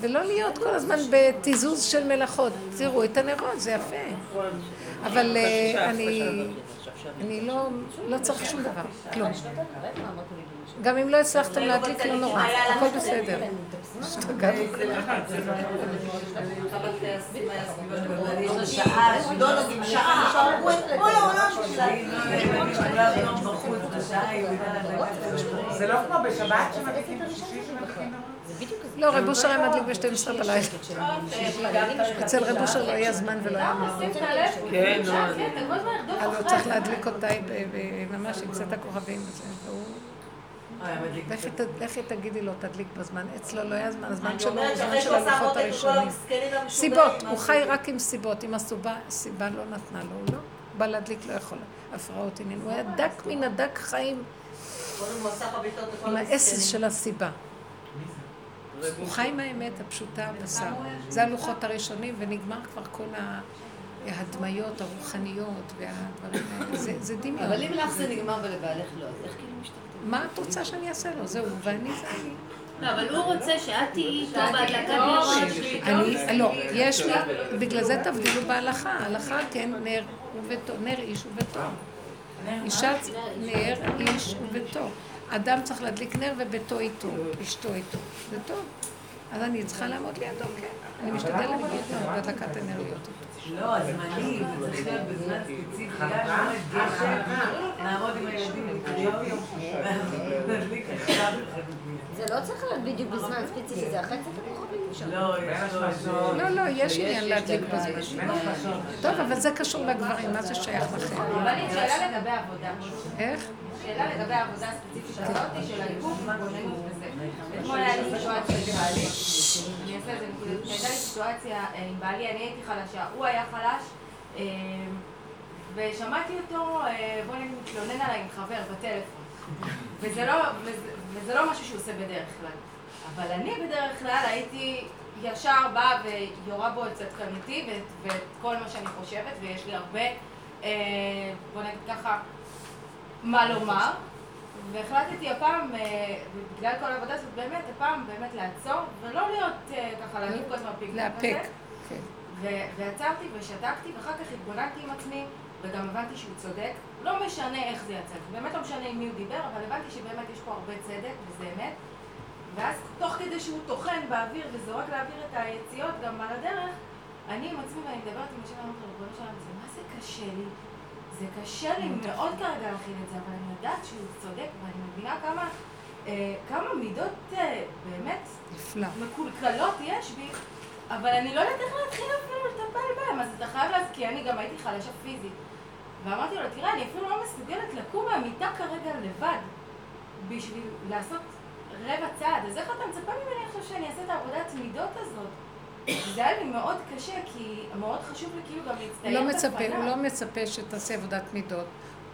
ולא להיות כל הזמן בתיזוז של מלאכות. תראו את הנרות, זה יפה. אבל אה, אני... לא, לא צריך שום דבר, כלום. גם אם לא הצלחתם להדליק, לא נורא, הכל בסדר. השתגענו. זה לא כמו בשבת שמדליקים בשישי שמדליקים לא, רב אושר היה מדליק ב-12 בלילה. אצל רב אושר לא היה זמן ולא היה מזמן. כן, נו. הוא צריך להדליק אותה ב- ממש עם קצת הכוכבים לכי ת- לכי תגידי לו, תדליק בזמן. אצלו לא היה זמן, הזמן שלו הוא שאחרי של הלוחות הראשונים. סיבות, הוא? חי רק עם סיבות. אם הסיבה לא נתנה לו, הוא לא בא להדליק, לא יכול. הפרעות עניין. הוא היה דק מן הדק חיים עם האסס. של הסיבה. הוא חי עם האמת הפשוטה בשר. זה הלוחות הראשונים, ונגמר כבר כל ההדמיות הרוחניות והדברים האלה. זה- זה דמיון. אבל אם לך זה נגמר ולבעלך לא, אז איך כאילו משתתפים? מה את רוצה שאני אעשה לו? זהו, ואני זה אני. לא, אבל הוא רוצה שאת תהיי איתו בהדלקת נרות. אני, לא, יש לי, בגלל זה תבדילו בהלכה. ההלכה כן, נר וביתו, נר איש וביתו. אישה, נר איש וביתו. אדם צריך להדליק נר וביתו איתו, אשתו איתו. זה טוב. אז אני צריכה לעמוד לידו, כן. אני משתדלת להיות מאוד בהדלקת אנרגיות. לא, הזמנים, זה צריך להיות בזמן ספציפי, אם יש גשם, נעמוד עם הילדים לקרוא יום, נדליק עכשיו זה לא צריך להיות בדיוק בזמן ספציפי, זה אחרי קצת הכוכבים שם. לא, יש. לא, יש עניין להדליק בזמן. טוב, אבל זה קשור לגברים, מה זה שייך לכם? רבנית, שאלה לגבי עבודה. איך? שאלה לגבי העבודה הספציפית הזאת של העיכוב, מהגוננות וזה. אתמול היה לי סיטואציה עם בעלי, אני אעשה את זה נקודתית, הייתה לי סיטואציה אה, עם בעלי, אני הייתי חלשה, הוא היה חלש, אה, ושמעתי אותו, אה, בוא נגיד, מתלונן עליי עם חבר בטלפון. וזה לא, וזה, וזה לא משהו שהוא עושה בדרך כלל. אבל אני בדרך כלל הייתי ישר באה ויורה בו את צדקניתי ואת, ואת כל מה שאני חושבת, ויש לי הרבה, אה, בוא נגיד ככה, מה לומר. והחלטתי הפעם, אה, בגלל כל העבודה הזאת, באמת, הפעם באמת לעצור, ולא להיות אה, ככה, להגיד כל הזמן פינג לאפק. כן. ו- ועצרתי ושתקתי, ואחר כך התבוננתי עם עצמי, וגם הבנתי שהוא צודק. לא משנה איך זה יצא, באמת לא משנה עם מי הוא דיבר, אבל הבנתי שבאמת יש פה הרבה צדק, וזה אמת. ואז תוך כדי שהוא טוחן באוויר וזורק לאוויר את היציאות גם על הדרך, אני עם עצמי ואני מדברת עם השם, אני אומרת לו, ריבונו של עולם, זה מה זה קשה לי? זה קשה לי מאוד כרגע להכין את זה, אבל אני יודעת שהוא צודק, ואני מבינה כמה, אה, כמה מידות אה, באמת נפלא. מקולקלות יש בי, אבל אני לא יודעת איך להתחיל אפילו לטפל בהם, אז אתה חייב להזכיר, כי אני גם הייתי חלשה פיזית. ואמרתי לו, תראה, אני אפילו לא מסוגלת לקום מהמיטה כרגע לבד, בשביל לעשות רבע צעד, אז איך אתה מצפה ממני עכשיו שאני אעשה את העבודת מידות הזאת? זה היה לי מאוד קשה, כי מאוד חשוב לי כאילו גם להצטיין לא מצפה, בפניו. הוא לא מצפה שתעשי עבודת מידות.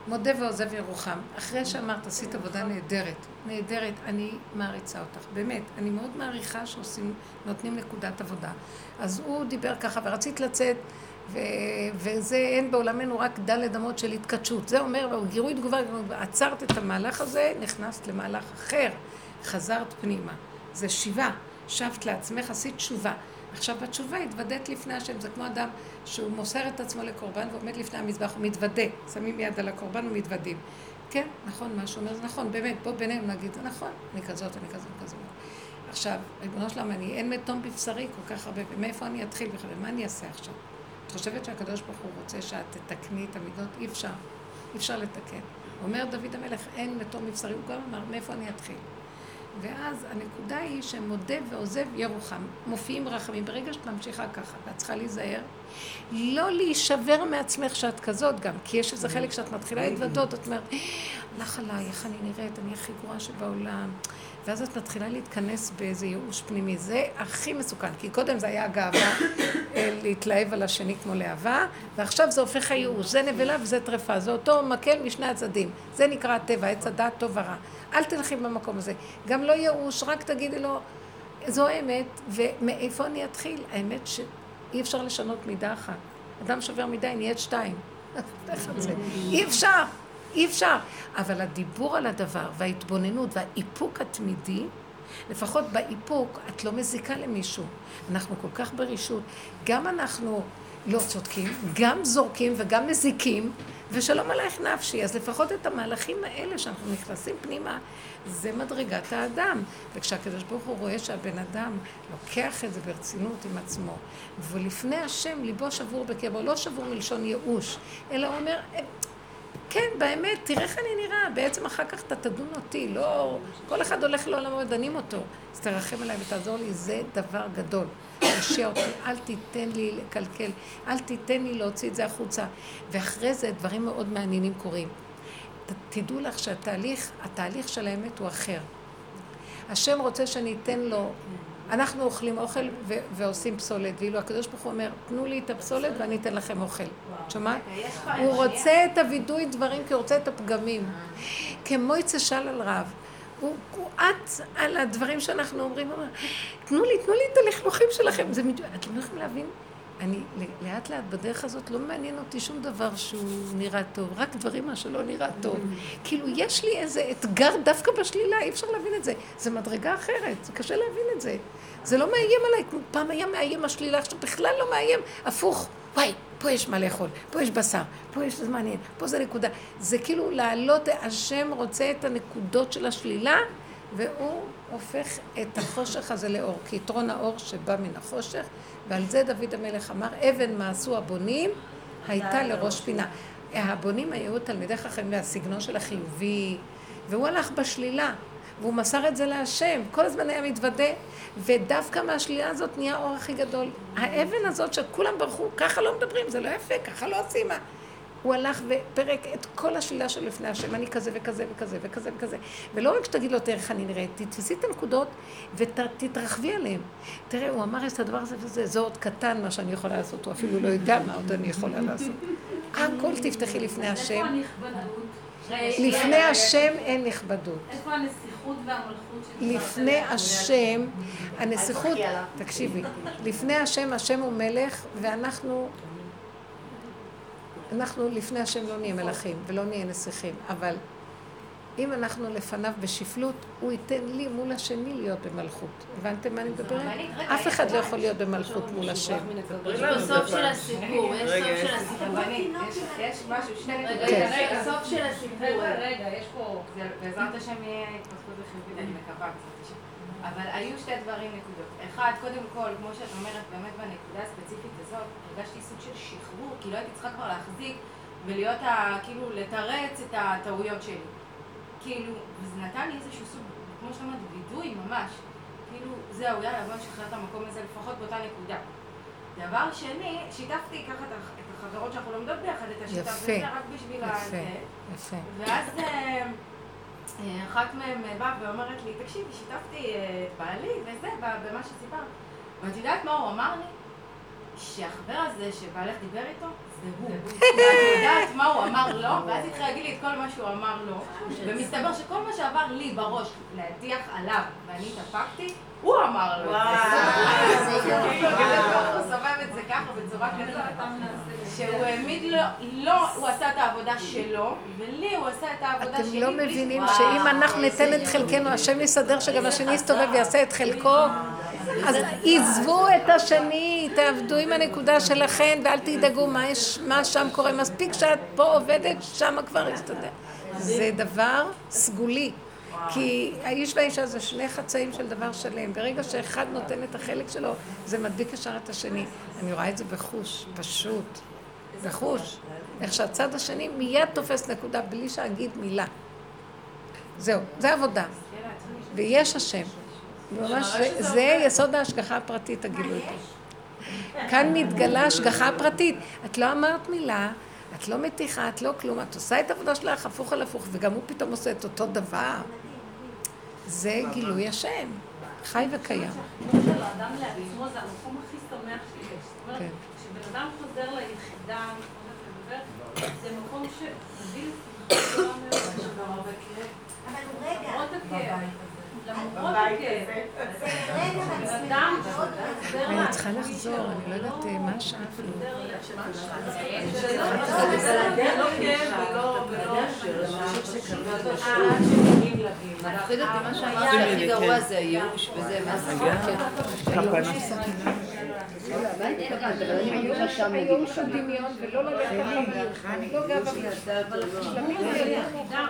מודה ועוזב ירוחם. אחרי שאמרת, עשית עבודה נהדרת, נהדרת, אני מעריצה אותך, באמת. אני מאוד מעריכה שעושים, נותנים נקודת עבודה. אז הוא דיבר ככה, ורצית לצאת, ו- וזה, אין בעולמנו רק דלת אמות של התכתשות. זה אומר, גירוי תגובה, עצרת את המהלך הזה, נכנסת למהלך אחר, חזרת פנימה. זה שיבה, שבת לעצמך, עשית תשובה. עכשיו בתשובה התוודית לפני השם, זה כמו אדם שהוא מוסר את עצמו לקורבן ועומד לפני המזבח, הוא מתוודה, שמים יד על הקורבן ומתוודים. כן, נכון, מה שהוא אומר זה נכון, באמת, בוא בינינו נגיד, זה נכון, אני כזאת, אני כזאת, אני כזאת. עכשיו, ריבונו שלם, אני אין מתום בבשרי כל כך הרבה, ומאיפה אני אתחיל בכלל? מה אני אעשה עכשיו? את חושבת שהקדוש ברוך הוא רוצה שאת תתקני את המידות? אי אפשר. אי אפשר לתקן. אומר דוד המלך, אין מתום מבשרי, הוא גם אמר, מאיפה אני אתחיל? ואז הנקודה היא שמודה ועוזב ירוחם, מופיעים רחמים. ברגע שאת ממשיכה ככה, ואת צריכה להיזהר, לא להישבר מעצמך שאת כזאת גם, כי יש איזה חלק שאת מתחילה להתוודות, את אומרת, הלך עליי, איך אני נראית, אני הכי גרועה שבעולם. ואז את מתחילה להתכנס באיזה ייאוש פנימי. זה הכי מסוכן, כי קודם זה היה גאווה אה, להתלהב על השני כמו להבה, ועכשיו זה הופך הייאוש. זה נבלה וזה טרפה, זה אותו מקל משני הצדדים. זה נקרא הטבע, עץ הדעת טוב ורע. אל תלכי במקום הזה. גם לא ייאוש, רק תגידי לו, זו האמת, ומאיפה אני אתחיל? האמת שאי אפשר לשנות מידה אחת. אדם שובר מידה, נהיית שתיים. אי אפשר. אי אפשר. אבל הדיבור על הדבר וההתבוננות והאיפוק התמידי, לפחות באיפוק את לא מזיקה למישהו. אנחנו כל כך ברישות. גם אנחנו לא צודקים, גם זורקים וגם מזיקים, ושלום עלייך נפשי. אז לפחות את המהלכים האלה שאנחנו נכנסים פנימה, זה מדרגת האדם. וכשהקדוש ברוך הוא רואה שהבן אדם לוקח את זה ברצינות עם עצמו, ולפני השם ליבו שבור בקרבו, לא שבור מלשון ייאוש, אלא הוא אומר, כן, באמת, תראה איך אני נראה, בעצם אחר כך אתה תדון אותי, לא... כל אחד הולך לעולמו ודנים אותו. אז תרחם עליי ותעזור לי, זה דבר גדול. תרשיע אותי, אל תיתן לי לקלקל, אל תיתן לי להוציא את זה החוצה. ואחרי זה דברים מאוד מעניינים קורים. ת, תדעו לך שהתהליך, התהליך של האמת הוא אחר. השם רוצה שאני אתן לו אנחנו אוכלים אוכל ו- ועושים פסולת, ואילו הקדוש ברוך הוא אומר, תנו לי את הפסולת ואני אתן לכם אוכל. שומעת? הוא רוצה את הווידוי דברים כי הוא רוצה את הפגמים. כמו יצא של על רב. הוא קועט על הדברים שאנחנו אומרים, הוא אומר, תנו לי, תנו לי את הלכלוכים שלכם. זה מדויק, אתם לא יכולים להבין? אני לאט לאט בדרך הזאת לא מעניין אותי שום דבר שהוא נראה טוב, רק דברים מה שלא נראה טוב. כאילו יש לי איזה אתגר דווקא בשלילה, אי אפשר להבין את זה. זה מדרגה אחרת, זה קשה להבין את זה. זה לא מאיים עליי, כמו פעם היה מאיים השלילה, עכשיו בכלל לא מאיים, הפוך. וואי, פה יש מה לאכול, פה יש בשר, פה יש מעניין, פה זה נקודה. זה כאילו להעלות, השם רוצה את הנקודות של השלילה, והוא הופך את החושך הזה לאור, כי יתרון האור שבא מן החושך, ועל זה דוד המלך אמר, אבן מעשו הבונים, הייתה לראש פינה. הבונים היו תלמידי חכמים מהסגנון של החיובי, והוא הלך בשלילה. והוא מסר את זה להשם, כל הזמן היה מתוודה, ודווקא מהשלילה הזאת נהיה האור הכי גדול. האבן הזאת שכולם ברחו, ככה לא מדברים, זה לא יפה, ככה לא עושים. הוא הלך ופרק את כל השלילה של לפני השם, אני כזה וכזה וכזה וכזה וכזה. ולא רק שתגיד לו, תראה איך אני נראית, תתפסי את הנקודות ותתרחבי עליהן. תראה, הוא אמר את הדבר הזה וזה, זה עוד קטן מה שאני יכולה לעשות, הוא אפילו לא יודע מה עוד אני יכולה לעשות. הכל תפתחי לפני השם. לפני השם אין נכבדות. איפה הנסיכות והמלכות לפני השם, הנסיכות, תקשיבי, לפני השם, השם הוא מלך, ואנחנו, אנחנו לפני השם לא נהיה מלכים ולא נהיה נסיכים, אבל אם אנחנו לפניו בשפלות, הוא ייתן לי מול השני להיות במלכות. הבנתם מה אני מדברת? אף אחד לא יכול להיות במלכות מול השם. יש בסוף של הסיפור, יש סוף של הסיפור. יש משהו, שני. רגע, רגע, סוף של הסיפור. רגע, יש פה, בעזרת השם יהיה התפתחות בחיובית, אני מקווה. אבל היו שתי דברים נקודות. אחד, קודם כל, כמו שאת אומרת, באמת בנקודה הספציפית הזאת, הרגשתי סוג של שחרור, כי לא הייתי צריכה כבר להחזיק ולהיות, כאילו, לתרץ את הטעויות שלי. כאילו, וזה נתן לי איזשהו סוג, כמו שאתה אומרת, וידוי ממש. כאילו, זהו, יאללה, בוא נשחרר את המקום הזה לפחות באותה נקודה. דבר שני, שיתפתי ככה את החברות שאנחנו לומדות ביחד, את השיטה, וזה רק בשביל ה... יפה, יפה. ואז אה, אחת מהן באה ואומרת לי, תקשיבי, שיתפתי אה, את בעלי וזה, במה שסיפרת. ואת יודעת מה הוא אמר לי? שהחבר הזה שבעלך דיבר איתו, זה הוא. ואת יודעת מה הוא אמר לו, ואז התחיל להגיד לי את כל מה שהוא אמר לו, ומסתבר שכל מה שעבר לי בראש להטיח עליו, ואני התאפקתי, הוא אמר לו את זה. הוא סובב את זה ככה בצורה כזאת, שהוא העמיד לו, לא, הוא עשה את העבודה שלו, ולי הוא עשה את העבודה אתם שלי. לא מבינים שאם אנחנו ניתן את חלקנו, השם יסדר שגם השני יסתובב ויעשה את חלקו? אז עזבו את השני, תעבדו עם הנקודה שלכם ואל תדאגו מה, יש, מה שם קורה. מספיק שאת פה עובדת, שם כבר יסתדר. זה דבר סגולי. כי האיש והאישה זה שני חצאים של דבר שלם. ברגע שאחד נותן את החלק שלו, זה מדביק ישר את השני. אני רואה את זה בחוש, פשוט. בחוש. איך שהצד השני מיד תופס נקודה בלי שאגיד מילה. זהו, זה עבודה. ויש השם. ממש, זה, זה יסוד ההשגחה הפרטית, הגילוי. כאן מתגלה השגחה פרטית. את לא אמרת מילה, את לא מתיחה, את לא כלום, את עושה את העבודה שלך הפוך על הפוך, וגם הוא פתאום עושה את אותו דבר. זה גילוי השם, חי וקיים. האדם לעצמו זה המקום הכי שמח שיש. זאת אומרת, כן. כשבן אדם חוזר ליחידה, זה מקום שמביא לשמחה גדולה מאוד. אבל הוא רגע. אני צריכה לחזור, שלו, אני לא יודעת אה, מה השעה אפילו. לא כאב ולא... מפחיד אותי מה שהיה, הכי גרוע זה הייאוש וזה, מה זה? היום